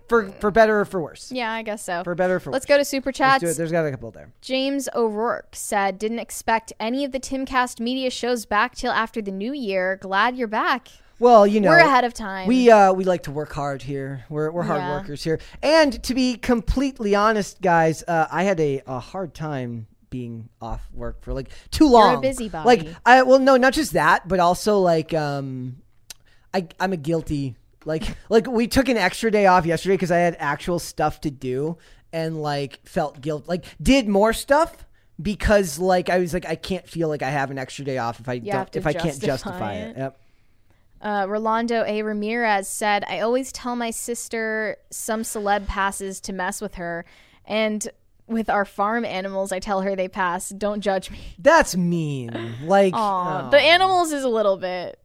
for for better or for worse. yeah, I guess so. For better or for Let's worse. go to super chats. There's got a couple there. James O'Rourke said, "Didn't expect any of the Timcast media shows back till after the new year. Glad you're back." Well, you know, We're ahead of time. We uh we like to work hard here. We're we're hard Yeah. workers here. And to be completely honest, guys, uh, I had a, a hard time being off work for like too long. You're a busybody. Like I well no, not just that, but also like um I I'm a guilty like *laughs* like we took an extra day off yesterday because I had actual stuff to do and like felt guilt like did more stuff because like I was like I can't feel like I have an extra day off if I You don't if I can't justify justify it. it. Yep. Uh, Rolando A. Ramirez said, I always tell my sister some celeb passes to mess with her. And with our farm animals, I tell her they pass. Don't judge me. That's mean. Like, Aw, oh. the animals is a little bit.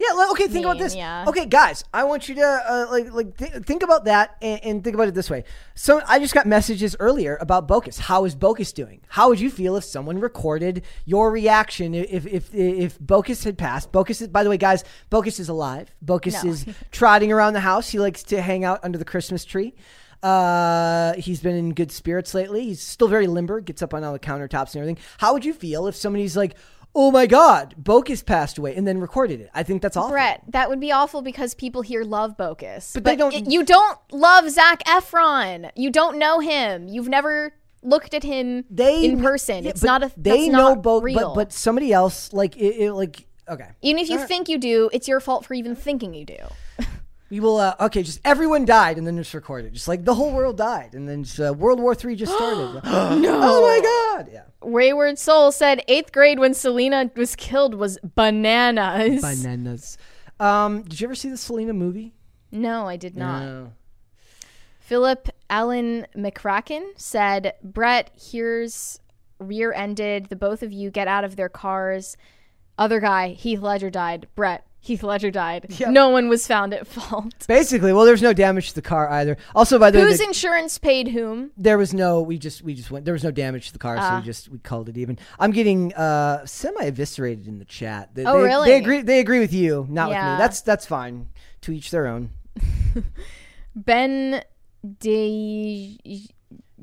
Yeah, okay, think about this. yeah. Okay, guys, I want you to uh, like like th- think about that and, and think about it this way. So I just got messages earlier about Bocus. How is Bocus doing? How would you feel if someone recorded your reaction if if if Bocus had passed? Bocus is by the way, guys, Bocus is alive. Bocus No. is trotting around the house. He likes to hang out under the Christmas tree. Uh, he's been in good spirits lately. He's still very limber, gets up on all the countertops and everything. How would you feel if somebody's like, "Oh my God, Bocus passed away," and then recorded it? I think that's awful. Brett, that would be awful because people here love Bocus. But they don't- y- You don't love Zac Efron. You don't know him. You've never looked at him They in person. Yeah, it's not a. They that's know both, but but somebody else like it, it like okay. even if you All right. think you do, it's your fault for even thinking you do. We will. Uh, okay, just everyone died, and then just record it. Just like the whole world died, and then just, uh, World War Three just started. *gasps* *gasps* No. Oh my God! Yeah. Wayward Soul said eighth grade when Selena was killed was bananas. Bananas. Um, did you ever see the Selena movie? No, I did not. No. Philip Allen McCracken said, Brett, here's rear ended. The both of you get out of their cars. Other guy, Heath Ledger died. Brett, Heath Ledger died. No one was found at fault. *laughs* Basically, well, there's no damage to the car either. Also, by the way, Whose the- insurance paid whom? there was no. We just we just went. There was no damage to the car, so Ah. we just we called it even. I'm getting uh semi eviscerated in the chat. They, Oh, they- really? They agree. They agree with you, not with me. That's that's fine. To each their own. *laughs* Ben De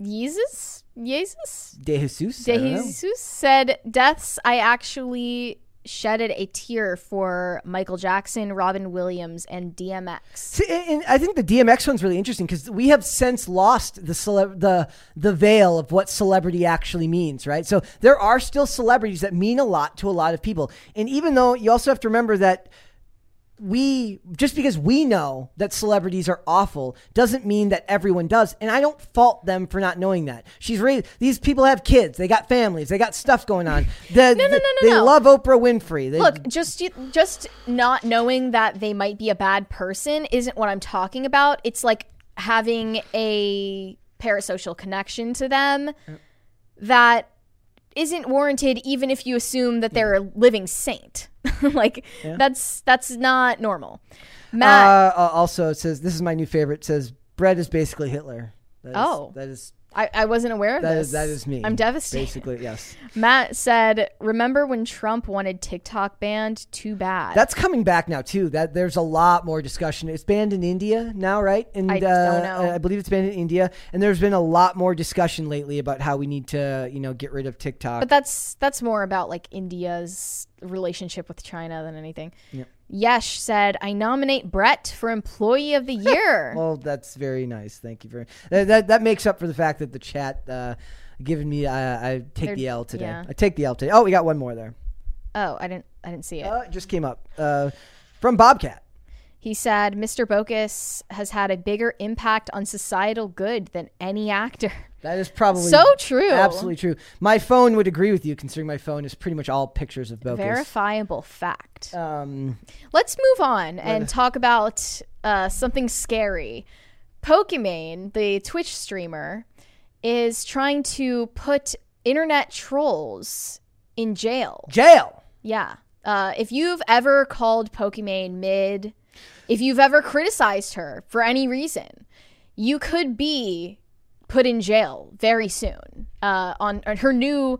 Jesus? Jesus? De Jesus. De. Jesus said, Deaths, I actually shedded a tear for Michael Jackson, Robin Williams, and DMX. See, and I think the DMX one's really interesting because we have since lost the cele- the the veil of what celebrity actually means, right? So there are still celebrities that mean a lot to a lot of people, and even though you also have to remember that we just because we know that celebrities are awful doesn't mean that everyone does. And i don't fault them for not knowing that. She's raised these people have kids. They got families. They got stuff going on. *laughs* The, No, no, no, no, they no. love oprah winfrey. They, Look, just just not knowing that they might be a bad person isn't what I'm talking about. It's like having a parasocial connection to them uh. that isn't warranted even if you assume that they're a living saint. *laughs* like Yeah. that's that's not normal. Matt Uh, uh, also, it says this is my new favorite. It says bread is basically Hitler. That is, Oh. that is I, I wasn't aware of that this. is that is me. I'm devastated. Basically, yes. Matt said, "Remember when Trump wanted TikTok banned? Too bad." That's coming back now too. That there's a lot more discussion. It's banned in India now, right? And I uh, don't know. I believe it's banned in India. And there's been a lot more discussion lately about how we need to, you know, get rid of TikTok. But that's that's more about like India's relationship with China than anything. Yep. Yesh said, "I nominate Brett for Employee of the Year." *laughs* well, that's very nice. Thank you very. That that, that makes up for the fact that the chat uh, given me. I, I take They're- the L today. yeah. I take the L today. Oh, we got one more there. oh, I didn't I didn't see it. Uh, it just came up uh, from Bobcat. he said, "Mr. Bocus has had a bigger impact on societal good than any actor." *laughs* That is probably So true. Absolutely true. My phone would agree with you, considering my phone is pretty much all pictures of Bocus. Verifiable fact. Um, Let's move on and Let- talk about uh, something scary. Pokimane, the Twitch streamer, is trying to put internet trolls in jail. Jail. Yeah. Uh, if you've ever called Pokimane mid, if you've ever criticized her for any reason, you could be put in jail very soon uh, on, on her new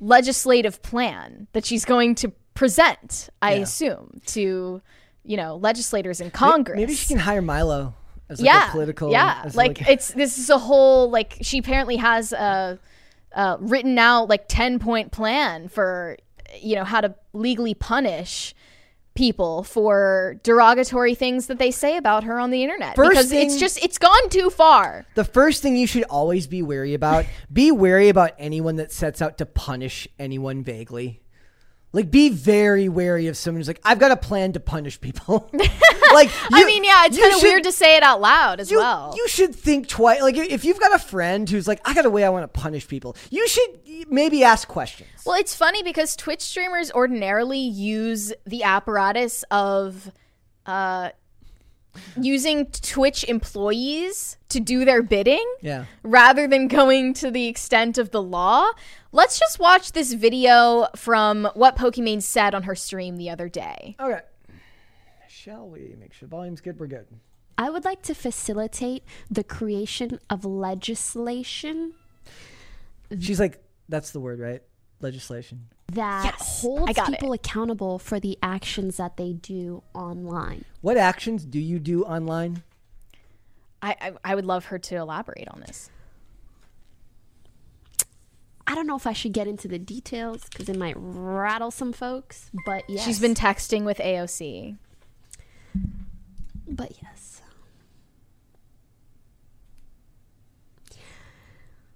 legislative plan that she's going to present, I Yeah. assume, to you know legislators in Congress. Maybe she can hire Milo as like yeah, a political. Yeah, as like, it's this is a whole like she apparently has a, a written out like ten point plan for you know how to legally punish people for derogatory things that they say about her on the internet First because it's just it's gone too far. the first thing you should always be wary about. be wary about anyone that sets out to punish anyone vaguely. Like, be very wary of someone who's like, "I've got a plan to punish people." *laughs* *laughs* like, I mean, yeah, it's kind of weird to say it out loud as you, well. You should think twice. Like, if you've got a friend who's like, "I got a way I want to punish people," you should maybe ask questions. Well, it's funny because Twitch streamers ordinarily use the apparatus of uh, using Twitch employees to do their bidding Yeah. rather than going to the extent of the law. Let's just watch this video from what Pokimane said on her stream the other day. Okay. Shall we make sure volume's good? We're good. I would like to facilitate the creation of legislation She's like, that's the word, right? Legislation. that Yes, holds got people accountable for the actions that they do online. What actions do you do online? I, I, I would love her to elaborate on this. I don't know if I should get into the details because it might rattle some folks, but yes. She's been texting with AOC. But yes.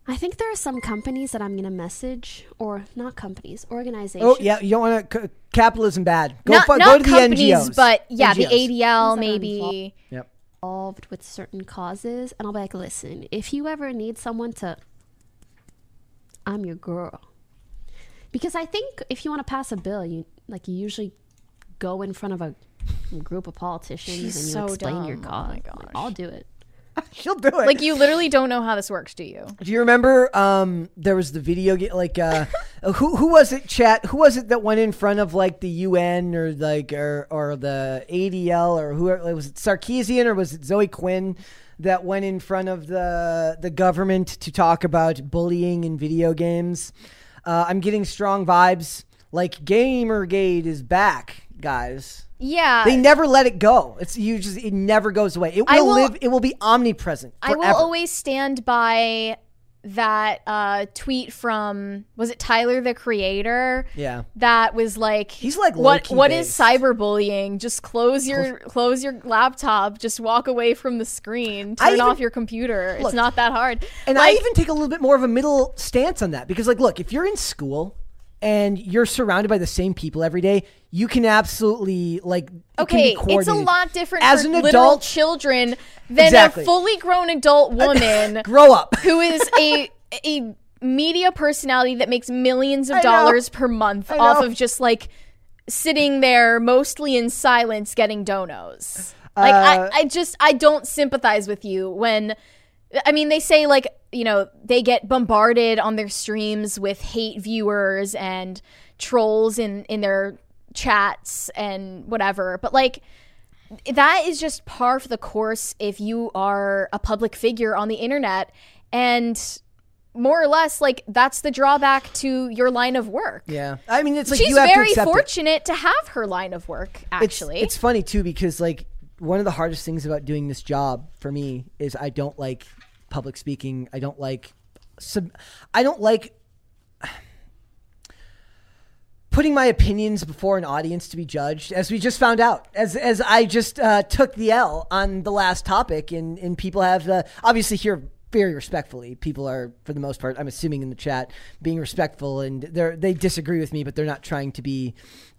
I think there are some companies that I'm going to message, or not companies, organizations. Oh yeah, you don't want to. capitalism bad. Go, not fu- not go to the companies, NGOs. but yeah, the ADL Things that are maybe. Yep. involved with certain causes and I'll be like, listen, if you ever need someone to I'm your girl. Because I think if you want to pass a bill, you like you usually go in front of a group of politicians She's and you so explain your dumb. Oh cause. my Like, gosh. I'll do it. *laughs* She'll do it. Like you literally don't know how this works, do you? Do you remember? Um, there was the video, ga- like, uh, *laughs* who who was it? Chat. Who was it that went in front of like the UN or like or or the ADL or who was it? Sarkeesian or was it Zoe Quinn that went in front of the the government to talk about bullying in video games? Uh, I'm getting strong vibes. Like Gamergate is back, guys. Yeah. They never let it go. It's you just it never goes away. It will, will- live. It will be omnipresent. I will always stand by that uh, tweet from was it Tyler the Creator? Yeah. That was like He's like what what is cyberbullying? Just close your close your laptop, just walk away from the screen, turn even- off your computer. Look, it's not that hard. And I even take a little bit more of a middle stance on that because, like, look, if you're in school and you're surrounded by the same people every day, you can absolutely like. it can be Okay, it's a lot different as for an adult. children than Exactly. a fully grown adult *laughs* woman Grow up. who is a *laughs* a media personality that makes millions of dollars per month off of just like sitting there mostly in silence getting donos. Like Uh, I, I just I don't sympathize with you when I mean they say like, you know, they get bombarded on their streams with hate viewers and trolls in in their chats and whatever. But like that is just par for the course if you are a public figure on the internet and more or less like that's the drawback to your line of work. Yeah, I mean, it's like She's you have to very accept it. fortunate to have her line of work It's- actually. it's, funny too because like one of the hardest things about doing this job for me is I don't like public speaking. I don't like sub. I don't like putting my opinions before an audience to be judged, as we just found out. As as I just uh, took the L on the last topic, and and people have uh, obviously here very respectfully. People are, for the most part, I'm assuming in the chat, being respectful, and they they disagree with me, but they're not trying to be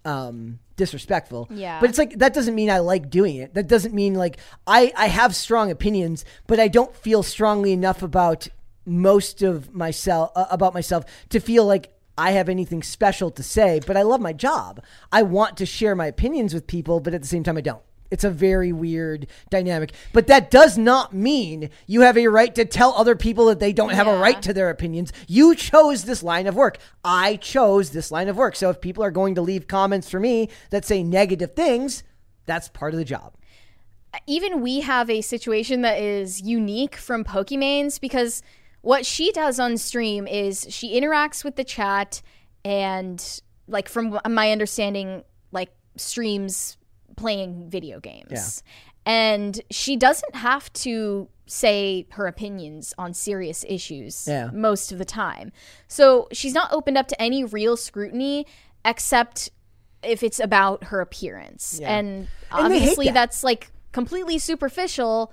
um, disrespectful. Yeah. But it's like that doesn't mean I like doing it. That doesn't mean like I I have strong opinions, but I don't feel strongly enough about most of myself uh, about myself to feel like I have anything special to say, but I love my job. I want to share my opinions with people, but at the same time I don't. It's a very weird dynamic. But that does not mean you have a right to tell other people that they don't have a right to their opinions. You chose this line of work. I chose this line of work. So if people are going to leave comments for me that say negative things, that's part of the job. even we have a situation that is unique from Pokimane's because what she does on stream is she interacts with the chat and like from my understanding like streams playing video games. And she doesn't have to say her opinions on serious issues Yeah. most of the time. So she's not opened up to any real scrutiny except if it's about her appearance. Yeah. And And obviously that. that's like completely superficial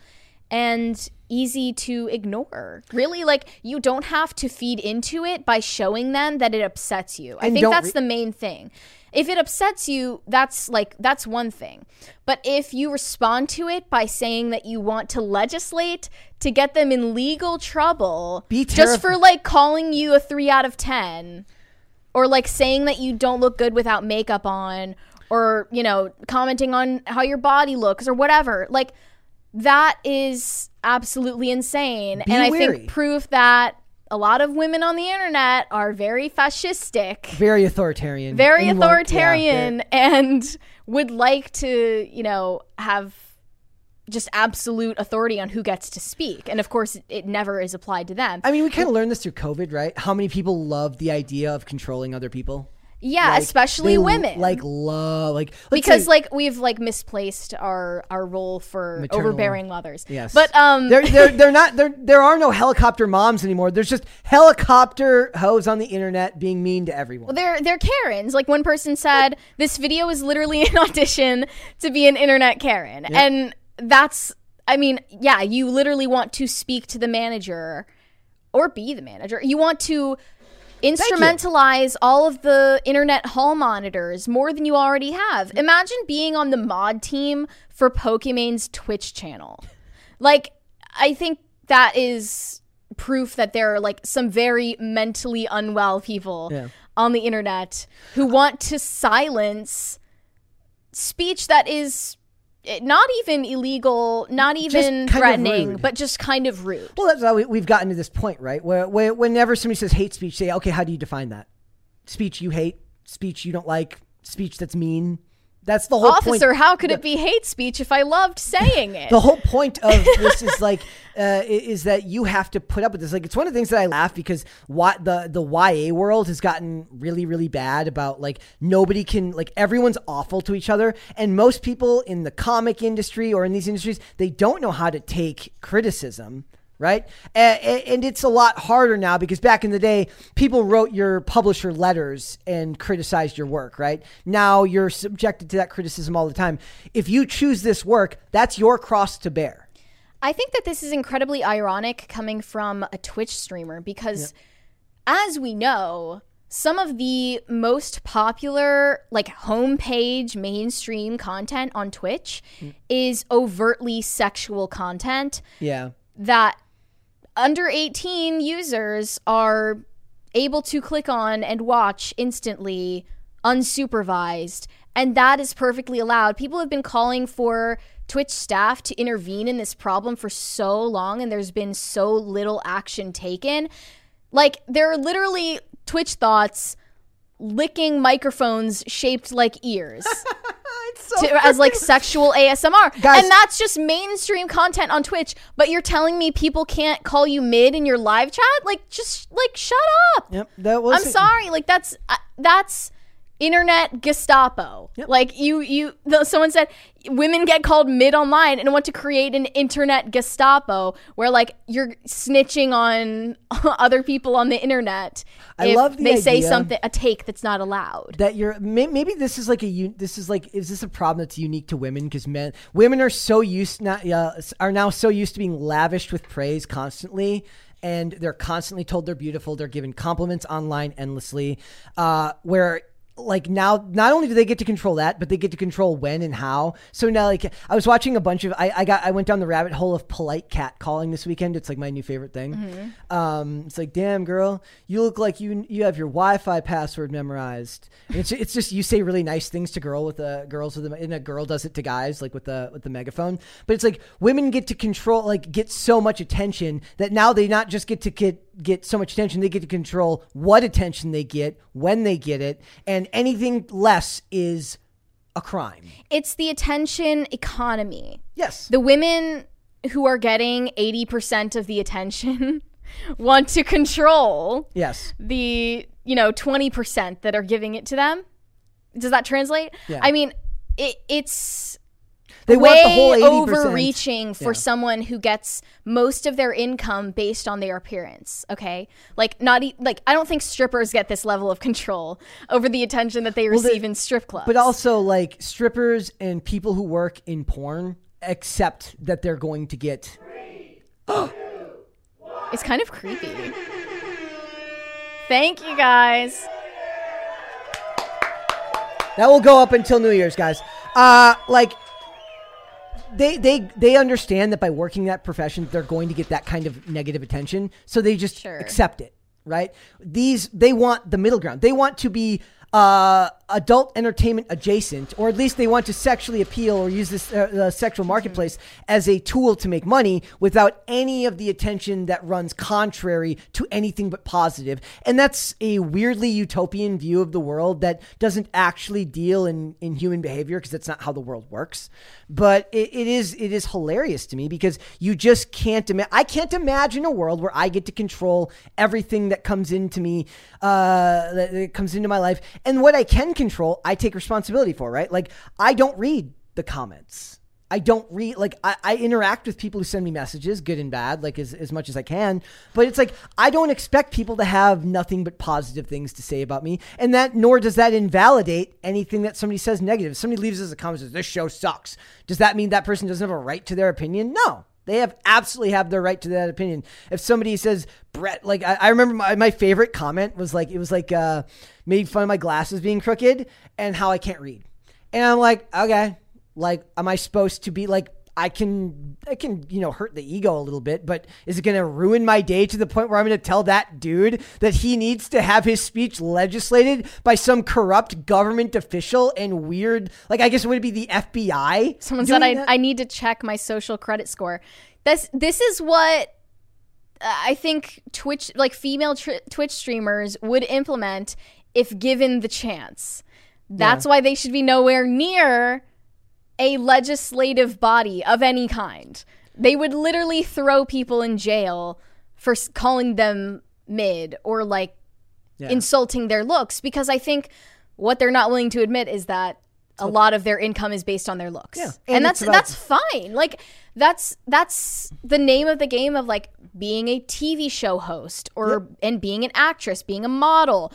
and easy to ignore. Really like you don't have to feed into it by showing them that it upsets you. I think that's re- the main thing. If it upsets you, that's like that's one thing. But if you respond to it by saying that you want to legislate to get them in legal trouble Be just for like calling you a 3 out of 10 or like saying that you don't look good without makeup on or you know commenting on how your body looks or whatever like that is absolutely insane. Be and I think proof that a lot of women on the internet are very fascistic, Very authoritarian. very want- yeah, authoritarian, and would like to, you know, have just absolute authority on who gets to speak. And of course, it never is applied to them. I mean, we kind of learned this through COVID, right? How many people love the idea of controlling other people? Yeah, Like, especially women. Like love, like because say- like we've like misplaced our our role for Maternal- overbearing mothers. Yes, But um they're they're *laughs* they're not there. There are no helicopter moms anymore. There's just helicopter hoes on the internet being mean to everyone. Well, they're they're Karens. Like one person said, this video is literally *laughs* an audition to be an internet Karen, Yeah. and that's. I mean, yeah, you literally want to speak to the manager, or be the manager. You want to instrumentalize all of the internet hall monitors more than you already have. Imagine being on the mod team for Pokimane's Twitch channel. Like, I think that is proof that there are like some very mentally unwell people Yeah. on the internet who want to silence speech that is Eh, not even illegal, not even threatening, but just kind of rude. Well, that's how we, we've gotten to this point, right? Where, where whenever somebody says hate speech, say, okay, how do you define that? Speech you hate, speech you don't like, speech that's mean. That's the whole point. Officer, how could it be hate speech if I loved saying it? The whole point of this is like *laughs* uh, is that you have to put up with this. Like it's one of the things that I laugh because what the the YA world has gotten really really bad about like nobody can like everyone's awful to each other and most people in the comic industry or in these industries they don't know how to take criticism. Right. And it's a lot harder now because back in the day, people wrote your publisher letters and criticized your work. Right. Now you're subjected to that criticism all the time. If you choose this work, that's your cross to bear. I think that this is incredibly ironic coming from a Twitch streamer because, as we know, some of the most popular, like homepage mainstream content on Twitch hmm. is overtly sexual content Yeah. that under 18 users are able to click on and watch instantly unsupervised and that is perfectly allowed. People have been calling for twitch staff to intervene in this problem for so long and there's been so little action taken. Like there are literally twitch thoughts licking microphones shaped like ears *laughs* to, as like sexual ASMR. Guys- and that's just mainstream content on Twitch, but you're telling me people can't call you mid in your live chat? Like just like shut up. Yep. That was I'm sorry. Like that's uh, that's internet Gestapo. Like you you someone said women get called mid online and want to create an internet Gestapo where like you're snitching on *laughs* other people on the internet I if love the they say something a take that's not allowed. that you're may, maybe this is like a this is like is this a problem that's unique to women because men women are so used not uh, are now so used to being lavished with praise constantly and they're constantly told they're beautiful they're given compliments online endlessly uh, where like now not only do they get to control that but they get to control when and how. So now like i was watching a bunch of i, I got i went down the rabbit hole of polite cat calling this weekend. It's like my new favorite thing. Mm-hmm. um, it's like damn girl you look like you you have your wi-fi password memorized. And it's, it's just you say really nice things to girl with a girls with a, and a girl does it to guys like with the with the megaphone. But it's like women get to control like get so much attention that now they not just get to get get so much attention they get to control what attention they get when they get it and anything less is a crime It's the attention economy. Yes. The women who are getting 80% of the attention *laughs* want to control yes the, you know, 20% that are giving it to them. Does that translate? Yeah. I mean, it, it's They way want the whole 80%. overreaching for Yeah. someone who gets most of their income based on their appearance. Okay, like not e- like I don't think strippers get this level of control over the attention that they Well, receive in strip clubs. But also, like strippers and people who work in porn accept that they're going to get. *gasps* It's kind of creepy. Thank you guys. That will go up until New Year's, guys. Uh, like they they they understand that by working that profession, they're going to get that kind of negative attention, so they just accept it. Right? These they want the middle ground. They want to be uh, adult entertainment adjacent, or at least they want to sexually appeal or use this uh, the sexual marketplace as a tool to make money without any of the attention that runs contrary to anything but positive. And that's a weirdly utopian view of the world that doesn't actually deal in, in human behavior because that's not how the world works. But it, it is it is hilarious to me because you just can't imagine. I can't imagine a world where I get to control everything that comes into me, uh, that, that comes into my life, and what I can control, I take responsibility for. Right? Like I don't read the comments. I don't read like I, I interact with people who send me messages, good and bad, like as, as much as I can. But it's like I don't expect people to have nothing but positive things to say about me, and that nor does that invalidate anything that somebody says negative. If somebody leaves us a comment says this show sucks, does that mean that person doesn't have a right to their opinion? No. They have absolutely have their right to that opinion. If somebody says Brett, like I, I remember my, my favorite comment was like it was like uh, made fun of my glasses being crooked and how I can't read, and I'm like okay, like, am I supposed to be like, I can, I can, you know, hurt the ego a little bit, but is it going to ruin my day to the point where I'm going to tell that dude that he needs to have his speech legislated by some corrupt government official and weird, like, I guess it would be the FBI? Someone said I, that? I need to check my social credit score. This this is what uh, I think Twitch like female tr- Twitch streamers would implement if given the chance. That's Yeah. why they should be nowhere near a legislative body of any kind. They would literally throw people in jail for calling them mid or like Yeah. insulting their looks because I think what they're not willing to admit is that a lot of their income is based on their looks. Yeah. And, And that's about- that's fine. Like that's that's the name of the game of like being a TV show host or and being an actress, being a model.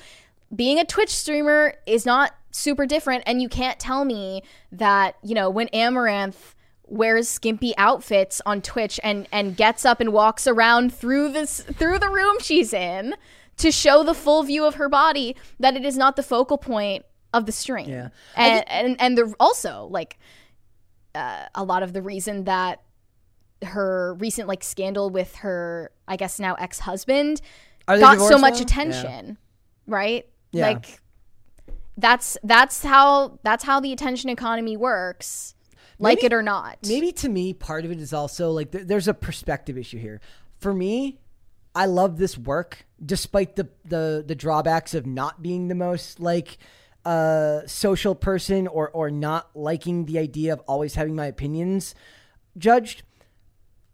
Being a Twitch streamer is not super different and you can't tell me that, you know, when Amouranth wears skimpy outfits on Twitch and and gets up and walks around through this through the room she's in to show the full view of her body that it is not the focal point of the stream. Yeah. And and and the also like uh, a lot of the reason that her recent like scandal with her I guess now ex-husband got so much now? attention, right? Yeah. Like that's that's how that's how the attention economy works, like Maybe- it or not. Maybe to me, part of it is also like th- there's a perspective issue here. For me, I love this work despite the the the drawbacks of not being the most like uh social person or or not liking the idea of always having my opinions judged.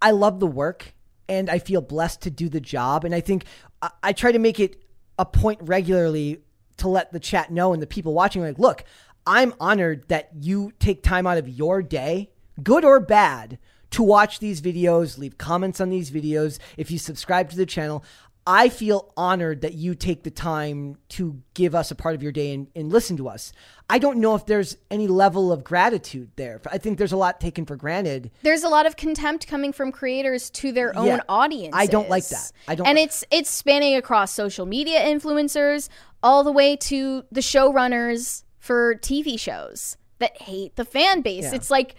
I love the work and I feel blessed to do the job. And I think I, I try to make it a point regularly to let the chat know and the people watching, like, look, I'm honored that you take time out of your day, good or bad, to watch these videos, leave comments on these videos. If you subscribe to the channel, I feel honored that you take the time to give us a part of your day and, and listen to us. I don't know if there's any level of gratitude there. I think there's a lot taken for granted. There's a lot of contempt coming from creators to their own Yeah. audience. I don't like that. I don't And like- it's it's spanning across social media influencers all the way to the showrunners for TV shows that hate the fan base. Yeah. It's like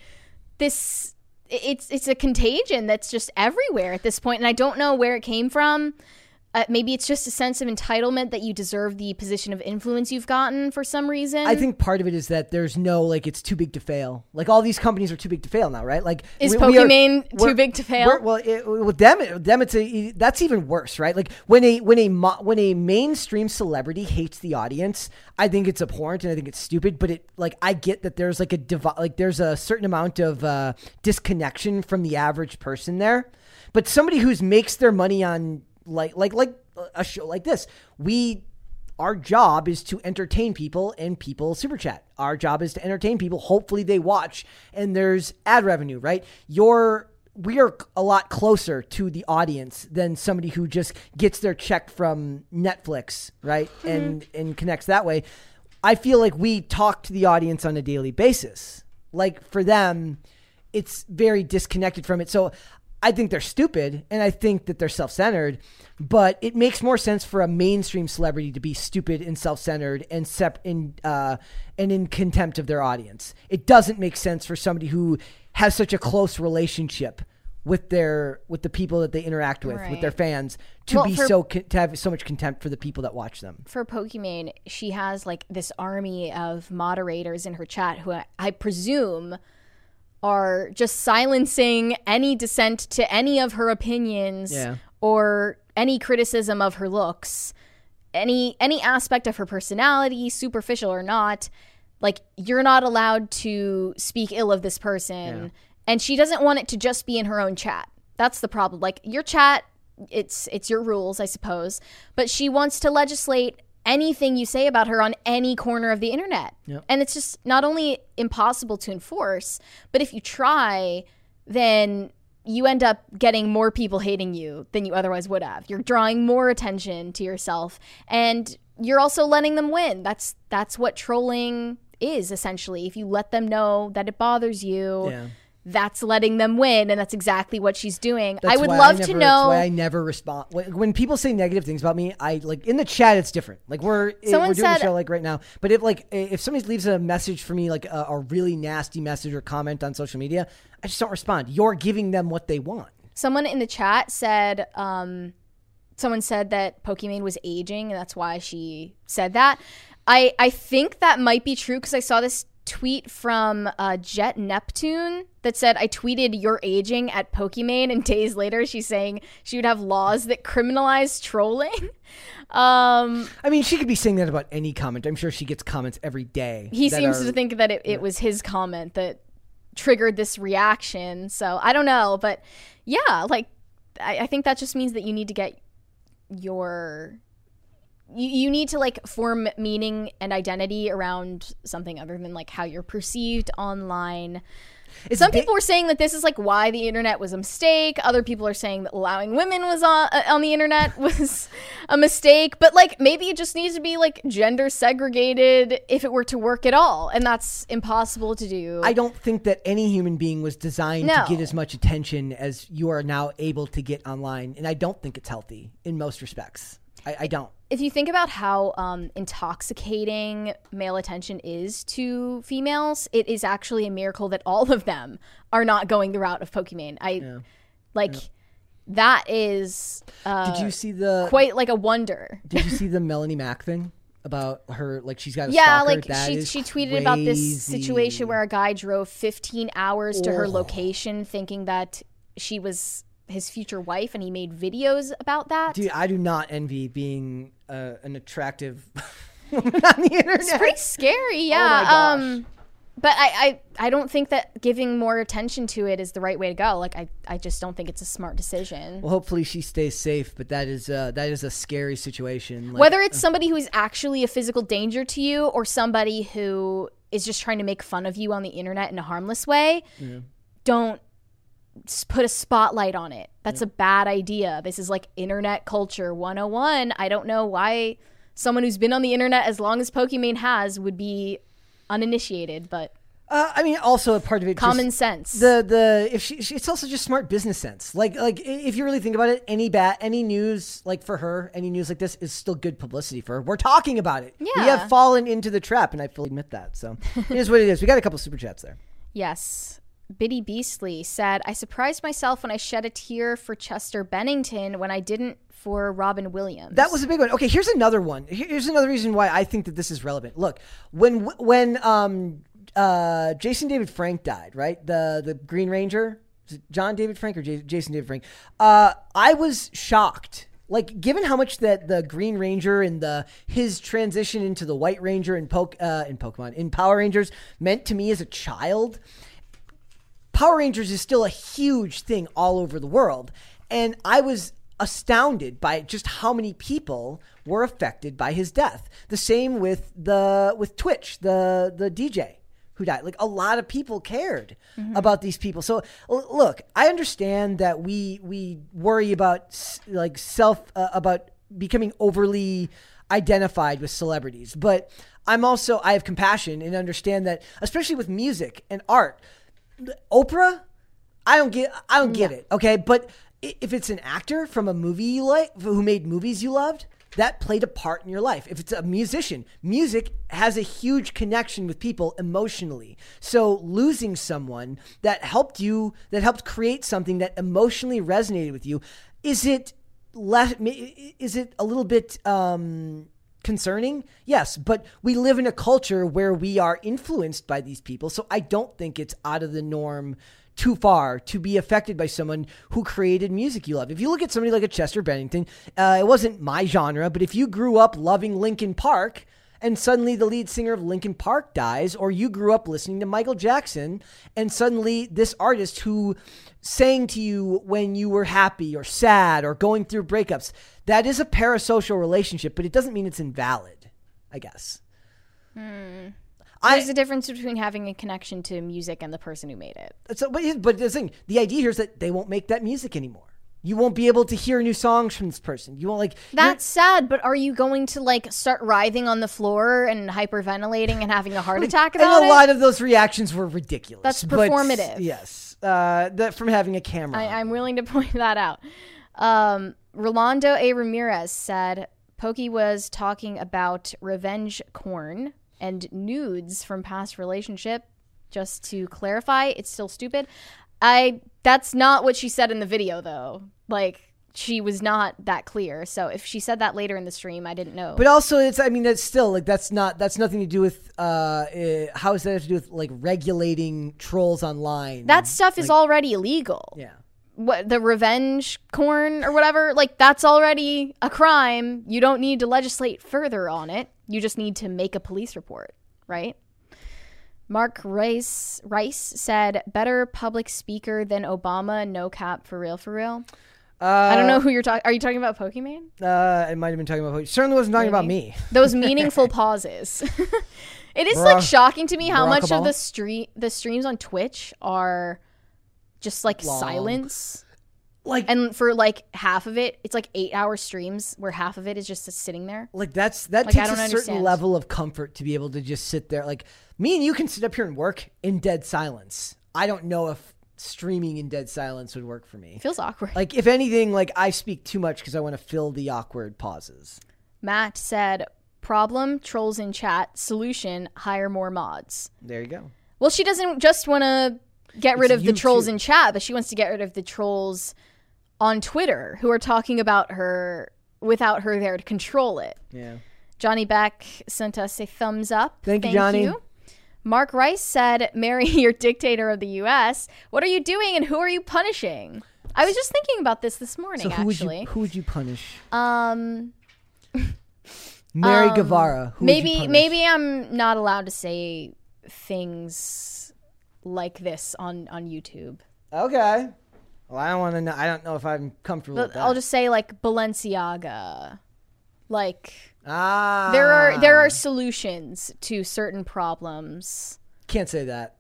this it's it's a contagion that's just everywhere at this point and I don't know where it came from. Uh, maybe it's just a sense of entitlement that you deserve the position of influence you've gotten for some reason. I think part of it is that there's no like it's too big to fail. Like all these companies are too big to fail now, right? Like Is are- Pokimane too we're- big to fail? Well, it, with them, them it's a that's even worse, right? Like when a when a mo- when a mainstream celebrity hates the audience, I think it's abhorrent and I think it's stupid. But it like I get that there's like a divi- like there's a certain amount of uh, disconnection from the average person there. But somebody who's makes their money on like like like a show like this, we our job is to entertain people and people super chat. Our job is to entertain people. Hopefully they watch and there's ad revenue, right? You're we are a lot closer to the audience than somebody who just gets their check from Netflix, right? Mm-hmm. And and connects that way. I feel like we talk to the audience on a daily basis. Like for them, it's very disconnected from it. So I think they're stupid and I think that they're self centered, but it makes more sense for a mainstream celebrity to be stupid and self centered and sep- in, uh, and in contempt of their audience. It doesn't make sense for somebody who has such a close relationship with their with the people that they interact with, with their fans, to Well, be for- so to have so much contempt for the people that watch them. for Pokimane, she has like this army of moderators in her chat who I, I presume are just silencing any dissent to any of her opinions Yeah. or any criticism of her looks, any any aspect of her personality, superficial or not. Like you're not allowed to speak ill of this person, and she doesn't want it to just be in her own chat. That's the problem. Like your chat it's it's your rules, I suppose, but she wants to legislate anything you say about her on any corner of the internet. Yep. And it's just not only impossible to enforce, but if you try, then you end up getting more people hating you than you otherwise would have. You're drawing more attention to yourself and you're also letting them win. That's that's what trolling is essentially. If you let them know that it bothers you, Yeah. That's letting them win and that's exactly what she's doing. I would love never, to That's know why I never respond when, when people say negative things about me. I like in the chat. It's different. Like we're Someone we're doing said- the show like right now. But if like if somebody leaves a message for me, like a, a really nasty message or comment on social media, I just don't respond. You're giving them what they want. Someone in the chat said, um, someone said that Pokimane was aging, and that's why she said that. I I think that might be true because I saw this tweet from uh, Jet Neptune that said, "I tweeted you're aging at Pokimane," and *laughs* days later she's saying she would have laws that criminalize trolling. *laughs* um, I mean, she could be saying that about any comment. I'm sure she gets comments every day. he seems are- to think that it, it was his comment that triggered this reaction. So I don't know, but yeah, like I, I think that just means that you need to get your you, you need to like form meaning and identity around something other than like how you're perceived online. Some people are saying that this is like why the internet was a mistake. Other people are saying that allowing women was on uh, on the internet *laughs* was a mistake. But like maybe it just needs to be like gender segregated if it were to work at all, and that's impossible to do. I don't think that any human being was designed No. to get as much attention as you are now able to get online, and I don't think it's healthy in most respects. I, I don't. if you think about how um, intoxicating male attention is to females, it is actually a miracle that all of them are not going the route of Pokimane. I like that is. Uh, Did you see the quite like a wonder? Did you see the Melonie Mac thing about her? Like she's got a Yeah, stalker? like That she she tweeted about this situation where a guy drove 15 hours to her Oh. location, thinking that she was his future wife, and he made videos about that. Dude, I do not envy being uh, an attractive *laughs* woman on the internet. It's pretty scary, yeah. Oh my gosh. Um, but I, I, I don't think that giving more attention to it is the right way to go. Like I, I just don't think it's a smart decision. Well, hopefully she stays safe, but that is uh, that is a scary situation. Like, Whether it's somebody who is actually a physical danger to you or somebody who is just trying to make fun of you on the internet in a harmless way, Yeah. don't put a spotlight on it. That's a bad idea. This is like internet culture 101. I don't know why someone who's been on the internet as long as Pokimane has would be uninitiated, but Uh, I mean, also a part of it. Common just- sense. The the if she, she, it's also just smart business sense. Like like if you really think about it, any bat any news like for her, any news like this is still good publicity for her. We're talking about it. Yeah, we have fallen into the trap, and I fully admit that. So it is what it is. We got a couple super chats there. *laughs* Yes. Biddy Beastly said, I surprised myself when I shed a tear for Chester Bennington when I didn't for Robin Williams. That was a big one. Okay, here's another one. Here's another reason why I think that this is relevant. Look, when when um uh Jason David Frank died, right? The the Green Ranger, John David Frank or J- Jason David Frank? Uh, I was shocked. Like, given how much that the Green Ranger and the his transition into the White Ranger in Poke uh, in Pokemon in Power Rangers meant to me as a child, Power Rangers is still a huge thing all over the world. And I was astounded by just how many people were affected by his death. The same with the with Twitch, the the DJ who died. Like a lot of people cared about these people. So l- look, I understand that we we worry about s- like self uh, about becoming overly identified with celebrities, but I'm also I have compassion and understand that especially with music and art Oprah, I don't get I don't get it. Okay, but if it's an actor from a movie you like who made movies you loved, that played a part in your life. If it's a musician, music has a huge connection with people emotionally. So losing someone that helped you, that helped create something that emotionally resonated with you, is it less? Is it a little bit? Um, concerning yes but we live in a culture where we are influenced by these people so i don't think it's out of the norm too far to be affected by someone who created music you love. If you look at somebody like a Chester Bennington, uh, it wasn't my genre, but if you grew up loving Linkin Park and suddenly the lead singer of Linkin Park dies, or you grew up listening to Michael Jackson and suddenly this artist who sang to you when you were happy or sad or going through breakups, that is a parasocial relationship, but it doesn't mean it's invalid, I guess. Hmm. There's a difference between having a connection to music and the person who made it. So, but, but the thing, the idea here is that they won't make that music anymore. You won't be able to hear new songs from this person. You won't like. That's sad, but are you going to like start writhing on the floor and hyperventilating and having a heart *laughs* attack about and a it? lot of those reactions were ridiculous. That's but performative. yes, uh, that from having a camera. I, I'm willing to *laughs* point that out. Um, Rolando A. Ramirez said Pokey was talking about revenge corn and nudes from past relationship. Just to clarify, it's still stupid. I that's not what she said in the video though. Like she was not that clear. So if she said that later in the stream, I didn't know. But also, it's I mean, it's still like that's not that's nothing to do with uh, uh how does that have to do with like regulating trolls online? that stuff is already illegal. Yeah. What the revenge corn or whatever, like that's already a crime. You don't need to legislate further on it. You just need to make a police report, right? Mark Rice Rice said, "Better public speaker than Obama. No cap for real, for real." Uh, I don't know who you're talking. Are you talking about Pokemon? Uh, I might have been talking about. Pokemon. Certainly wasn't talking about me. Those *laughs* meaningful pauses. *laughs* it is Barack- like shocking to me how Barack much of the street the streams on Twitch are just like Long. silence. Like and for like half of it, it's like eight hour streams where half of it is just sitting there. Like that's that Like, takes a don't certain understand. level of comfort to be able to just sit there. Like me and you can sit up here and work in dead silence. I don't know if streaming in dead silence would work for me. It feels awkward. Like if anything, like I speak too much because I want to fill the awkward pauses. Matt said, "Problem: trolls in chat. Solution: hire more mods." There you go. Well, she doesn't just want to get rid It's of the trolls too. in chat, but she wants to get rid of the trolls on Twitter who are talking about her without her there to control it. Yeah. Johnny Beck sent us a thumbs up. Thank you, Johnny. Mark Rice said, Marry *laughs* your dictator of the U.S. What are you doing and who are you punishing? I was just thinking about this this morning, So who actually. would you who would you punish? Um, Mary um, Guevara. You maybe maybe I'm not allowed to say things like this on on YouTube. Okay. Well, I don't want to know. I don't know if I'm comfortable with that. I'll just say like Balenciaga. Like ah. there are there are solutions to certain problems. Can't say that.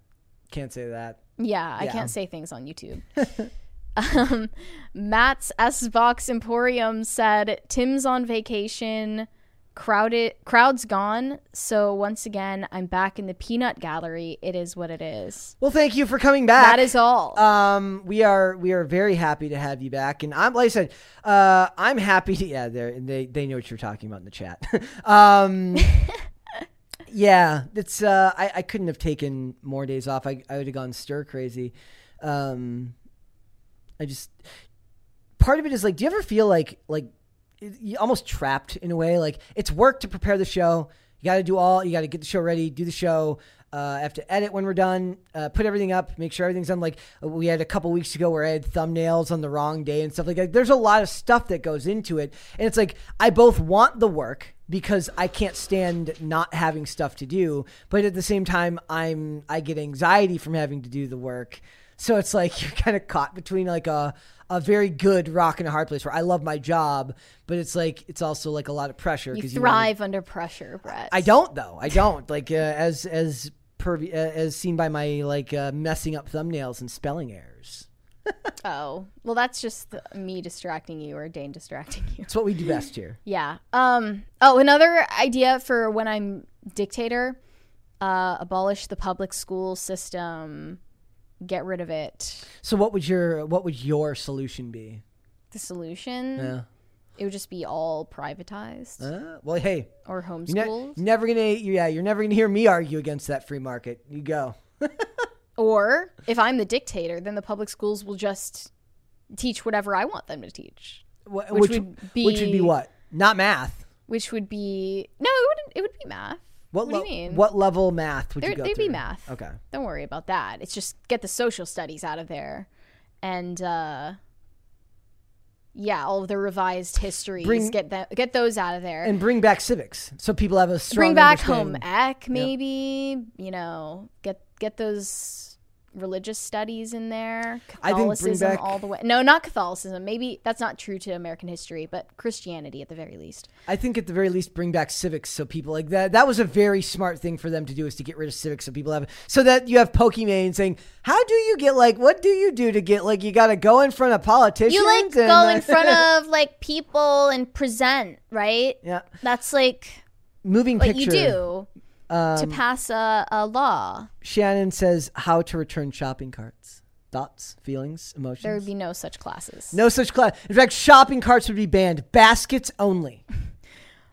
Can't say that. Yeah, I Yeah. can't say things on YouTube. *laughs* um, Matt's S Box Emporium said Tim's on vacation, crowded crowd's gone. So once again, I'm back in the peanut gallery. It is what it is. Well, thank you for coming back. That is all. Um, we are we are very happy to have you back, and I'm like I said, uh, I'm happy. To, yeah, they they they know what you're talking about in the chat. *laughs* um, *laughs* yeah, it's uh, I I couldn't have taken more days off. I I would have gone stir crazy. Um, I just part of it is like, do you ever feel like like you almost trapped in a way? Like it's work to prepare the show. You got to do all. You got to get the show ready, do the show. Uh, I have to edit when we're done, uh, put everything up, make sure everything's done. Like we had a couple weeks ago where I had thumbnails on the wrong day and stuff like that. There's a lot of stuff that goes into it, and it's like I both want the work because I can't stand not having stuff to do, but at the same time, I'm I get anxiety from having to do the work. So it's like *laughs* you're kind of caught between like a a very good rock and a hard place where I love my job, but it's like it's also like a lot of pressure. You 'cause wanna- thrive under pressure, Brett. I don't though. I don't like uh, as as per uh, as seen by my like uh, messing up thumbnails and spelling errors. *laughs* Oh, well, that's just me distracting you or Dane distracting you. It's what we do best here. *laughs* Yeah. Um. Oh, another idea for when I'm dictator: uh, abolish the public school system, get rid of it. So what would your what would your solution be? The solution Yeah. It would just be all privatized Uh, well, hey, or you're, homeschooled. ne- never gonna. Yeah, you're never gonna hear me argue against that free market. You go. *laughs* Or if I'm the dictator, then the public schools will just teach whatever I want them to teach. Wh- Which, would be which would be what? Not math. Which would be no, it wouldn't. It would be math. What, What do you mean? What level math would There, you go would be math. Okay. Don't worry about that. It's just get the social studies out of there, and uh, yeah, all of the revised histories. Bring- get that. Get those out of there. And bring back civics, so people have a strong. bring back home ec maybe you know get get those religious studies in there catholicism back- all the way no not catholicism maybe that's not true to american history but christianity at the very least I think at the very least bring back civics, so people like that. That was a very smart thing for them to do is to get rid of civics, so people have so that you have Pokimane saying, "How do you get like what do you do to get like you got to go in front of politicians? you like and, go uh, in front *laughs* of like people and present right Yeah. that's like moving what picture. you do to Um, pass a, a law Shannon says how to return shopping carts. Thoughts, feelings, emotions. there would be no such classes No such class. In fact, shopping carts would be banned. Baskets only. *laughs*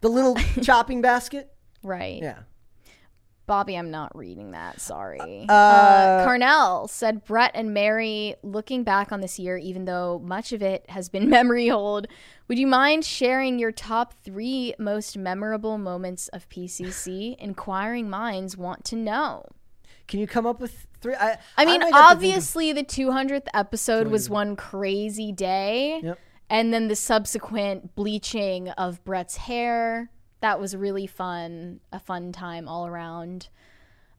The little *laughs* shopping basket. right Yeah. Bobby, I'm not reading that. Sorry. Uh, Uh, Carnell said Brett and Mary, looking back on this year, even though much of it has been *laughs* memory hold, would you mind sharing your top three most memorable moments of PCC? *sighs* Inquiring minds want to know. Can you come up with three? I, I mean, might have to think of- obviously, the 200th episode was one crazy day. Yep. And then the subsequent bleaching of Brett's hair. That was really fun. A fun time all around.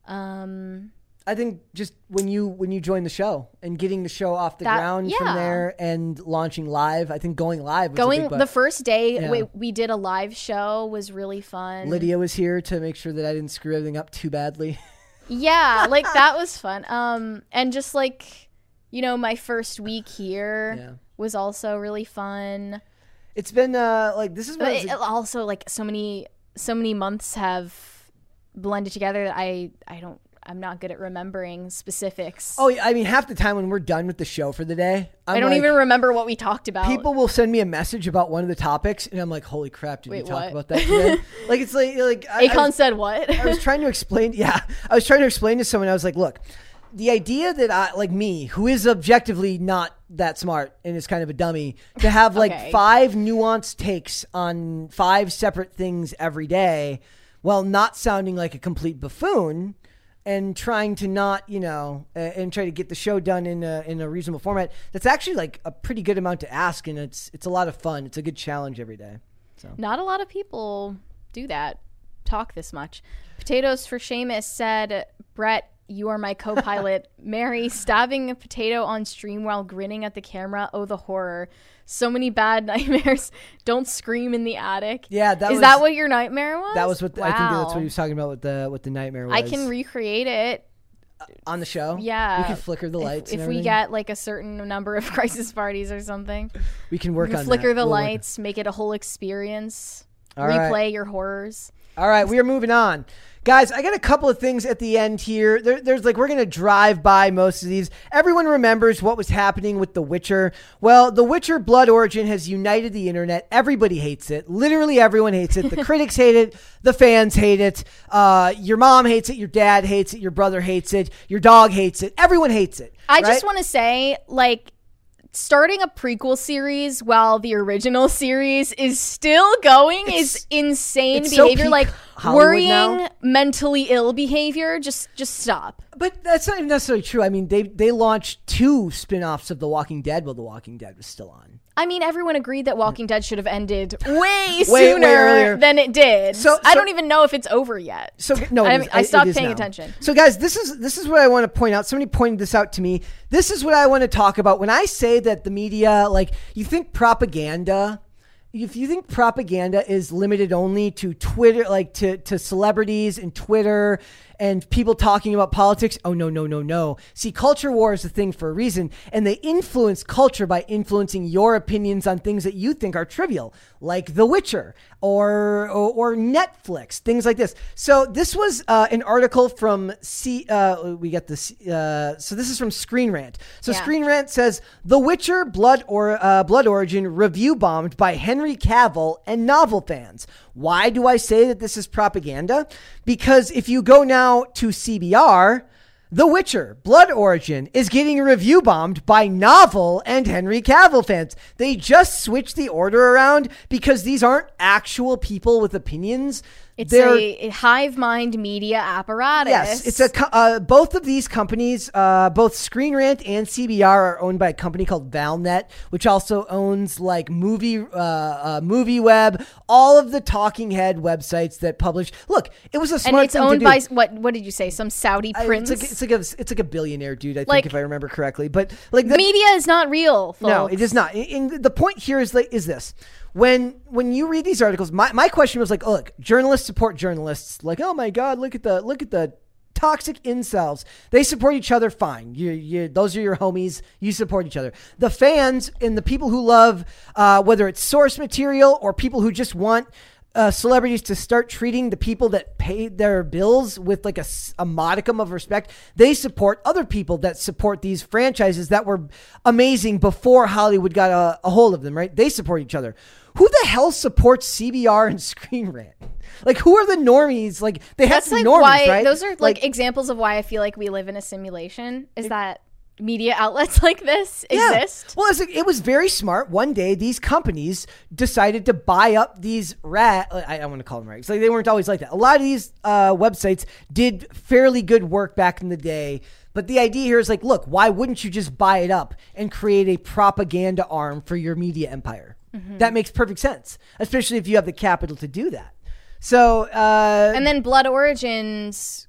Um, I think just when you when you join the show and getting the show off the That- ground from there and launching live. I think going live. Going the first day Yeah. we, we did a live show was really fun. Lydia was here to make sure that I didn't screw everything up too badly. Yeah, *laughs* like that was fun. Um, and just like you know, my first week here Yeah. was also really fun. It's been uh like this is what it- also like so many so many months have blended together that I I don't I'm not good at remembering specifics. Oh, yeah, I mean, half the time when we're done with the show for the day, I'm I don't like- even remember what we talked about. People will send me a message about one of the topics, and I'm like, "Holy crap! Did we talk what? about that today?" *laughs* like it's like like I- I was- said what? I was trying to explain. Yeah, I was trying to explain to someone. I was like, "Look, the idea that I like me, who is objectively not that smart and is kind of a dummy, to have like Okay. five nuanced takes on five separate things every day, while not sounding like a complete buffoon." And trying to not, you know, uh, and try to get the show done in a, in a reasonable format. That's actually like a pretty good amount to ask, and it's it's a lot of fun. It's a good challenge every day. So Not a lot of people do that, talk this much. Potatoes for Seamus said, Brett, you are my co pilot. *laughs* Mary stabbing a potato on stream while grinning at the camera. Oh, the horror. So many bad *laughs* nightmares. Don't scream in the attic. Yeah, that Is was- that what your nightmare was? That was what I think that's what he was talking about with the with the nightmare. Was. I can recreate it. Uh, on the show. Yeah. we can flicker the lights. If, and we get like a certain number of *laughs* crisis parties or something, we can work we can on flicker that. the We'll lights, make it a whole experience, All right. replay your horrors. All right, we are moving on. Guys, I got a couple of things at the end here. There, there's like, we're going to drive by most of these. Everyone remembers what was happening with The Witcher. Well, The Witcher Blood Origin has united the internet. Everybody hates it. Literally everyone hates it. The *laughs* critics hate it. The fans hate it. Uh, your mom hates it. Your dad hates it. Your brother hates it. Your dog hates it. Everyone hates it. I right? just want to say, like, starting a prequel series while the original *laughs* series is still going is insane it's so behavior. peak like Hollywood worrying, now. mentally ill behavior. Just, just stop. But that's not even necessarily true. I mean, they they launched two spin-offs of The Walking Dead while The Walking Dead was still on. I mean, everyone agreed that Walking Dead should have ended *laughs* way, way sooner earlier. than it did. So- I don't even know if it's over yet. So no, I, is- I stopped paying now. attention. So guys, this is this is what I want to point out. Somebody pointed this out to me. This is what I want to talk about when I say that the media, like you think propaganda, if you think propaganda is limited only to Twitter, like to to celebrities and Twitter and people talking about politics. Oh, no, no, no, no. See, culture war is a thing for a reason, and they influence culture by influencing your opinions on things that you think are trivial, like The Witcher or, or, or Netflix, things like this. So, this was uh, an article from C. Uh, we get this. Uh, so, this is from Screen Rant. So, Yeah. Screen Rant says The Witcher Blood or uh, Blood Origin review bombed by Henry Cavill and novel fans. Why do I say that this is propaganda? Because if you go now to CBR, The Witcher Blood Origin is getting review bombed by novel and Henry Cavill fans. They just switched the order around because these aren't actual people with opinions. It's a, hive mind media apparatus. Yes, it's a uh, both of these companies, uh, both Screen Rant and CBR, are owned by a company called ValNet, which also owns like movie, uh, uh, Movie Web, all of the talking head websites that publish. Look, it was a and smart it's thing to owned by what? What did you say? Some Saudi I- prince? It's like, it's like a it's like a billionaire dude, I think, if I remember correctly. But like the, media is not real. Folks. no, it is not. And and the point here is like is this. When when you read these articles, my, my question was like, oh, look, journalists support journalists. Like, oh my god, look at the look at the toxic incels. They support each other fine. You you those are your homies. You support each other. The fans and the people who love uh, whether it's source material or people who just want uh, celebrities to start treating the people that pay their bills with like a, a modicum of respect. They support other people that support these franchises that were amazing before Hollywood got a, a hold of them, right? They support each other. Who the hell supports CBR and Screen Rant? Like, who are the normies? Like, they have That's to be like normies, why right? those are like, examples of why I feel like we live in a simulation. Is that media outlets *laughs* like this exist? Well, it was very smart. One day, these companies decided to buy up these rat. I, I want to call them rags. Like they weren't always like that. A lot of these uh, websites did fairly good work back in the day. But the idea here is like, look, why wouldn't you just buy it up and create a propaganda arm for your media empire? Mhm. That makes perfect sense, especially if you have the capital to do that. So, uh, And then Blood Origins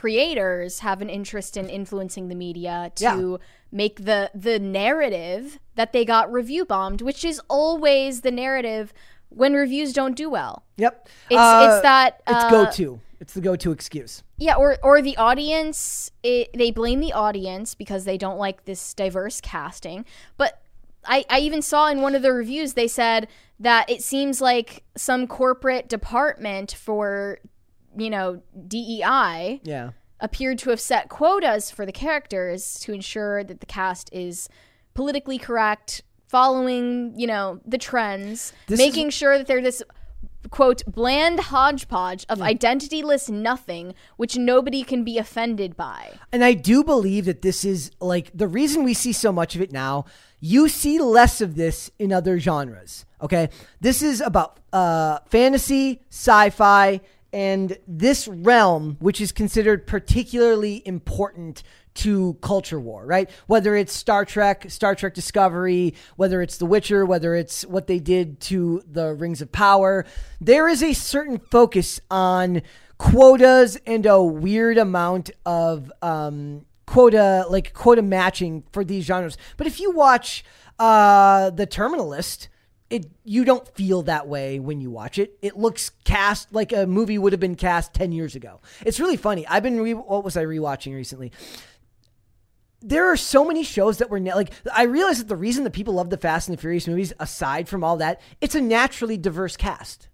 creators have an interest in influencing the media to Yeah. make the the narrative that they got review bombed, which is always the narrative when reviews don't do well. Yep. It's Uh, it's that it's uh, go to. It's the go to excuse. Yeah, or or the audience, it, they blame the audience because they don't like this diverse casting. But I, I even saw in one of the reviews they said that it seems like some corporate department for, you know, DEI Yeah. appeared to have set quotas for the characters to ensure that the cast is politically correct, following, you know, the trends, This making is- sure that they're this quote bland hodgepodge of identityless nothing which nobody can be offended by. And I do believe that this is like the reason we see so much of it now. You see less of this in other genres. Okay. This is about uh, fantasy, sci fi, and this realm, which is considered particularly important to culture war, right? Whether it's Star Trek, Star Trek Discovery, whether it's The Witcher, whether it's what they did to the Rings of Power, there is a certain focus on quotas and a weird amount of um, quota, like quota matching for these genres. But if you watch uh, The Terminal List, it you don't feel that way when you watch it. It looks cast like a movie would have been cast ten years ago. It's really funny. I've been re- what was I rewatching recently? there are so many shows that were na- like I realize that the reason that people love the Fast and the Furious movies, aside from all that, it's a naturally diverse cast.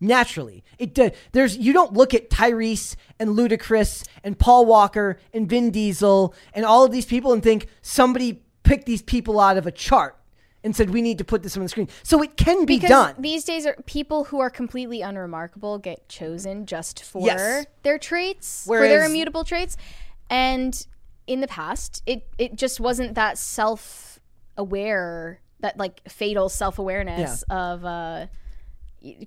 Naturally, it do- there's you don't look at Tyrese and Ludacris and Paul Walker and Vin Diesel and all of these people and think somebody picked these people out of a chart and said we need to put this on the screen. So it can be Because done. these days are people who are completely unremarkable get chosen just for Yes. their traits, for their immutable traits. And in the past, it it just wasn't that self aware, that like fatal self awareness of uh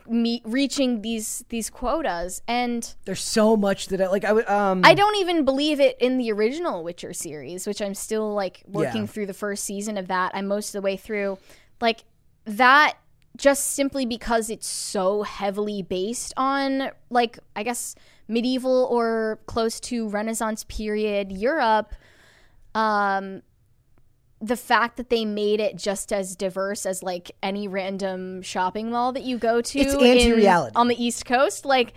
me reaching these these quotas and There's so much that I like. I would um. I don't even believe it in the original Witcher series, which I'm still like working Yeah. through the first season of that. I'm most of the way through. Like that just simply because it's so heavily based on like I guess medieval or close to Renaissance period Europe. Um the fact that they made it just as diverse as like any random shopping mall that you go to It's anti-reality. on the East Coast, like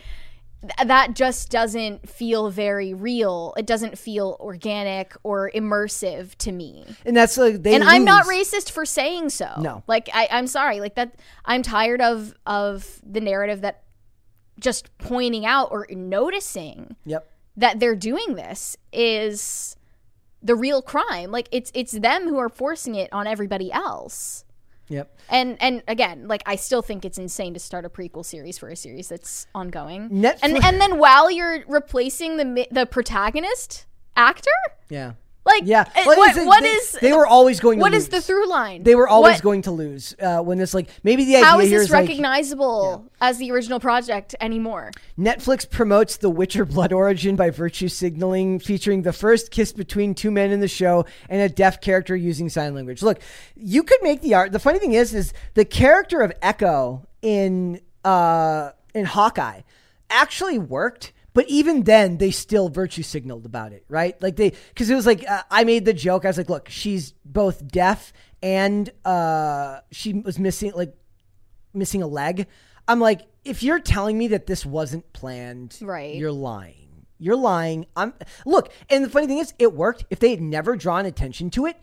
th- that just doesn't feel very real. It doesn't feel organic or immersive to me. And that's like they and I'm not racist for saying so. No. like I, I'm sorry. Like that, I'm tired of of the narrative that just pointing out or noticing Yep. that they're doing this is the real crime. Like it's it's them who are forcing it on everybody else. Yep. And and again, like I still think it's insane to start a prequel series for a series that's ongoing. Netflix- And and then while you're replacing the the protagonist actor, Yeah. Like Yeah. uh, Well, what it's- what they, is They were always going what is the through line? They were always What- going to lose uh, when this like maybe the idea How is this is like recognizable as the original project anymore? Netflix promotes The Witcher Blood Origin by virtue signaling, featuring the first kiss between two men in the show and a deaf character using sign language. Look, you could make the art. The funny thing is, is the character of Echo in uh, in Hawkeye actually worked. But even then, they still virtue signaled about it, right? Like they, because it was like uh, I made the joke. I was like, "Look, she's both deaf and uh, she was missing like missing a leg. I'm like, if you're telling me that this wasn't planned, Right. You're lying. You're lying. I'm look, and the funny thing is, it worked. If they had never drawn attention to it,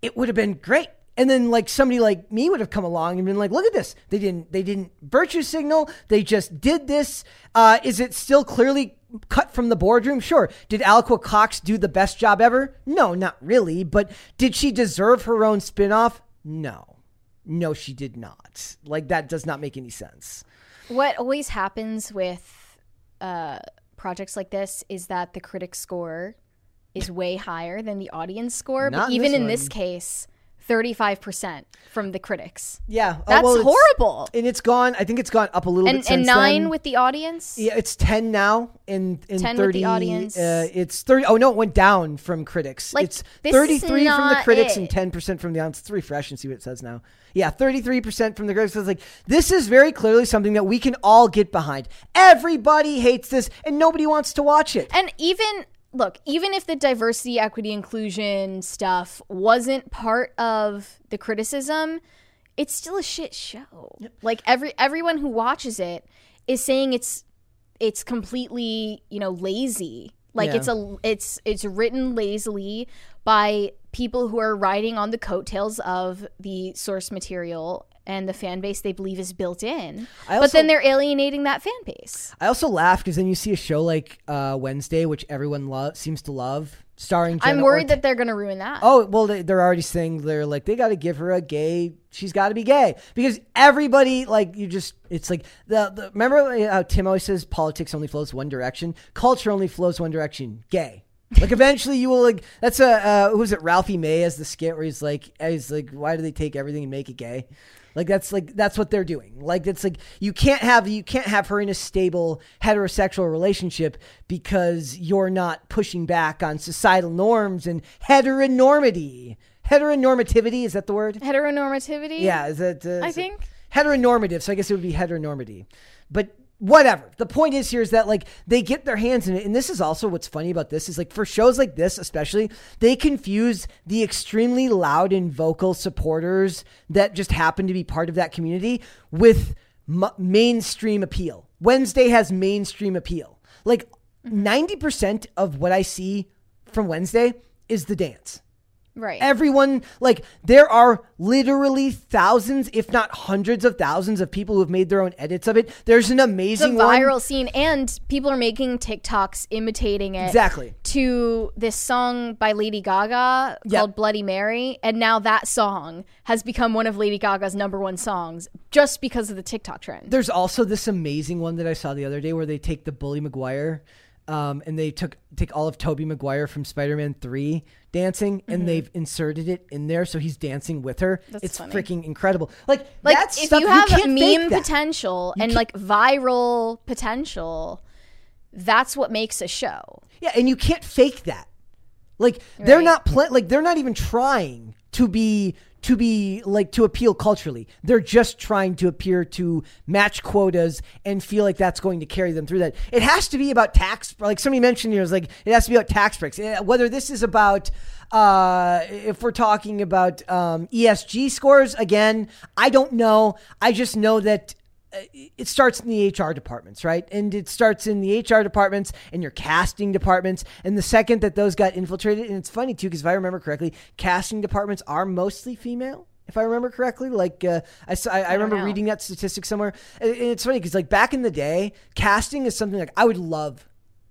it would have been great. And then like somebody like me would have come along and been like, look at this. They didn't they didn't virtue signal. They just did this. Uh, is it still clearly cut from the boardroom? Sure. Did Alaqua Cox do the best job ever? No, not really. But did she deserve her own spin-off? No. No, she did not. Like that does not make any sense. What always happens with uh, projects like this is that the critic score is way higher than the audience score. Not but in even this in this case, 35% from the critics. Yeah, uh, That's well, it's- horrible. And it's gone. I think it's gone up a little And, bit since and nine then. with the audience? Yeah, it's ten now. In in 10 with the thirty, audience. Uh, it's thirty. Oh no, it went down from critics. Like, it's thirty-three from the critics it. and ten percent from the audience. Let's refresh and see what it says now. Yeah, thirty-three percent from the critics. It's like this is very clearly something that we can all get behind. Everybody hates this, and nobody wants to watch it. And even look, even if the diversity, equity, inclusion stuff wasn't part of the criticism, it's still a shit show. Like every everyone who watches it is saying it's it's completely, you know, lazy. Like Yeah. it's a it's it's written lazily by people who are riding on the coattails of the source material and the fan base they believe is built in. I but then they're alienating that fan base. I also laugh because then you see a show like uh, Wednesday, which everyone lo- seems to love, starring. I'm worried that they're going to ruin that. Oh well, they, they're already saying they're like they got to give her a gay. She's got to be gay because everybody like you just. It's like the, the remember how Tim always says politics only flows one direction, culture only flows one direction. Gay. Like eventually you will like that's a uh, who was it Ralphie May as the skit where he's like he's like why do they take everything and make it gay? Like that's like that's what they're doing. Like it's like you can't have you can't have her in a stable heterosexual relationship because you're not pushing back on societal norms and heteronormity. Heteronormativity is that the word? Heteronormativity? Yeah, is that? Uh, I is think. heteronormative. So I guess it would be heteronormity. But whatever. The point is here is that like they get their hands in it, and this is also what's funny about this is like for shows like this, especially they confuse the extremely loud and vocal supporters that just happen to be part of that community with m- mainstream appeal. Wednesday has mainstream appeal. Like mm-hmm. ninety percent of what I see from Wednesday is the dance. Right. Everyone, like, there are literally thousands, if not hundreds of thousands of people who have made their own edits of it. There's an It's a amazing viral one. scene, and people are making TikToks imitating it. Exactly. To this song by Lady Gaga Yep. called Bloody Mary. And now that song has become one of Lady Gaga's number one songs just because of the TikTok trend. There's also this amazing one that I saw the other day where they take the Bully Maguire. Um, and they took take all of Tobey Maguire from Spider-Man Three dancing, and Mhm. they've inserted it in there, so he's dancing with her. That's it's funny. freaking incredible. Like, Like, that's if stuff you have can't meme potential You and like viral potential, that's what makes a show. Yeah, and you can't fake that. Like they're Right. not pla- like they're not even trying to be to be like to appeal culturally. They're just trying to appear to match quotas and feel like that's going to carry them through that. It has to be about tax like somebody mentioned here it like it has to be about tax breaks. Eh, Whether this is about uh if we're talking about um ESG scores again, I don't know. I just know that it starts in the HR departments, right? And it starts in the HR departments and your casting departments. And the second that those got infiltrated, and it's funny too, because if I remember correctly, casting departments are mostly female. If I remember correctly, like uh, I, I- I remember know. reading that statistic somewhere, and it's funny because like back in the day, casting is something like I would love,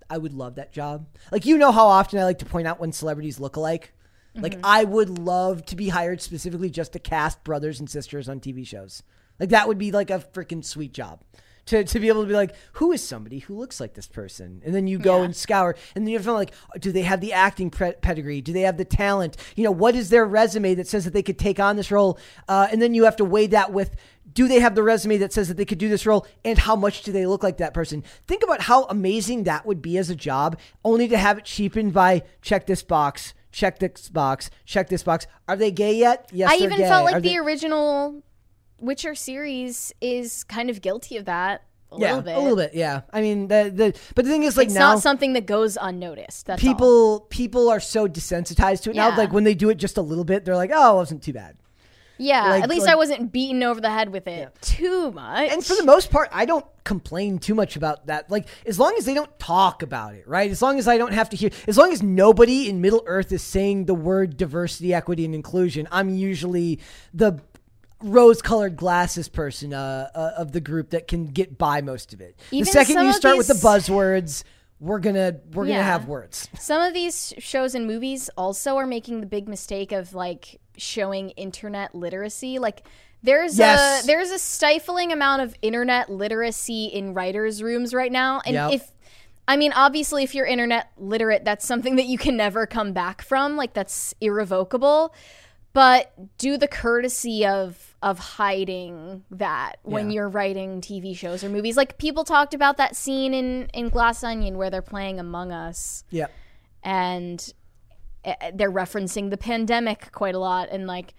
I would love that job. Like you know how often I like to point out when celebrities look alike. Like Mhm. I would love to be hired specifically just to cast brothers and sisters on TV shows. Like that would be like a freaking sweet job. To, to be able to be like, who is somebody who looks like this person? And then you go Yeah. and scour, and then you feel like, do they have the acting pre- pedigree? Do they have the talent? You know, what is their resume that says that they could take on this role? Uh, and then you have to weigh that with, do they have the resume that says that they could do this role? And how much do they look like that person? Think about how amazing that would be as a job, only to have it cheapened by check this box, check this box, check this box. Are they gay yet? Yes, I even gay. felt like Are the they- original Witcher series is kind of guilty of that a yeah, little bit. a little bit, yeah. I mean, the the but the thing is, like it's now not something that goes unnoticed. That's all. people people are so desensitized to it now. Like when they do it just a little bit, they're like, "Oh, it wasn't too bad." Yeah, like- at least like- I wasn't beaten over the head with it too much. And for the most part, I don't complain too much about that. Like as long as they don't talk about it, right? As long as I don't have to hear, as long as nobody in Middle Earth is saying the word diversity, equity, and inclusion, I'm usually the rose-colored glasses person uh, uh, of the group that can get by most of it. Even the second you start with the buzzwords, we're gonna we're gonna have words. *laughs* Some of these shows and movies also are making the big mistake of like showing internet literacy. Like there's Yes. a there's a stifling amount of internet literacy in writers' rooms right now. And Yep. if I mean, obviously, if you're internet literate, that's something that you can never come back from. Like that's irrevocable. But do the courtesy of of hiding that when Yeah. you're writing TV shows or movies. Like people talked about that scene in in Glass Onion where they're playing Among Us Yeah. and uh, they're referencing the pandemic quite a lot and like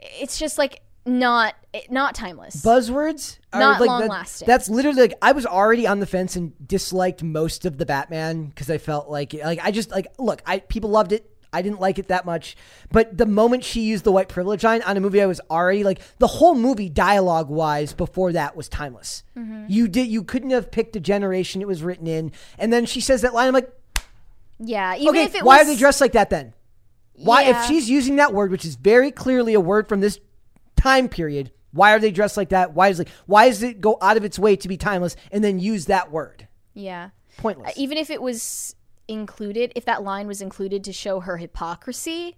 it's just like not not timeless buzzwords Not like long that- lasting. That's literally like I was already on the fence and disliked most of the Batman because I felt like like I just like look I people loved it. I didn't like it that much, but the moment she used the white privilege line on a movie, I was already like the whole movie dialogue wise before that was timeless. Mhm. You did you couldn't have picked a generation it was written in, and then she says that line. I'm like, yeah even okay, if it why was are they dressed like that then? Why, Yeah. if she's using that word, which is very clearly a word from this time period, why are they dressed like that? Why is like why does it go out of its way to be timeless and then use that word? yeah Pointless. Uh, even if it was included if that line was included to show her hypocrisy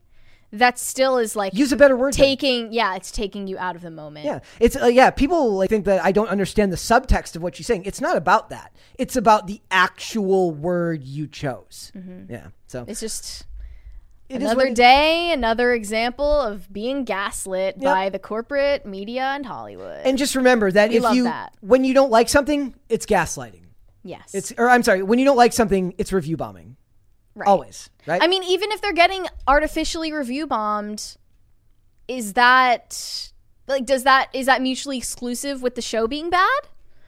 that still is like Use a better word then. taking yeah it's taking you out of the moment Yeah, it's uh, yeah. People like think that I don't understand the subtext of what she's saying. It's not about that. It's about the actual word you chose. Mhm. Yeah. So it's just It another day another example of being gaslit by the corporate media and hollywood and just remember that We if you that. when you don't like something, it's gaslighting. Yes It's or I'm sorry, when you don't like something, it's review bombing. Right. Always, right? I mean, even if they're getting artificially review bombed, is that like does that is that mutually exclusive with the show being bad?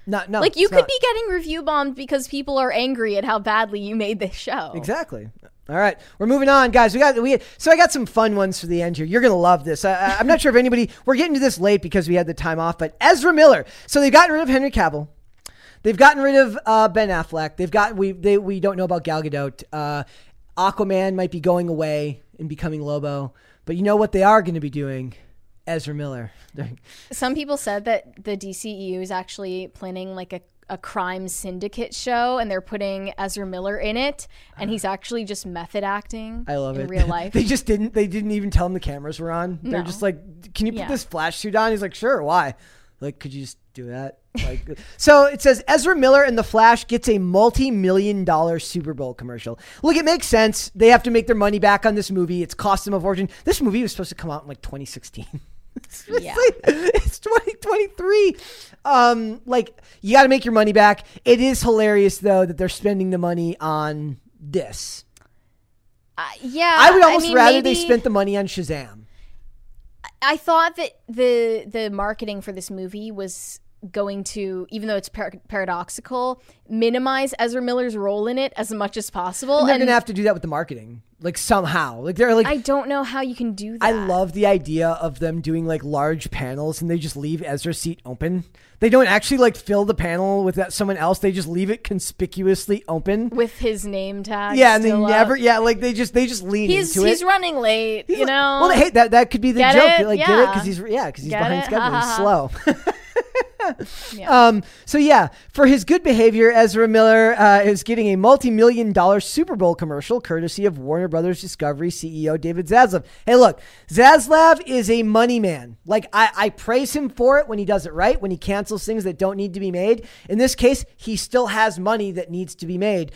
not no. like you could not. be getting review bombed because people are angry at how badly you made this show. Exactly. All right, we're moving on, guys. We got we so I got some fun ones for the end here. You're gonna love this. I, I'm not sure if anybody. We're getting to this late because we had the time off, but Ezra Miller. So they've gotten rid of Henry Cavill. They've gotten rid of uh, Ben Affleck. They've got we they we don't know about Gal Gadot. Uh, Aquaman might be going away and becoming Lobo, but you know what they are going to be doing? Ezra Miller. *laughs* Some people said that the DCEU is actually planning like a a crime syndicate show and they're putting Ezra Miller in it and he's actually just method acting I love in it. real *laughs* life. they just didn't. They didn't even tell him the cameras were on. They're No. just like, "Can you put Yeah. this flash suit on?" He's like, "Sure." Why? Like, could you just do that? Like, so it says Ezra Miller and the Flash gets a multi-million dollar Super Bowl commercial. Look, it makes sense. They have to make their money back on this movie. It's cost them a fortune. This movie was supposed to come out in like 2016. *laughs* It's Yeah. like- it's 2023. Um, like you got to make your money back. It is hilarious though that they're spending the money on this. Uh, yeah, I would almost mean, rather they spent the money on Shazam. I thought that the the marketing for this movie was going to, even though it's par- paradoxical, minimize Ezra Miller's role in it as much as possible. And they're and to have to do that with the marketing. like somehow. Like they're like I don't know how you can do that. I love the idea of them doing like large panels and they just leave Ezra's seat open. They don't actually like fill the panel with that someone else. They just leave it conspicuously open. with his name tag. yeah, and they still up. never. Yeah, like they just they just lean He's into he's it. running late. you know. well, hey, that that could be the Get joke. it? Like get it because he's yeah because he's Get behind it? *laughs* schedule. He's ha, *laughs* slow. Um, so yeah, for his good behavior, Ezra Miller uh, is getting a multi-million dollar Super Bowl commercial courtesy of Warner Brothers Discovery CEO David Zaslav. Hey, look, Zaslav is a money man. Like I, I praise him for it when he does it right, when he cancels things that don't need to be made. In this case, he still has money that needs to be made.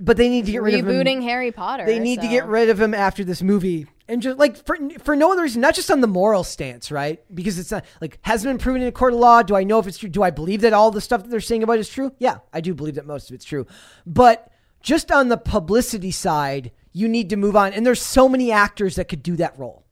But they need to get rid of rebooting Harry Potter. They need to get rid of him after this movie. And just like for for no other reason, not just on the moral stance, right? Because it's not like hasn't been proven in a court of law. Do I know if it's true? Do I believe that all the stuff that they're saying about it is true? Yeah, I do believe that most of it's true. But just on the publicity side, you need to move on. And there's so many actors that could do that role.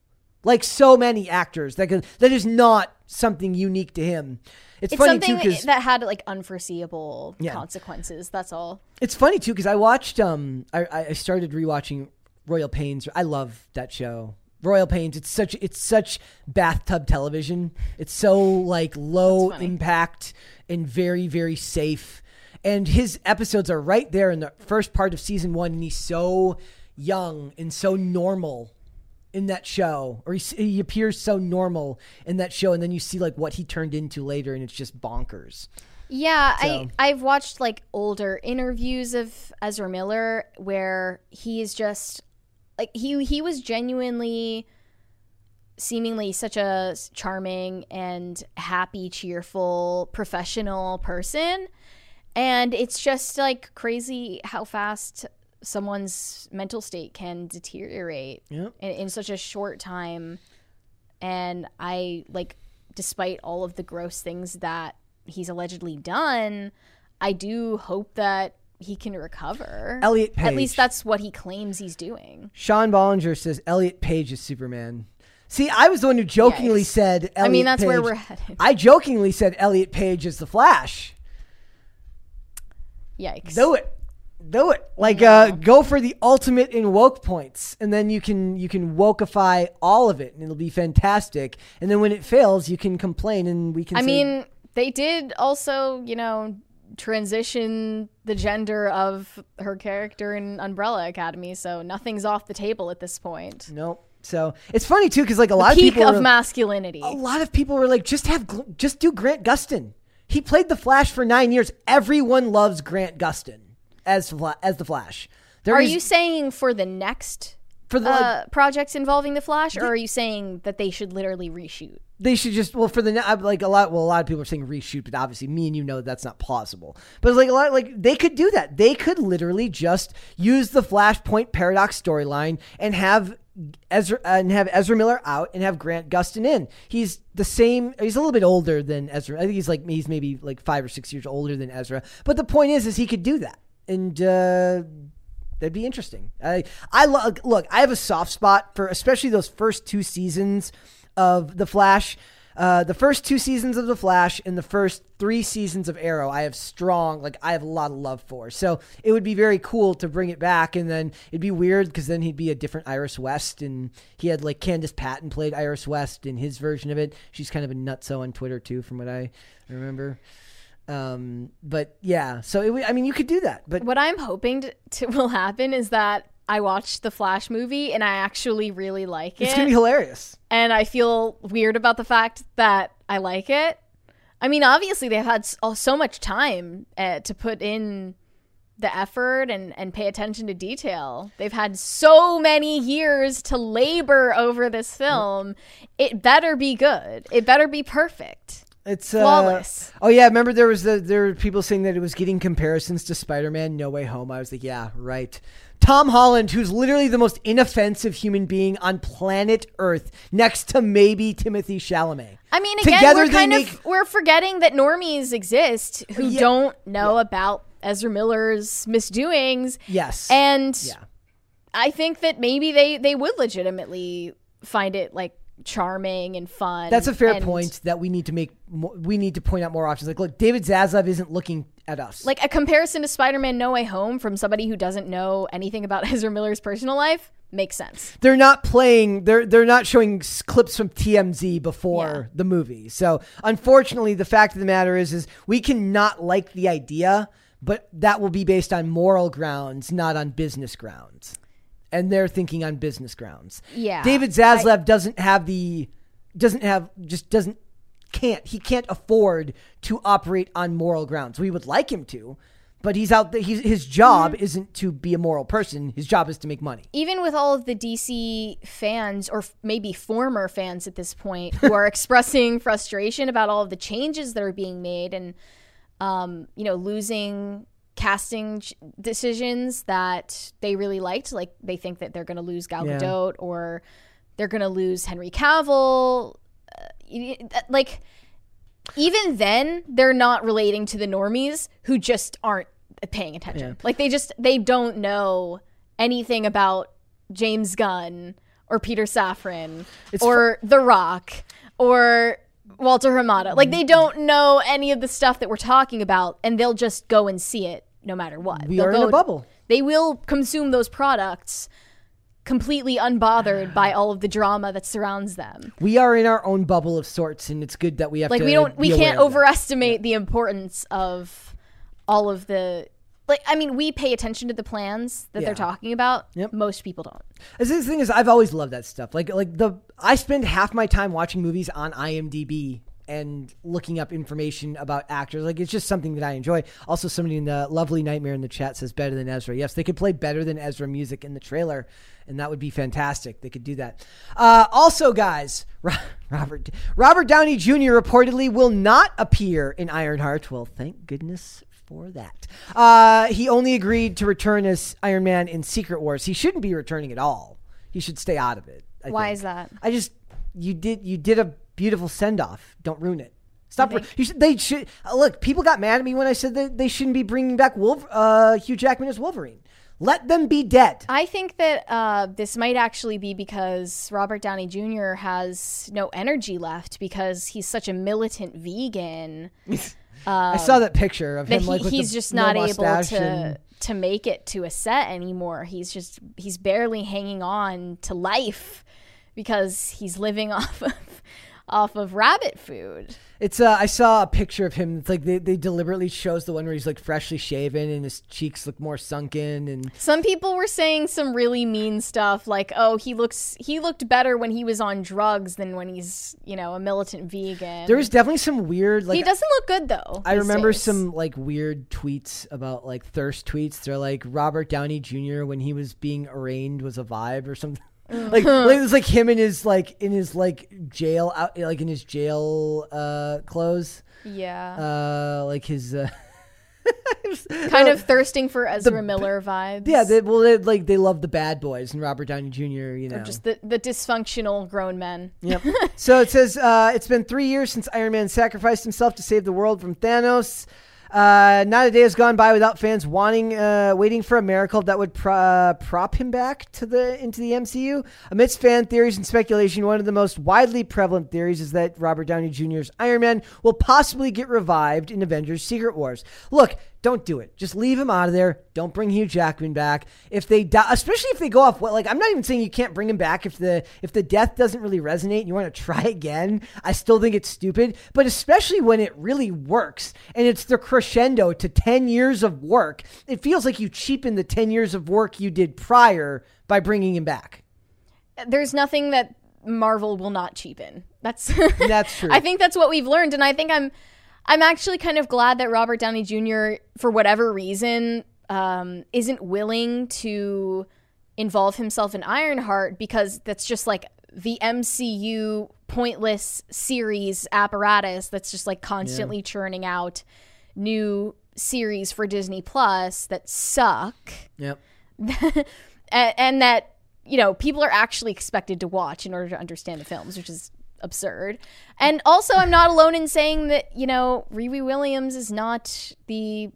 Like so many actors that could that is not something unique to him. It's, It's funny something too that had like unforeseeable Yeah. consequences. That's all. it's funny too because I watched um I I started rewatching Royal Pains. I love that show. Royal Pains. It's such it's such bathtub television. It's so like low impact and very very safe. And his episodes are right there in the first part of season one, and he's so young and so normal in that show, or he, he appears so normal in that show, and then you see like what he turned into later, and it's just bonkers. Yeah, So- I I've watched like older interviews of Ezra Miller where he is just like he he was genuinely seemingly such a charming and happy, cheerful, professional person. And it's just like crazy how fast someone's mental state can deteriorate Yep. in, in such a short time. And I like, despite all of the gross things that he's allegedly done, I do hope that he can recover. Elliot At least that's what he claims he's doing. Sean Bollinger says Elliot Page is Superman. See, I was the one who jokingly Yikes. said. Elliot I mean, that's where we're headed. I jokingly said Elliot Page is the Flash. Yikes. Do it, do it. Like, uh, go for the ultimate in woke points, and then you can you can wokeify all of it, and it'll be fantastic. And then when it fails, you can complain, and we can. I say, mean, they did also, you know, transition the gender of her character in Umbrella Academy, so nothing's off the table at this point. nope. So it's funny too, because like a The lot of peak people of were- masculinity. a lot of people were like, just have Gl- just do Grant Gustin. He played the Flash for nine years. Everyone loves Grant Gustin as as the Flash. There Are is- you saying for the next For the, uh, projects involving the Flash, or are you saying that they should literally reshoot? they should just well for the like a lot well a lot of people are saying reshoot, but obviously me and you know that's not plausible. But like a lot like they could do that. They could literally just use the Flashpoint paradox storyline and have Ezra and have Ezra Miller out and have Grant Gustin in. He's the same. He's a little bit older than Ezra. I think he's like he's maybe like five or six years older than Ezra. But the point is, is he could do that, and uh, that'd be interesting. I I lo- look. I have a soft spot for especially those first two seasons of the Flash. Uh, the first two seasons of The Flash and the first three seasons of Arrow, I have strong, like, I have a lot of love for. So it would be very cool to bring it back. And then it'd be weird because then he'd be a different Iris West. And he had, like, Candice Patton played Iris West in his version of it. She's kind of a nutso on Twitter, too, from what I remember. Um, but yeah, so it, I mean, you could do that. But What I'm hoping to, to will happen is that I watched the Flash movie and I actually really like it. it's going to be hilarious. and I feel weird about the fact that I like it. I mean, obviously they've had so much time uh, to put in the effort and and pay attention to detail. They've had so many years to labor over this film. It better be good. It better be perfect. It's uh, Flawless. Oh yeah, remember there was the there were people saying that it was getting comparisons to Spider-Man No Way Home. I was like, yeah, right. Tom Holland, who's literally the most inoffensive human being on planet Earth, next to maybe Timothée Chalamet. I mean, again, Together we're kind make- of we're forgetting that normies exist who Yeah. don't know about Ezra Miller's misdoings. Yes. and Yeah. I think that maybe they they would legitimately find it like charming and fun. That's a fair and, point that we need to make. More, we need to point out more options. Like, look, David Zaslav isn't looking at us. Like a comparison to Spider-Man: No Way Home from somebody who doesn't know anything about *laughs* Ezra Miller's personal life. makes sense. they're not playing they're they're not showing clips from TMZ before the movie. So unfortunately the fact of the matter is is we cannot like the idea, but that will be based on moral grounds, not on business grounds. And they're thinking on business grounds. Yeah. David Zaslav doesn't have the doesn't have just doesn't can't he can't afford to operate on moral grounds. We would like him to, but he's out there. He's, his job Mm-hmm. isn't to be a moral person. His job is to make money. even with all of the DC fans, or f- maybe former fans at this point, who are *laughs* expressing frustration about all of the changes that are being made and, um, you know, losing casting ch- decisions that they really liked. Like they think that they're going to lose Gal Yeah. Gadot or they're going to lose Henry Cavill. Uh, like, even then, they're not relating to the normies who just aren't paying attention. Like they just they don't know anything about James Gunn or Peter Safran It's or The Rock or Walter Hamada. Like they mm-hmm. don't know any of the stuff that we're talking about, and they'll just go and see it no matter what. We They'll are in a bubble. They will consume those products completely unbothered by *sighs* all of the drama that surrounds them. We are in our own bubble of sorts, and it's good that we have like to. we don't we can't overestimate the importance of all of the like i mean we pay attention to the plans that Yeah. they're talking about Yep. most people don't the thing is, I've always loved that stuff. Like, like the I spend half my time watching movies on IMDb and looking up information about actors. Like, it's just something that I enjoy. Also, somebody in the lovely nightmare in the chat says better than Ezra. Yes, they could play better than Ezra music in the trailer, and that would be fantastic. They could do that. Uh, also, guys, *laughs* Robert Robert Downey Jr. reportedly will not appear in Ironheart. Well, thank goodness for that. Uh, he only agreed to return as Iron Man in Secret Wars. He shouldn't be returning at all. He should stay out of it. I Why think. is that? I just you did you did a beautiful send off. Don't ruin it. Stop. You You, should. They should uh, look. People got mad at me when I said that they shouldn't be bringing back Wolf, uh, Hugh Jackman as Wolverine. Let them be dead. i think that uh, this might actually be because robert downey jr has no energy left because he's such a militant vegan *laughs* I saw that picture of that him like he's just no not able to and- to make it to a set anymore. He's just he's barely hanging on to life because he's living *laughs* off of off of rabbit food. It's uh, I saw a picture of him. It's like they, they deliberately shows the one where he's like freshly shaven and his cheeks look more sunken and Some people were saying some really mean stuff like, "Oh, he looks he looked better when he was on drugs than when he's, you know, a militant vegan." there was definitely some weird like he doesn't look good though. I remember days. some like weird tweets about like thirst tweets. They're like Robert Downey Jr. when he was being arraigned was a vibe or something. Like, *laughs* like it was like him in his like in his like jail out like in his jail uh clothes. Yeah. Uh like his uh *laughs* kind of thirsting for Ezra Miller vibes. Yeah, they, well they like they love the bad boys and Robert Downey Jr., you know. Or just the, the dysfunctional grown men. Yep. *laughs* so it says uh, it's been three years since Iron Man sacrificed himself to save the world from Thanos. Uh, not a day has gone by without fans wanting, uh, waiting for a miracle that would uh, prop him back to the into the MCU. Amidst fan theories and speculation, one of the most widely prevalent theories is that Robert Downey Jr.'s Iron Man will possibly get revived in Avengers: Secret Wars. Look, don't do it. Just leave him out of there. Don't bring Hugh Jackman back. If they die, especially if they go off, well, like I'm not even saying you can't bring him back if the if the death doesn't really resonate and you want to try *laughs* again. I still think it's stupid, but especially when it really works and it's the crescendo to 10 years of work, it feels like you cheapen the 10 years of work you did prior by bringing him back. There's nothing that Marvel will not cheapen. That's That's *laughs* true. I think that's what we've learned, and I think I'm I'm actually kind of glad that Robert Downey Jr. for whatever reason um, isn't willing to involve himself in Ironheart because that's just like the MCU pointless series apparatus that's just like constantly churning out new series for Disney Plus that suck Yep. *laughs* and, and that you know people are actually expected to watch in order to understand the films, which is absurd. And also, I'm not alone in saying that you know Riri Williams is not the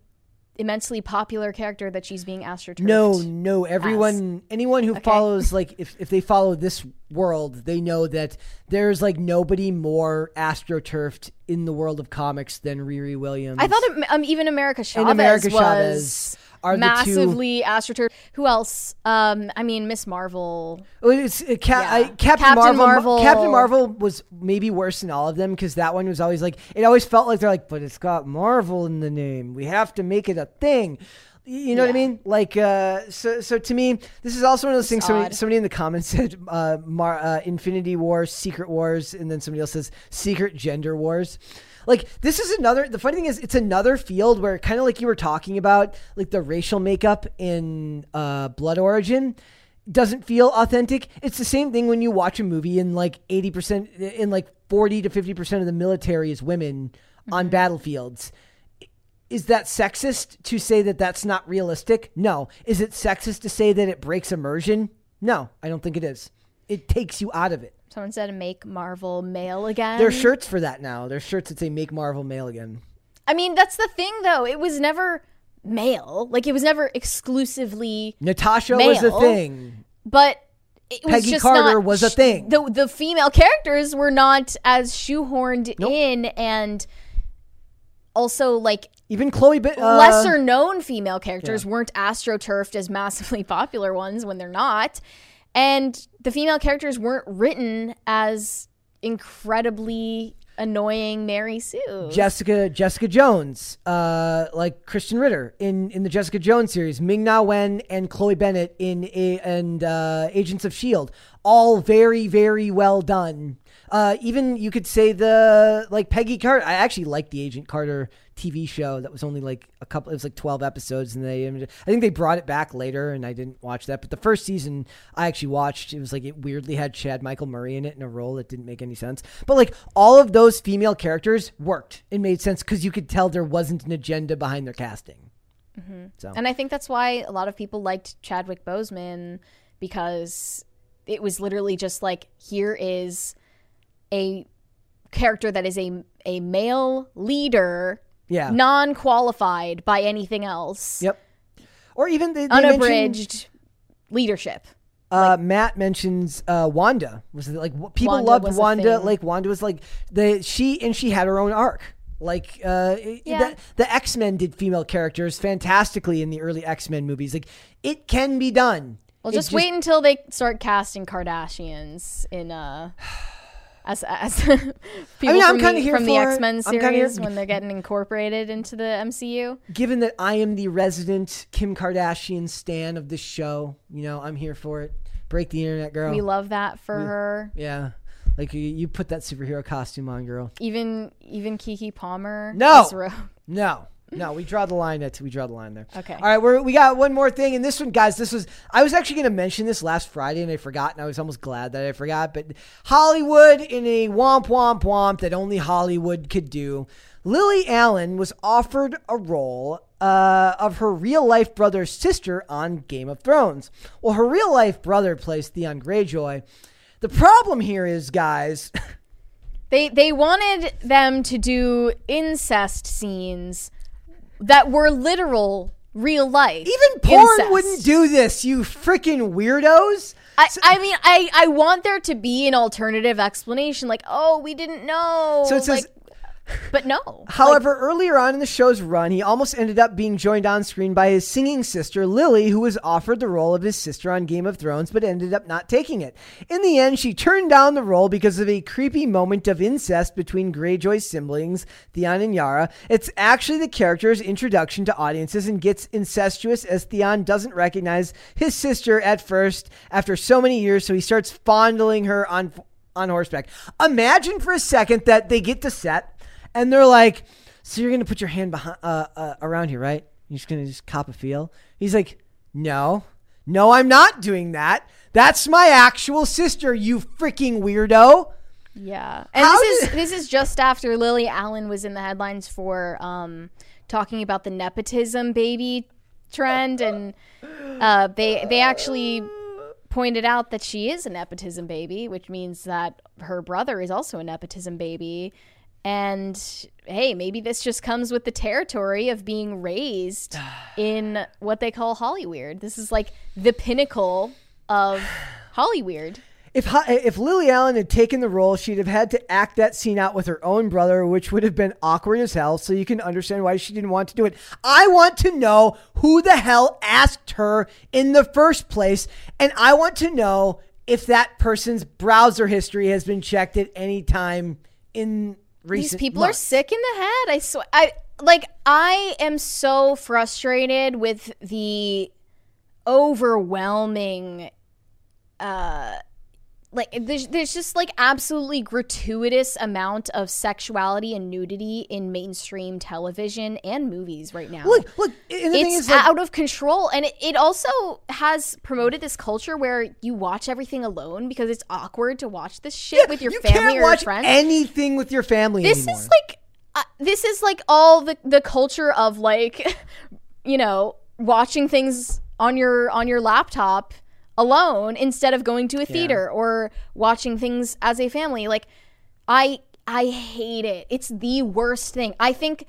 immensely popular character that she's being astroturfed. No, no. Everyone, anyone who follows, like, if, if they follow this world, they know that there's like nobody more astroturfed in the world of comics than Riri Williams. I thought um, even America Chavez and America was Chavez are massively astroturf. Who else? Um, I mean, Miss Marvel. Well, It's, uh, Ca- I, Captain, Captain Marvel, Marvel. Captain Marvel was maybe worse than all of them because that one was always like it always felt like they're like, but it's got Marvel in the name. We have to make it a thing. Y- You know what I mean? Like, uh, so so to me, this is also one of those things. Somebody, odd. somebody in the comments *laughs* said, uh, Mar- uh, "Infinity Wars, Secret Wars," and then somebody else says, "Secret Gender Wars." Like this is another. The funny thing is, it's another field where kind of like you were talking about, like the racial makeup in uh, Blood Origin doesn't feel authentic. It's the same thing when you watch a movie and like 80% in like 40 to 50% of the military is women on battlefields. Is that sexist to say that that's not realistic? No. Is it sexist to say that it breaks immersion? No, I don't think it is. It takes you out of it. Someone said make Marvel male again. There's shirts for that now. There's shirts that say make Marvel male again. I mean, that's the thing, though. It was never male. Like it was never exclusively Natasha male, was a thing. but it was Peggy just Carter not was a thing. The the female characters were not as shoehorned in, and also like Even Chloe uh, lesser known female characters weren't astroturfed as massively *laughs* popular ones when they're not. And the female characters weren't written as incredibly annoying Mary Sue. Jessica Jessica Jones, uh, like Krysten Ritter in, in the Jessica Jones series, Ming Na Wen and Chloe Bennet in a, and uh, Agents of Shield, all very very well done. Uh, even you could say the like Peggy Carter. I actually liked the Agent Carter TV show that was only like a couple. It was like twelve episodes, and they I think they brought it back later, and I didn't watch that. But the first season I actually watched. It was like it weirdly had Chad Michael Murray in it in a role that didn't make any sense. But like all of those female characters worked and made sense because you could tell there wasn't an agenda behind their casting. Mhm. So And I think that's why a lot of people liked Chadwick Boseman because it was literally just like here is a character that is a a male leader, Yeah. non qualified by anything else. Yep. Or even they, they unabridged leadership. Uh, Matt mentions uh, Wanda. Was it like people Wanda loved Wanda? Like Wanda was like the she and she had her own arc. Like uh, Yeah. the, the X Men did female characters fantastically in the early X Men movies. Like it can be done. Well, It just, wait until they start casting Kardashians in uh *sighs* *sighs* *sighs* as as *laughs* people mean, I'm from, kinda the, here from the. X Men I'm kinda here- series when they're getting incorporated into the MCU. Given that I am the resident Kim Kardashian stan of this show, you know I'm here for it. Break the internet, girl. We love that for Yeah. her. Yeah, like you, you put that superhero costume on, girl. Even even Keke Palmer. No, no, no. We draw the line at we draw the line there. Okay. All right, we're, we got one more thing, and this one, guys. This was I was actually going to mention this last Friday, and I forgot, and I was almost glad that I forgot. But Hollywood in a womp womp womp that only Hollywood could do. Lily Allen was offered a role uh, of her real life brother's sister on Game of Thrones. Well, her real life brother plays Theon Greyjoy. The problem here is, guys. *laughs* They they wanted them to do incest scenes that were literal real life. Even porn wouldn't do this, you freaking weirdos. I, I mean I, I want there to be an alternative explanation like oh we didn't know So it says- like, but no However, earlier on in the show's run, he almost ended up being joined on screen by his singing sister, Lily, who was offered the role of his sister on Game of Thrones, but ended up not taking it. In the end, she turned down the role because of a creepy moment of incest between Greyjoy's siblings, Theon and Yara. It's actually the character's introduction to audiences and gets incestuous as Theon doesn't recognize his sister at first after so many years, so he starts fondling her on on horseback. Imagine for a second that they get to set and they're like, "So you're gonna put your hand behind uh, uh, around here, right? You're just gonna just cop a feel." He's like, "No, no, I'm not doing that. That's my actual sister. You freaking weirdo." Yeah, and How this is this is just after Lily Allen was in the headlines for um, talking about the nepotism baby trend, and uh, they they actually pointed out that she is a nepotism baby, which means that her brother is also a nepotism baby. And hey, maybe this just comes with the territory of being raised *sighs* in what they call Hollyweird. This is like the pinnacle of Hollyweird. If if Lily Allen had taken the role, she'd have had to act that scene out with her own brother, which would have been awkward as hell. So you can understand why she didn't want to do it. I want to know who the hell asked her in the first place, and I want to know if that person's browser history has been checked at any time in recent. These people months. are sick in the head. I swear. I like. I am so frustrated with the overwhelming. Uh, like there's, there's just like absolutely gratuitous amount of sexuality and nudity in mainstream television and movies right now. Look, look, and the thing it's is, like- out of control, and it, it also has promoted this culture where you watch everything alone because it's awkward to watch this shit with your you family or your friends. anything with your family this anymore. is like uh, this is like all the the culture of like *laughs* you know watching things on your on your laptop alone instead of going to a theater or watching things as a family like i i hate it it's the worst thing i think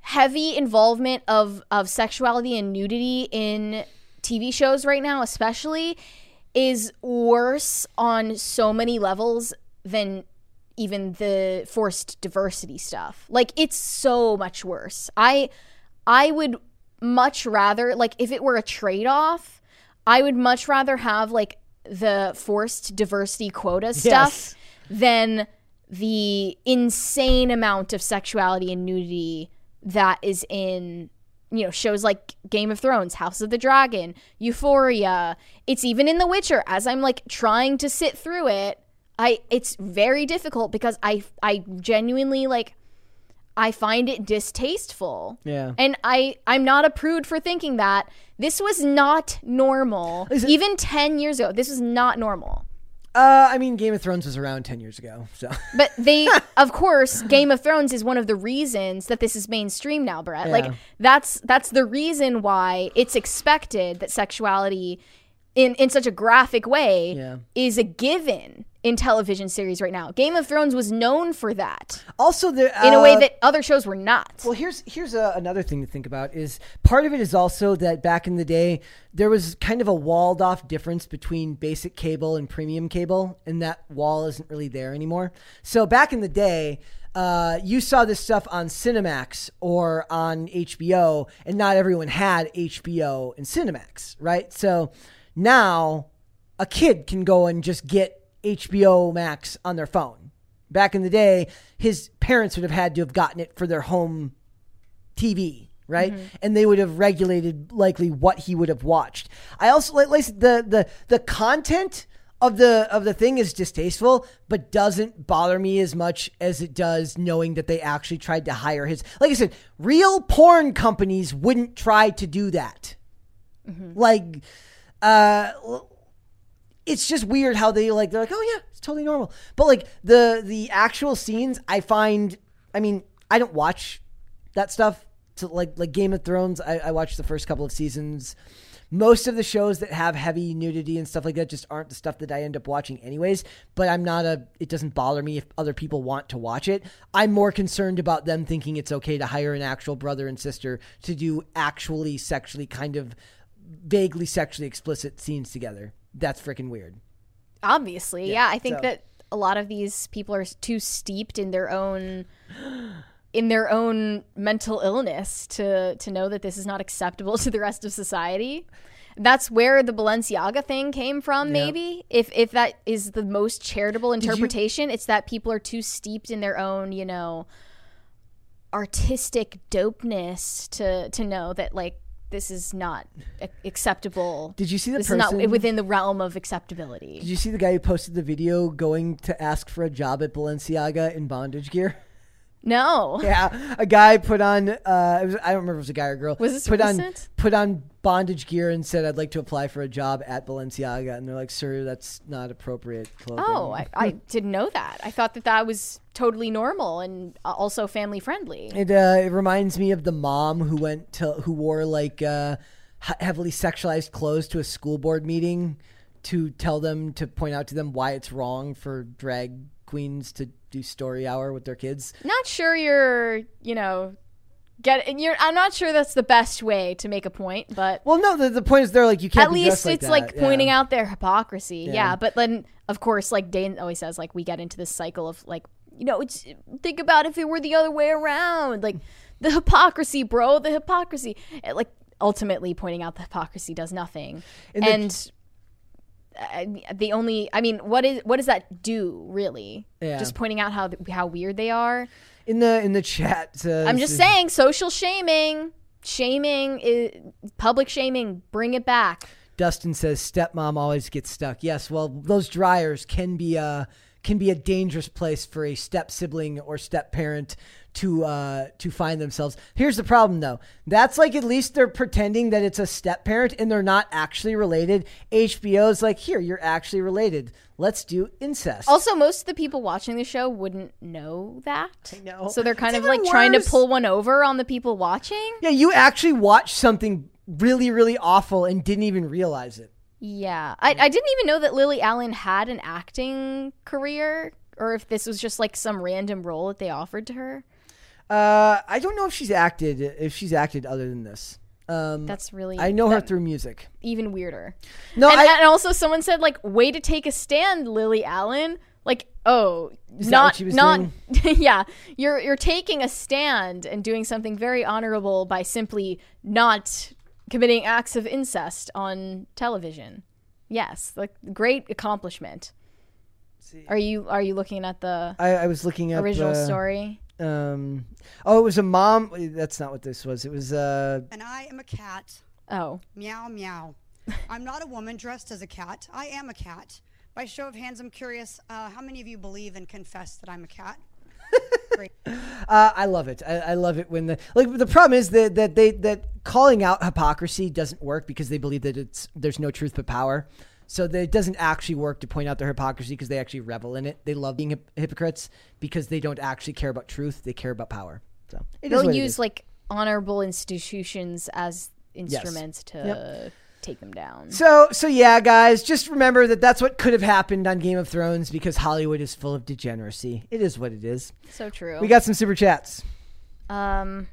heavy involvement of of sexuality and nudity in TV shows right now especially is worse on so many levels than even the forced diversity stuff. Like it's so much worse. I I would much rather like if it were a trade-off, I would much rather have like the forced diversity quota stuff than the insane amount of sexuality and nudity that is in you know shows like Game of Thrones, House of the Dragon, Euphoria. It's even in The Witcher as I'm like trying to sit through it. I it's very difficult because I I genuinely like I find it distasteful. Yeah. And I I'm not a prude for thinking that this was not normal. Even 10 years ago, this was not normal. Uh, I mean, Game of Thrones was around ten years ago, so *laughs* But they, of course, Game of Thrones is one of the reasons that this is mainstream now, Brett. Yeah. Like that's that's the reason why it's expected that sexuality, in in such a graphic way, Yeah. is a given in television series right now. Game of Thrones was known for that also the in a way uh, that other shows were not. Well, here's here's a, another thing to think about is part of it is also that back in the day there was kind of a walled off difference between basic cable and premium cable, and that wall isn't really there anymore. So back in the day. Uh, you saw this stuff on Cinemax or on HBO, and not everyone had HBO and Cinemax, right? So now a kid can go and just get HBO Max on their phone. Back in the day, his parents would have had to have gotten it for their home TV, right? And they would have regulated likely what he would have watched. I also like, the the the content of the of the thing is distasteful, but doesn't bother me as much as it does knowing that they actually tried to hire his. Like I said, real porn companies wouldn't try to do that. Like, uh, it's just weird how they like they're like, oh yeah, it's totally normal. But like the the actual scenes, I find, I mean, I don't watch that stuff. To like like Game of Thrones, I, I watched the first couple of seasons. Most of the shows that have heavy nudity and stuff like that just aren't the stuff that I end up watching anyways. But I'm not a. It doesn't bother me if other people want to watch it. I'm more concerned about them thinking it's okay to hire an actual brother and sister to do actually sexually kind of vaguely sexually explicit scenes together. That's freaking weird. Obviously, yeah. I think so- that a lot of these people are too steeped in their own in their own mental illness to to know that this is not acceptable *laughs* to the rest of society. That's where the Balenciaga thing came from, Yeah. maybe. If if that is the most charitable you- interpretation, it's that people are too steeped in their own, you know, artistic dopeness to to know that like this is not acceptable. Did you see the this is not person- within the realm of acceptability? Did you see the guy who posted the video going to ask for a job at Balenciaga in bondage gear? No. Yeah, a guy put on. Uh, it was, I don't remember if it was a guy or a girl. Was this put on put on bondage gear and said, "I'd like to apply for a job at Balenciaga," and they're like, "Sir, that's not appropriate clothing." Oh, I, I *laughs* didn't know that. I thought that that was totally normal and uh, also family friendly. It uh, it reminds me of the mom who went to who wore like uh, heavily sexualized clothes to a school board meeting to tell them to point out to them why it's wrong for drag queens to do story hour with their kids. Not sure you're, you know, get. You're. I'm not sure that's the best way to make a point, but Well, no, the, the point is they're like you can't. at least like it's that. like Yeah. pointing out their hypocrisy. Yeah. Yeah. but then of course, like Dane always says, like we get into this cycle of like you know, it's think about if it were the other way around, like the hypocrisy, bro, the hypocrisy. And, like ultimately pointing out the hypocrisy does nothing, And the- and. uh, Uh, the only, I mean, what is what does that do really? Yeah. Just pointing out how how weird they are. in the in the chat. Says, I'm just saying, social shaming, shaming, is, public shaming, bring it back. Dustin says stepmom always gets stuck. Yes, well, those dryers can be a can be a dangerous place for a step sibling or step parent to uh to find themselves. Here's the problem though. That's like at least they're pretending that it's a step parent and they're not actually related. HBO's like, "Here, you're actually related. Let's do incest." Also, most of the people watching the show wouldn't know that. I know. So they're kind It's of like trying to pull one over on the people watching. yeah, you actually watched something really really awful and didn't even realize it. Yeah. I, I didn't even know that Lily Allen had an acting career or if this was just like some random role that they offered to her. Uh, I don't know if she's acted if she's acted other than this. Um, That's really- I know her that- through music. Even weirder. No, and, I- and also someone said like, "Way to take a stand, Lily Allen." Like, oh, Is that not what she was not *laughs* yeah. You're you're taking a stand and doing something very honorable by simply not committing acts of incest on television. Yes, like great accomplishment. Are you are you looking at the I, I was looking up original uh, story? Um, oh, it was a mom. That's not what this was. It was uh, And I am a cat. Oh. Meow, meow. *laughs* I'm not a woman dressed as a cat. I am a cat. By show of hands, I'm curious uh, how many of you believe and confess that I'm a cat? *laughs* Uh, I love it. I, I love it when the like. The problem is that that they that calling out hypocrisy doesn't work because they believe that it's there's no truth but power. So that it doesn't actually work to point out their hypocrisy because they actually revel in it. They love being hip- hypocrites because they don't actually care about truth. They care about power. So They'll use like honorable institutions as instruments to Yep. take them down. So, so yeah, guys, just remember that that's what could have happened on Game of Thrones because Hollywood is full of degeneracy. It is what it is. So true. We got some super chats. Um,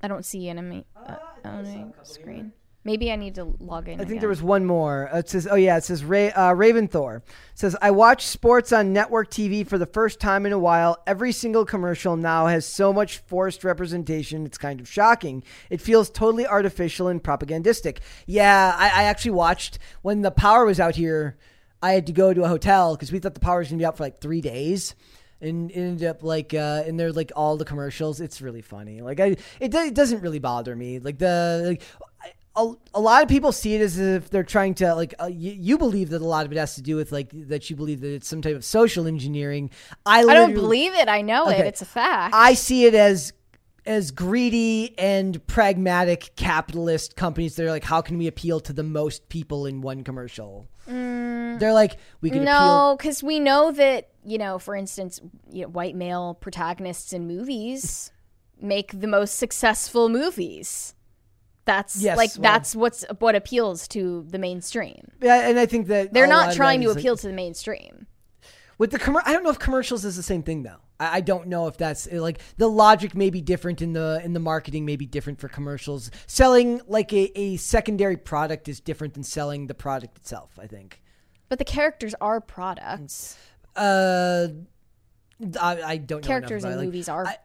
I don't see enemy uh, on my screen. Maybe I need to log in. I think again. there was one more. Uh, It says, "Oh yeah," it says Ray, uh, Raven Thor says, "I watch sports on network TV for the first time in a while. Every single commercial now has so much forced representation. It's kind of shocking. It feels totally artificial and propagandistic." Yeah, I, I actually watched when the power was out here. I had to go to a hotel because we thought the power was gonna be out for like three days. And it ended up like, uh, and they're like all the commercials. It's really funny. Like, I, it, it doesn't really bother me. Like the, like, a, a lot of people see it as if they're trying to like uh, you, you believe that a lot of it has to do with like that you believe that it's some type of social engineering i, I don't believe it. I know it. It's a fact. i see it as as greedy and pragmatic capitalist companies that are like how can we appeal to the most people in one commercial Mm, they're like we can appeal no, because we know that you know, for instance, you know, white male protagonists in movies make the most successful movies. That's Yes, like well- that's what's what appeals to the mainstream. yeah, and i think that They're not trying to is, like- appeal to the mainstream. with the I don't know if commercials is the same thing though. I, I don't know if that's like the logic may be different in the in the marketing may be different for commercials. Selling like a, a secondary product is different than selling the product itself. I think. But the characters are products. Uh, I, I don't know Characters enough in about. Like, movies are. I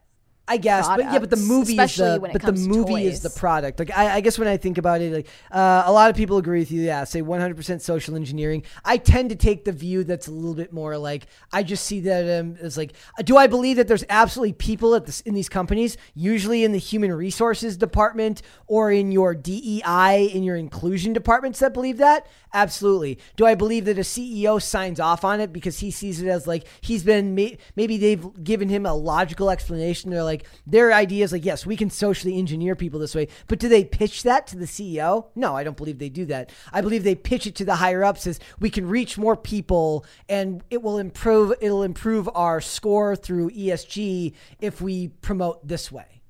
guess, but yeah, but the movie is the but the movie is the product. Like I, I guess when I think about it, like uh, a lot of people agree with you. Yeah, say 100% social engineering. I tend to take the view that's a little bit more like I just see that um, as like, do I believe that there's absolutely people at this in these companies, usually in the human resources department or in your DEI in your inclusion departments that believe that? Absolutely. Do I believe that a CEO signs off on it because he sees it as like he's been maybe they've given him a logical explanation. They're like their idea is like yes, we can socially engineer people this way, but do they pitch that to the CEO? No, I don't believe they do that. I believe they pitch it to the higher ups as we can reach more people and it will improve it'll improve our score through ESG if we promote this way.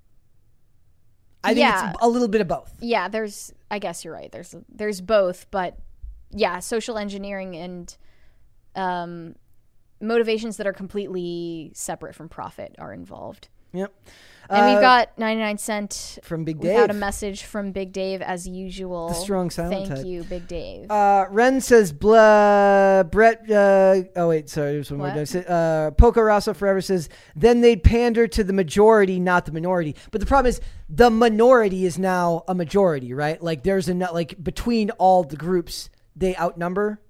I think Yeah. it's a little bit of both. Yeah, there's. I guess you're right. There's there's both, but yeah, social engineering and um, motivations that are completely separate from profit are involved. Yep. And Uh, we've got 99 Cent from Big We've got a message from Big Dave as usual. The strong silent Thank type. you, Big Dave. Uh, Ren says, blah, Brett, uh, oh wait, sorry, there's one more. What? Did I say- Uh, Poco Rosso Forever says, then they'd pander to the majority, not the minority. But the problem is, the minority is now a majority, right? Like, there's a, like, between all the groups, they outnumber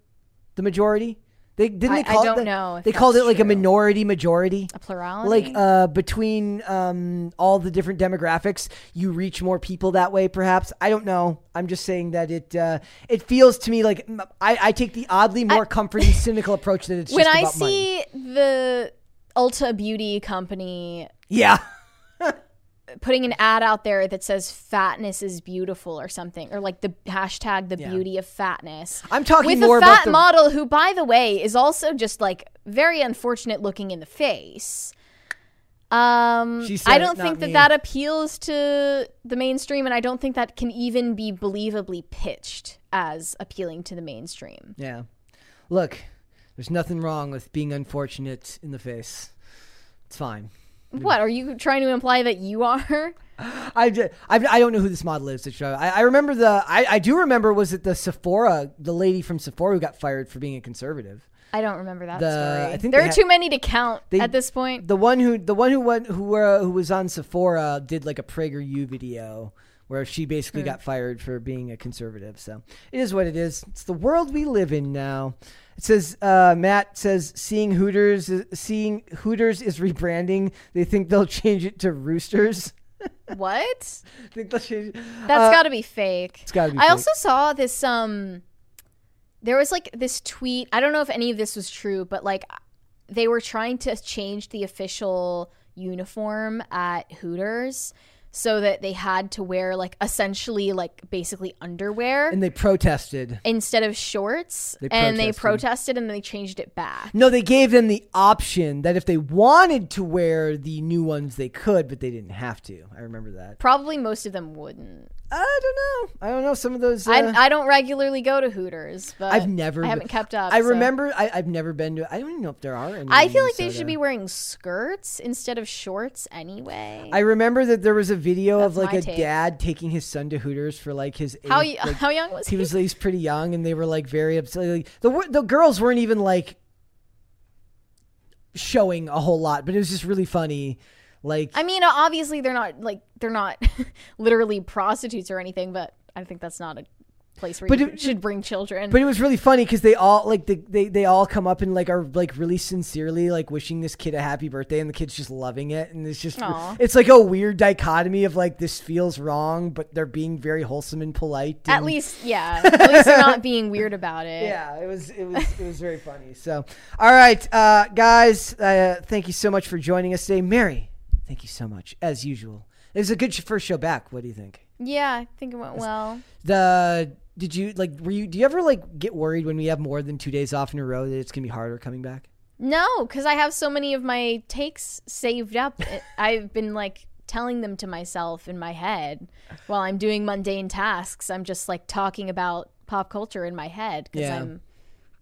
the majority. They didn't I- they call I don't it know They called it that's like a minority majority. A plurality? Like uh between um all the different demographics, you reach more people that way perhaps. I don't know. I'm just saying that it uh it feels to me like I, I take the oddly more comforting *laughs* cynical approach that it's when just I about money. see the Ulta Beauty company Yeah. *laughs* putting an ad out there that says fatness is beautiful or something or like the hashtag the Yeah. beauty of fatness I'm talking with more a fat the- model who by the way is also just like very unfortunate looking in the face um i don't think that me. that appeals to the mainstream and i don't think that can even be believably pitched as appealing to the mainstream Yeah. Look, there's nothing wrong with being unfortunate in the face. It's fine. What are you trying to imply that you are *laughs* I, ju- I, I don't know who this model is. To show. I, I remember the. I, I do remember. Was it the Sephora, the lady from Sephora who got fired for being a conservative? i don't remember that The- story I think there are had- too many to count they- at this point The one who the one who went who uh, who was on Sephora did like a PragerU video where she basically Hmm. got fired for being a conservative. So it is what it is. It's the world we live in now. It says uh, Matt says seeing Hooters seeing Hooters is rebranding. They think they'll change it to Roosters. *laughs* what I think they'll change. That's uh, got to be fake. It's got to be. I fake. also saw this um there was like this tweet. I don't know if any of this was true, but like they were trying to change the official uniform at Hooters so that they had to wear like essentially like basically underwear and they protested. instead of shorts They and they protested. protested and they changed it back. No, they gave them the option that if they wanted to wear the new ones, they could, but they didn't have to. I remember that. Probably most of them wouldn't. I don't know. I don't know. Some of those. Uh, I, I don't regularly go to Hooters, but I've never. I haven't kept up. I so- remember. I, I've never been to. I don't even know if there are any. I feel like they should be wearing skirts instead of shorts anyway. I remember that there was a video of like a take. dad taking his son to Hooters for like his. How eighth- y- like, *laughs* how young was he? he? was he was pretty young, and they were like very upset. Like, the the girls weren't even like showing a whole lot, but it was just really funny. Like I mean, obviously they're not like they're not *laughs* literally prostitutes or anything, but I think that's not a place where But you it- should bring children. But it was really funny because they all like they, they they all come up and like are like really sincerely like wishing this kid a happy birthday and the kid's just loving it and it's just Aw. it's like a weird dichotomy of like this feels wrong but they're being very wholesome and polite. At least, yeah. *laughs* At least they're not being weird about it. Yeah, it was it was it was very funny. So, all right, uh, guys, uh, thank you so much for joining us today, Mary. Thank you so much as usual. It was a good first show back. What do you think? Yeah, I think it went well. The did you like were you do you ever like get worried when we have more than two days off in a row that it's gonna be harder coming back? No, because I have so many of my takes saved up. It- *laughs* I've been like telling them to myself in my head while I'm doing mundane tasks. I'm just like talking about pop culture in my head because Yeah. I'm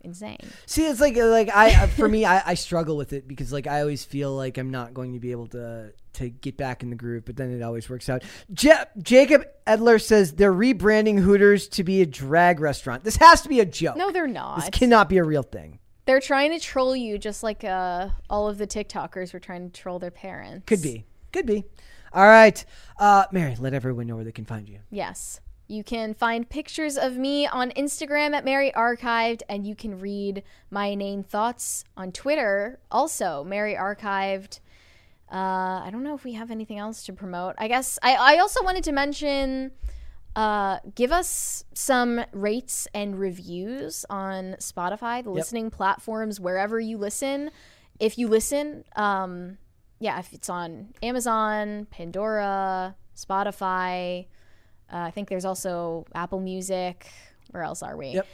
insane. See, it's like like I for me I, I struggle with it because like I always feel like I'm not going to be able to to get back in the groove, but then it always works out. Ja- Jacob Edler says they're rebranding Hooters to be a drag restaurant. This has to be a joke. No, they're not. This cannot be a real thing. They're trying to troll you just like uh, all of the TikTokers were trying to troll their parents. Could be. Could be. All right. Uh, Mary, let everyone know where they can find you. Yes. You can find pictures of me on Instagram at Mary Archived, and you can read my inane thoughts on Twitter, also Mary Archived. Uh, I don't know if we have anything else to promote. I guess I, I also wanted to mention uh, give us some rates and reviews on Spotify, the listening platforms, wherever you listen. If you listen, um, yeah, if it's on Amazon, Pandora, Spotify, uh, I think there's also Apple Music. Where else are we? Yep.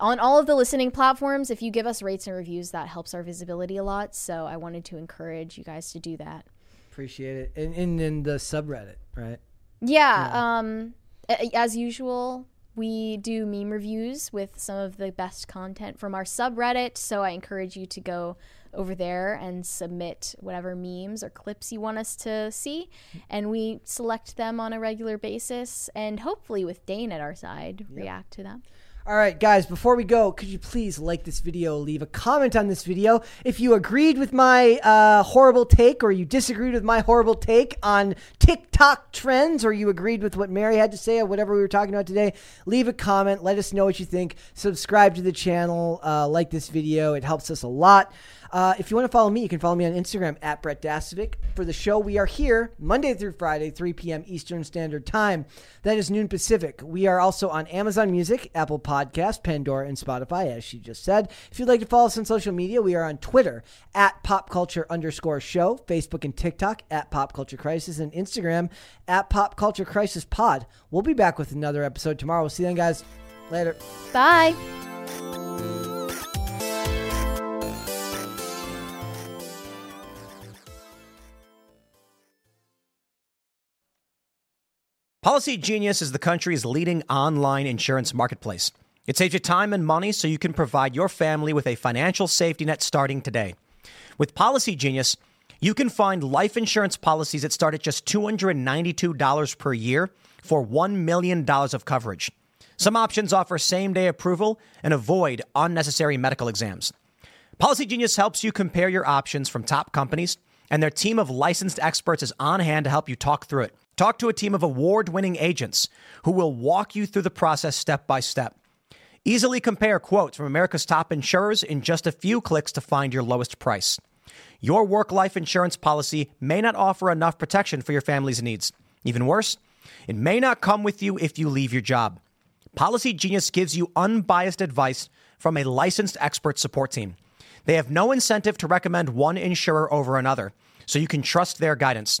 On all of the listening platforms, if you give us rates and reviews, that helps our visibility a lot. So I wanted to encourage you guys to do that. Appreciate it. And and in the subreddit, right? Yeah. Um, as usual, we do meme reviews with some of the best content from our subreddit. So I encourage you to go over there and submit whatever memes or clips you want us to see. And we select them on a regular basis and hopefully, with Dane at our side, react to them. All right, guys, before we go, could you please like this video, leave a comment on this video. If you agreed with my uh, horrible take or you disagreed with my horrible take on TikTok trends or you agreed with what Mary had to say or whatever we were talking about today, leave a comment. Let us know what you think. Subscribe to the channel, uh, like this video. It helps us a lot. Uh, if you want to follow me, you can follow me on Instagram at Brett Dasovic. For the show, we are here Monday through Friday, 3 p.m. Eastern Standard Time. That is noon Pacific. We are also on Amazon Music, Apple Podcast, Pandora, and Spotify, as she just said. If you'd like to follow us on social media, we are on Twitter at Pop Culture underscore show, Facebook and TikTok at Pop Culture Crisis, and Instagram at Pop Culture Crisis Pod. We'll be back with another episode tomorrow. We'll see you then, guys. Later. Bye. Policy Genius is the country's leading online insurance marketplace. It saves you time and money so you can provide your family with a financial safety net starting today. With Policy Genius, you can find life insurance policies that start at just $292 per year for $1 million of coverage. Some options offer same day approval and avoid unnecessary medical exams. Policy Genius helps you compare your options from top companies, and their team of licensed experts is on hand to help you talk through it. Talk to a team of award winning agents who will walk you through the process step by step. Easily compare quotes from America's top insurers in just a few clicks to find your lowest price. Your work life insurance policy may not offer enough protection for your family's needs. Even worse, it may not come with you if you leave your job. Policy Genius gives you unbiased advice from a licensed expert support team. They have no incentive to recommend one insurer over another, so you can trust their guidance.